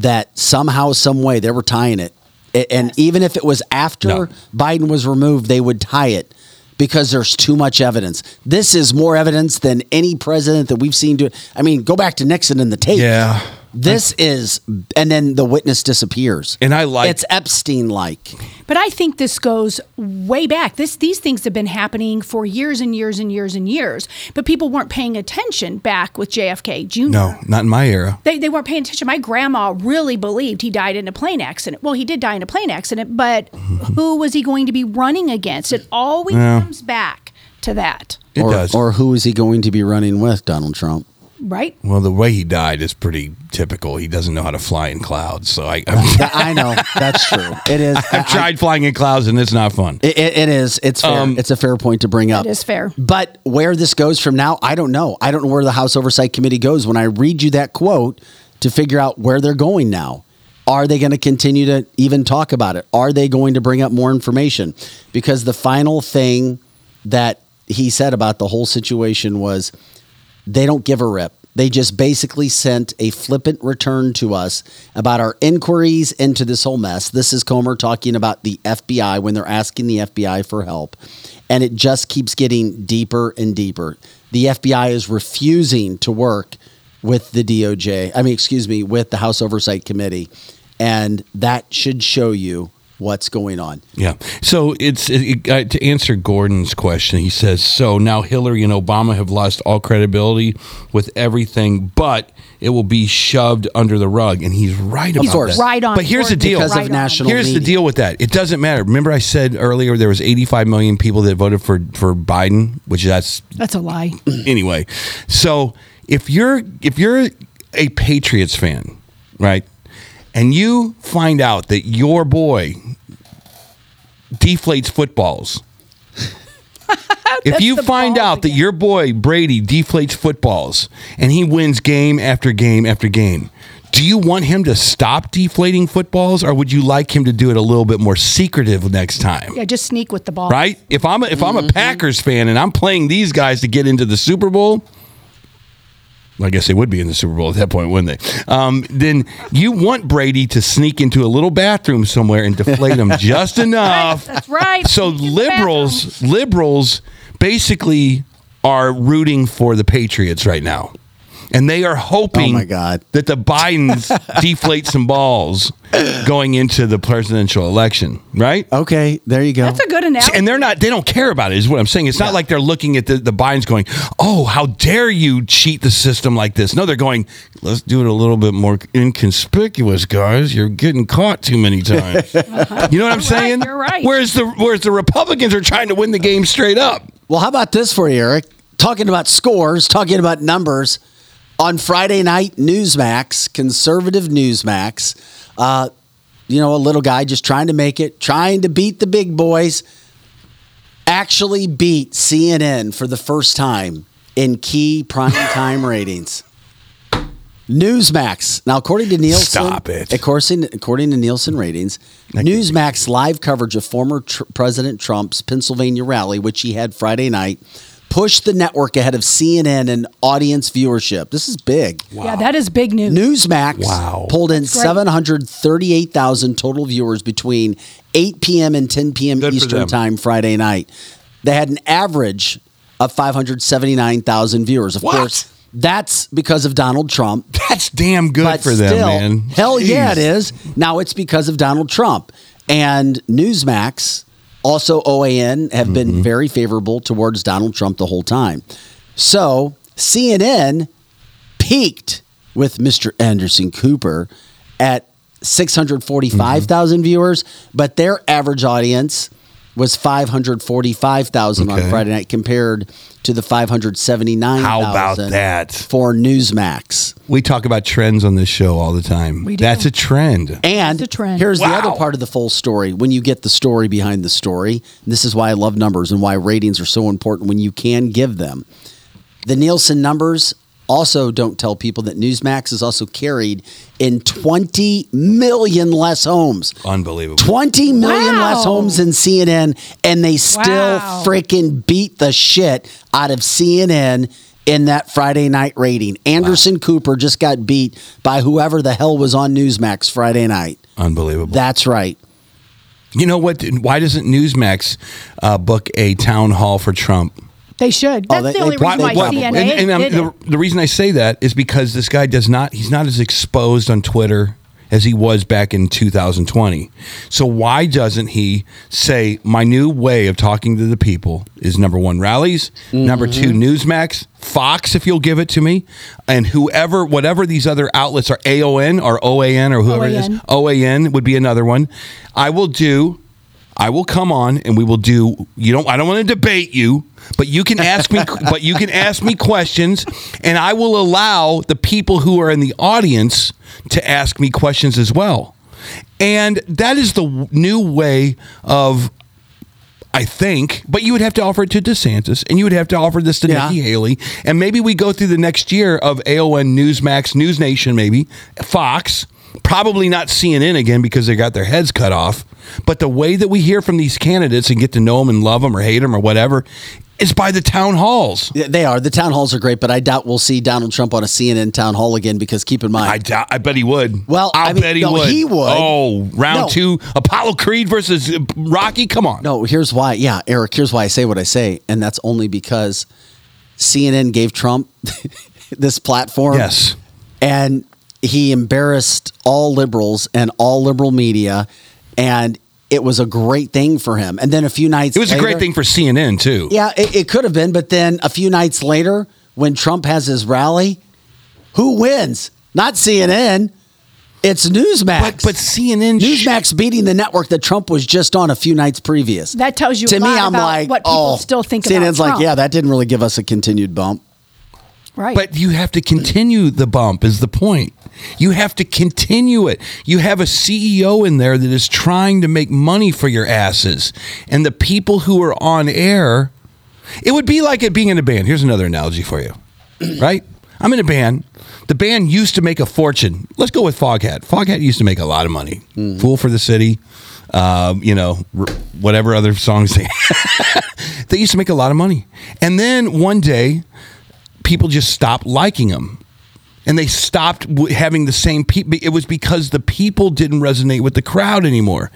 that somehow, some way, they were tying it. A- And even if it was after No. Biden was removed, they would tie it because there's too much evidence. This is more evidence than any president that we've seen do it. I mean, go back to Nixon and the tape. Yeah. This is, and then the witness disappears. And I like it's Epstein like. But I think this goes way back. This these things have been happening for years and years and years and years. But people weren't paying attention back with JFK Jr. No, not in my era. They, they weren't paying attention. My grandma really believed he died in a plane accident. Well, he did die in a plane accident, but [laughs] who was he going to be running against? It always Yeah. comes back to that, It or, does. Or who is he going to be running with, Donald Trump? Right? Well, the way he died is pretty typical. He doesn't know how to fly in clouds. So I, I know that's true. It is. [laughs] I've tried flying in clouds and it's not fun. It, it, it is. It's fair. Um, it's a fair point to bring up. It is fair. But where this goes from now, I don't know. I don't know where the House Oversight Committee goes. When I read you that quote to figure out where they're going now, are they going to continue to even talk about it? Are they going to bring up more information? Because the final thing that he said about the whole situation was they don't give a rip. They just basically sent a flippant return to us about our inquiries into this whole mess. This is Comer talking about the FBI when they're asking the FBI for help. And it just keeps getting deeper and deeper. The FBI is refusing to work with the DOJ, I mean, excuse me, with the House Oversight Committee. And that should show you what's going on. Yeah. So it's it, uh, to answer Gordon's question. He says so now Hillary and Obama have lost all credibility with everything, but it will be shoved under the rug, and he's right He's about that. right on But here's the deal: because of Right on. national Here's the deal with that. It doesn't matter. Remember, I said earlier there was 85 million people that voted for for Biden, which that's That's a lie. [clears throat] anyway. So if you're if you're a Patriots fan, right, and you find out that your boy deflates footballs. [laughs] if you find out that your boy Brady deflates footballs and he wins game after game after game, do you want him to stop deflating footballs or would you like him to do it a little bit more secretive next time? Yeah, just sneak with the ball. Right? If I'm a, if I'm a mm-hmm. Packers fan and I'm playing these guys to get into the Super Bowl, I guess they would be in the Super Bowl at that point, wouldn't they? Um, then you want Brady to sneak into a little bathroom somewhere and deflate him [laughs] just enough. That's right. So liberals, liberals, basically are rooting for the Patriots right now. And they are hoping Oh, my God. that the Bidens [laughs] deflate some balls going into the presidential election, right? Okay, there you go. That's a good analogy. And they're not, they don't care about it, is what I'm saying. It's not like they're looking at the, the Bidens going, oh, how dare you cheat the system like this. No, they're going, let's do it a little bit more inconspicuous, guys. You're getting caught too many [laughs] times. You know what I'm saying? you're right. Whereas the, whereas the Republicans are trying to win the game straight up. Well, how about this for you, Eric? Talking about scores, talking about numbers. On Friday night, Newsmax, conservative Newsmax, uh, you know, a little guy just trying to make it, trying to beat the big boys, actually beat CNN for the first time in key prime time ratings. Newsmax. Now, according to Nielsen, Stop it. According, according to Nielsen ratings, Newsmax live coverage of former tr- President Trump's Pennsylvania rally, which he had Friday night, pushed the network ahead of CNN and audience viewership. This is big. Yeah, that is big news. Newsmax Wow. pulled in 738,000 total viewers between 8 p.m. and 10 p.m. Good Eastern. Time Friday night. They had an average of 579,000 viewers. Of What? course, that's because of Donald Trump. That's damn good But for them, still, man. Hell yeah, it is. Now it's because of Donald Trump. And Newsmax, also OAN, have Mm-hmm. been very favorable towards Donald Trump the whole time. So CNN peaked with Mr. Anderson Cooper at 645,000 Mm-hmm. viewers, but their average audience was 545,000 on Friday night compared to the 579,000 How about that? for Newsmax. We talk about trends on this show all the time. We do. That's a trend. And a trend. here's the other part of the full story. When you get the story behind the story, this is why I love numbers and why ratings are so important when you can give them. The Nielsen numbers also don't tell people that Newsmax is also carried in 20 million less homes. Unbelievable. 20 million Wow. less homes than CNN, and they still Wow. freaking beat the shit out of CNN in that Friday night rating. Anderson Cooper just got beat by whoever the hell was on Newsmax Friday night. Unbelievable. That's right. You know what? Why doesn't Newsmax uh, book a town hall for Trump? They should. Oh, That's Oh, they- the they only reason why probably- CNN and, and I'm- did it. the, the reason I say that is because this guy does not, he's not as exposed on Twitter as he was back in 2020. So why doesn't he say, my new way of talking to the people is number one, rallies, number two, mm-hmm. Newsmax, Fox, if you'll give it to me, and whoever, whatever these other outlets are, AON or OAN or whoever it is, OAN. OAN would be another one. I will do I will come on and we will do you don't I don't want to debate you, but you can ask me [laughs] but you can ask me questions and I will allow the people who are in the audience to ask me questions as well. And that is the new way of I think, but you would have to offer it to DeSantis and you would have to offer this to Yeah. Nikki Haley. And maybe we go through the next year of AON, Newsmax, News Nation, maybe, Fox, probably not CNN again because they got their heads cut off. But the way that we hear from these candidates and get to know them and love them or hate them or whatever is by the town halls. Yeah, they are. The town halls are great, but I doubt we'll see Donald Trump on a CNN town hall again because keep in mind, I doubt, I bet he would. Well, I'll I mean, bet he no, would. he would. Oh, round No. two, Apollo Creed versus Rocky. Come on. No, here's why. Yeah, Eric, here's why I say what I say. And that's only because CNN gave Trump [laughs] this platform. Yes. And he embarrassed all liberals and all liberal media. And it was a great thing for him. And then a few nights later It was a great thing for CNN, too. Yeah, it, it could have been. But then a few nights later, when Trump has his rally, who wins? Not CNN. It's Newsmax. But, but CNN. Newsmax beating the network that Trump was just on a few nights previous. That tells you to a me, lot I'm about like, what people oh, still think CNN's about like, yeah, that didn't really give us a continued bump. Right. But you have to continue the bump, is the point. You have to continue it. You have a CEO in there that is trying to make money for your asses. And the people who are on air, it would be like it being in a band. Here's another analogy for you, [clears throat] right? I'm in a band. The band used to make a fortune. Let's go with Foghat. Foghat used to make a lot of money. Fool for the City, um, you know, r- whatever other songs they [laughs] they used to make a lot of money. And then one day, people just stopped liking them. And they stopped w- having the same people. It was because the people didn't resonate with the crowd anymore.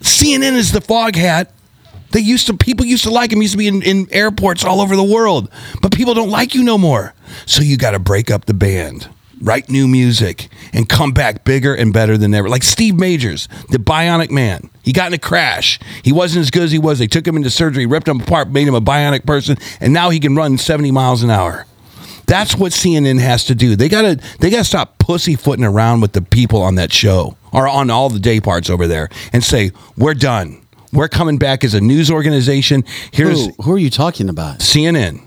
CNN is the Foghat. They used to people used to like him. Used to be in, in airports all over the world, but people don't like you no more. So you got to break up the band, write new music, and come back bigger and better than ever. Like Steve Majors, the Bionic Man. He got in a crash. He wasn't as good as he was. They took him into surgery, ripped him apart, made him a bionic person, and now he can run seventy miles an hour. That's what CNN has to do. They gotta they gotta stop pussyfooting around with the people on that show or on all the day parts over there and say we're done. We're coming back as a news organization. Here's Who, who are you talking about? CNN.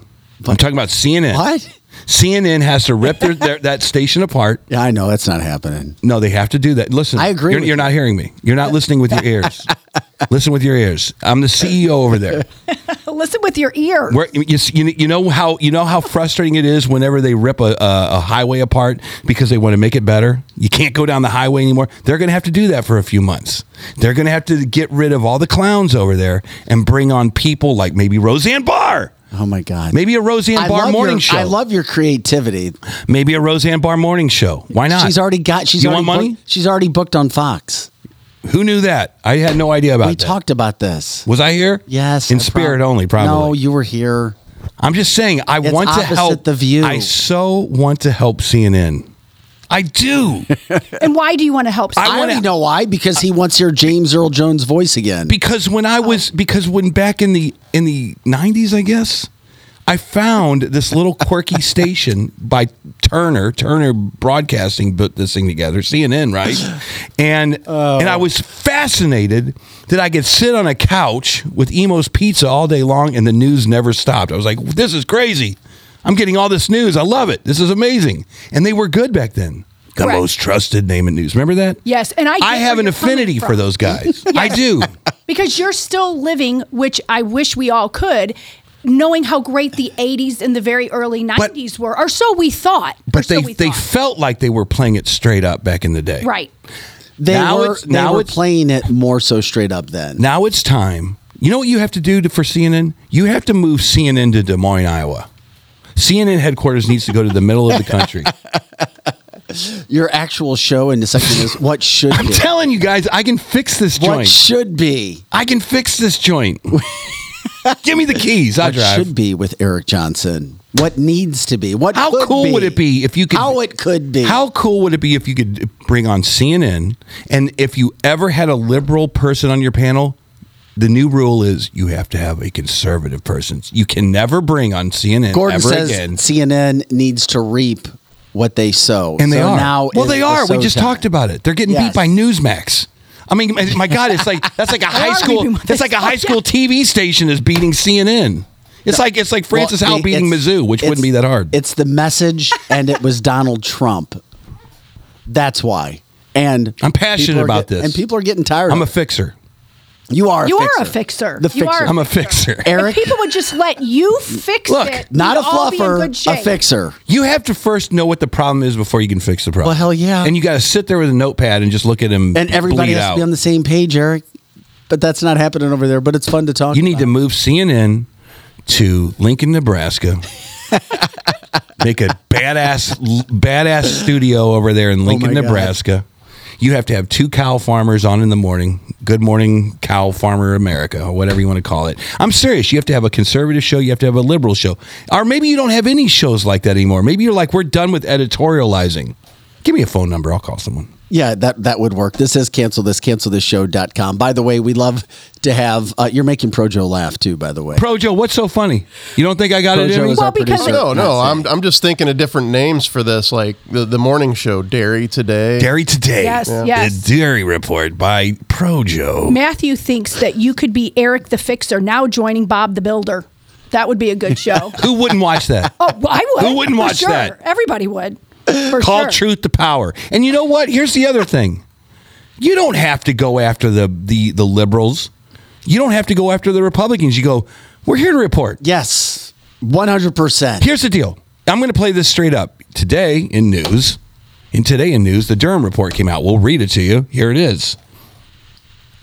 I'm talking about CNN. What? CNN has to rip their, their, that station apart. [laughs] Yeah, I know that's not happening. No, they have to do that. Listen, I agree You're, you're you. not hearing me. You're not listening with your ears. [laughs] Listen with your ears. I'm the CEO over there. [laughs] Listen with your ear. Where you, you you know how you know how frustrating it is whenever they rip a, a, a highway apart because they want to make it better. You can't go down the highway anymore. They're going to have to do that for a few months. They're going to have to get rid of all the clowns over there and bring on people like maybe Roseanne Barr. Oh my God. Maybe a Roseanne I Barr morning your, show. I love your creativity. maybe a Roseanne Barr morning show. Why not? She's already got. She's You already want money? Booked, she's already booked on Fox. Who knew that? I had no idea about we that. talked about this. Was I here? Yes, In I spirit prob- only, probably. No, you were here. I'm just saying, I It's want to opposite help The View. I so want to help CNN. I do. [laughs] And why do you want to help? I, want already know why because he wants your James Earl Jones voice again. because when I was because when back in the in the 90s, I guess, I found this little quirky [laughs] station by Turner. Turner Broadcasting put this thing together, CNN, right? And and I oh. was fascinated that I could sit on a couch with Imo's Pizza all day long and the news never stopped. I was like, this is crazy. I'm getting all this news. I love it. This is amazing. And they were good back then. The Correct. most trusted name in news. Remember that? Yes, and I. I have an affinity for those guys. [laughs] I do. [laughs] because you're still living, which I wish we all could. Knowing how great the '80s and the very early '90s were, or so we thought. or But so they we they thought. felt like they were playing it straight up back in the day. right. they now were it's- they now were it's- playing it more so straight up then. Now it's time. You know what you have to do to, for CNN? You have to move CNN to Des Moines, Iowa. CNN headquarters needs to go to the middle of the country. [laughs] Your actual show in the section is what should I'm be. telling you guys, I can fix this what joint. should be. I can fix this joint. [laughs] Give me the keys. I'll drive. should be with Eric Johnson? What needs to be? What How cool be? would it be if you could? How it could be? How cool would it be if you could bring on CNN and if you ever had a liberal person on your panel? The new rule is you have to have a conservative person. You can never bring on CNN Gordon says again. CNN needs to reap what they sow, And they So are. Now well, they the are. We just time. talked about it. They're getting Yes. beat by Newsmax. I mean, my God, it's like that's like a [laughs] high school. That's like a high school TV station is beating CNN. It's like it's like Francis Well, Howell beating Mizzou, which wouldn't be that hard. It's the message, and it was Donald Trump. That's why. And I'm passionate about get- this. and people are getting tired. I'm a it. fixer. You are. A You fixer. are a fixer. The You are fixer. a I'm a fixer. Eric, If people would just let you fix Look, it, not a all be in fluffer, a fixer. You have to first know what the problem is before you can fix the problem. Well, hell yeah. And you got to sit there with a notepad and just look at him. And everybody bleed has out. to be on the same page, Eric. But that's not happening over there. But it's fun to talk. You need to move CNN to Lincoln, Nebraska. [laughs] Make a badass, badass studio over there in oh Lincoln, Oh my God. You have to have two cow farmers on in the morning. Good morning, cow farmer America, or whatever you want to call it. I'm serious. You have to have a conservative show. You have to have a liberal show, or maybe you don't have any shows like that anymore. Maybe you're like, we're done with editorializing. Give me a phone number. I'll call someone. Yeah, that that would work. This is cancel this, cancel this show.com. By the way, we love to have uh, you're making Projo laugh too, by the way. Projo, what's so funny? You don't think I got it in Projo me? our Well, because- producer. No, no, I'm I'm just thinking of different names for this, like the, the morning show, Dairy Today. Dairy Today. Yes, yes. The Dairy Report by Projo. Matthew thinks that you could be Eric the Fixer now joining Bob the Builder. That would be a good [laughs] show. Who wouldn't watch that? oh, well, I would. Who wouldn't for watch sure. that? Everybody would. For Call sure. truth to power. And you know what? Here's the other thing. You don't have to go after the the the liberals. You don't have to go after the Republicans. You go, we're here to report. Yes. 100%. Here's the deal. I'm going to play this straight up. Today in news, in today in news, the Durham report came out. We'll read it to you. Here it is.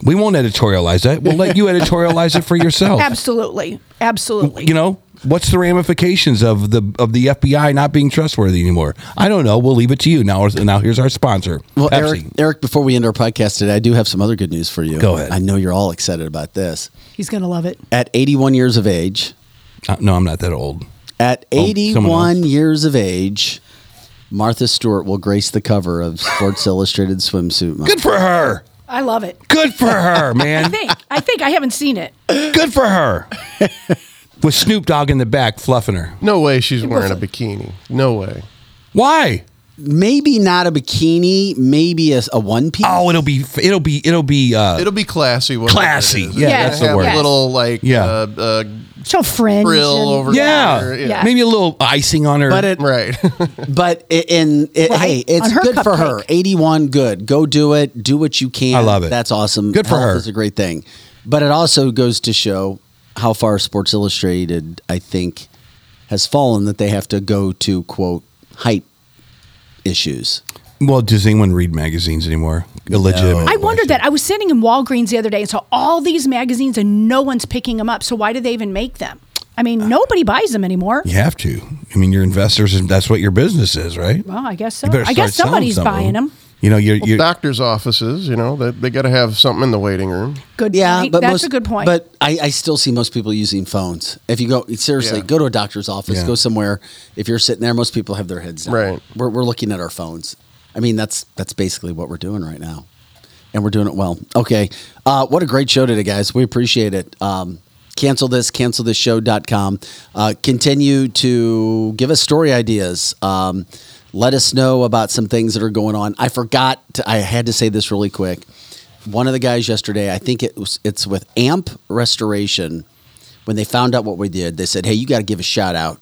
We won't editorialize that. We'll let you [laughs] editorialize it for yourself. Absolutely. Absolutely. You know, what's the ramifications of the of the FBI not being trustworthy anymore? I don't know. We'll leave it to you. Now, now here's our sponsor. Well, Pepsi. Eric, Eric, before we end our podcast today, I do have some other good news for you. Go ahead. I know you're all excited about this. He's going to love it. At 81 years of age, Uh, no, I'm not that old. at Oh, 81 years of age, Martha Stewart will grace the cover of Sports [laughs] Illustrated swimsuit. Month. Good for her. I love it. Good for her, [laughs] man. I think. I think. I haven't seen it. Good for her. [laughs] With Snoop Dogg in the back fluffing her. No way she's wearing a bikini. No way. Why? Maybe not a bikini, maybe a, a one piece. Oh, it'll be it'll be it'll be uh It'll be classy. whatever Classy. it is. Yeah, that's the Have word. A little like Yeah. uh, uh, So fringe. frill and- over yeah. there. Yeah. Maybe a little icing on her. But it, Right. [laughs] but i- in it, Right. hey, it's On her good for her. cupcake. 81, good. Go do it. Do what you can. I love it. That's awesome. Good for Health her. Is a great thing. But it also goes to show how far Sports Illustrated, I think, has fallen that they have to go to quote height issues. well, does anyone read magazines anymore? Illegitimate. I wondered that. I was sitting in Walgreens the other day and saw all these magazines and no one's picking them up. So why do they even make them? I mean, uh, nobody buys them anymore. You have to. I mean, your investors, that's what your business is, right? Well, I guess so. I guess somebody's some buying them. You know, you're, you're Doctors' offices, you know, they, they got to have something in the waiting room. Good. Yeah, point. but that's most, a good point. But I, I still see most people using phones. If you go seriously, Yeah. go to a doctor's office, Yeah. go somewhere. If you're sitting there, most people have their heads down. Right. We're, we're looking at our phones. I mean, that's that's basically what we're doing right now, and we're doing it well. Okay, uh, what a great show today, guys. We appreciate it. Um, cancel this, cancel this show.com. Uh, continue to give us story ideas. Um, let us know about some things that are going on. I forgot. To, I had to say this really quick. One of the guys yesterday, I think it was it's with Amp Restoration. When they found out what we did, they said, "Hey, you got to give a shout out."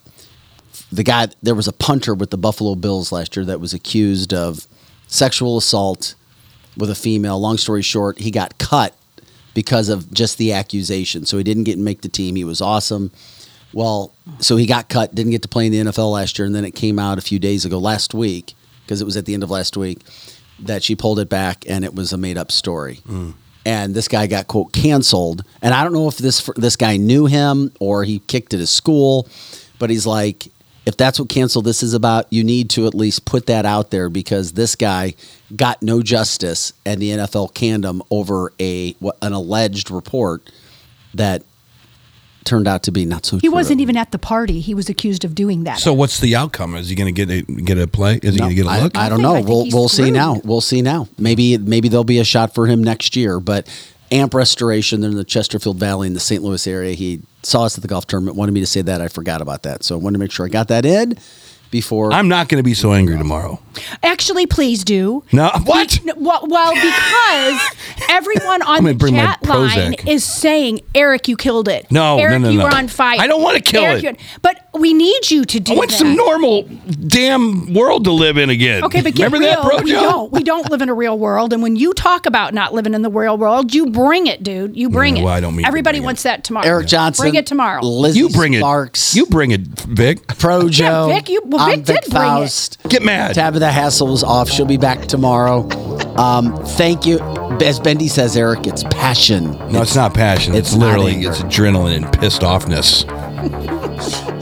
The guy, there was a punter with the Buffalo Bills last year that was accused of sexual assault with a female. Long story short, he got cut because of just the accusation. So he didn't get make the team. He was awesome. Well, so he got cut, didn't get to play in the NFL last year, and then it came out a few days ago, last week, because it was at the end of last week, that she pulled it back and it was a made up story. Mm. And this guy got quote canceled, and I don't know if this this guy knew him or he kicked at his school, but he's like, if that's what cancel this is about, you need to at least put that out there because this guy got no justice, and the NFL canned him over a an alleged report that turned out to be not so. He true. wasn't even at the party. He was accused of doing that. So what's the outcome? Is he going to get a get a play? Is he going to get a look? I don't know. I we'll we'll see now. We'll see now. Maybe maybe there'll be a shot for him next year. But Amp Restoration, they're in the Chesterfield Valley in the St. Louis area. He saw us at the golf tournament. Wanted me to say that. I forgot about that. So I wanted to make sure I got that in before. I'm not going to be so angry tomorrow. Actually, please do. No, what? Be- well, well, because [laughs] everyone on the bring chat line is saying, "Eric, you killed it." No, no, Eric, no, you no. were on fire. I don't wanna kill Eric, it. But we need you to do I want that. some normal damn world to live in again. Okay, but get remember real. that, bro? we don't. We don't live in a real world. And when you talk about not living in the real world, you bring it, dude. You bring Yeah, it. well, I don't mean to Everybody bring it. wants that tomorrow. Eric Johnson, Bring it tomorrow. Lizzie You bring Sparks, it. You bring it, Vic. [laughs] Pro Joe. Vic, you- well, I'm Vic did Vic bring it. Get mad. Tabitha Hassel's off. She'll be back tomorrow. Um, thank you. As Bendy says, Eric, it's passion. No, it's not passion. It's, it's literally anger. it's adrenaline and pissed offness.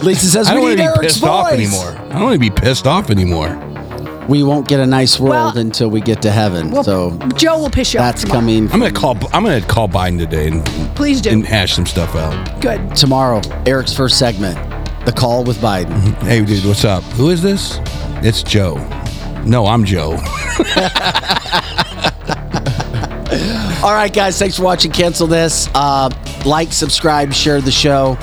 Lisa says I don't we want need to be Eric's pissed off voice. anymore. I don't want to be pissed off anymore. We won't get a nice world Well- until we get to heaven. Well, so Joe will piss you off. that's coming. I'm gonna call. I'm gonna call Biden today and Please do. and hash some stuff out. Good. tomorrow. Eric's first segment, the call with Biden. Hey, dude, what's up? Who is this? It's Joe. No, I'm Joe. [laughs] All right, guys. Thanks for watching. Cancel this. Uh, like, subscribe, share the show.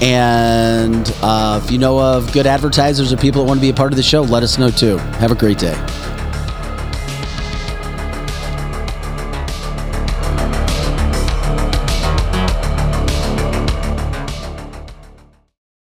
And uh, if you know of good advertisers or people that want to be a part of the show, let us know too. Have a great day.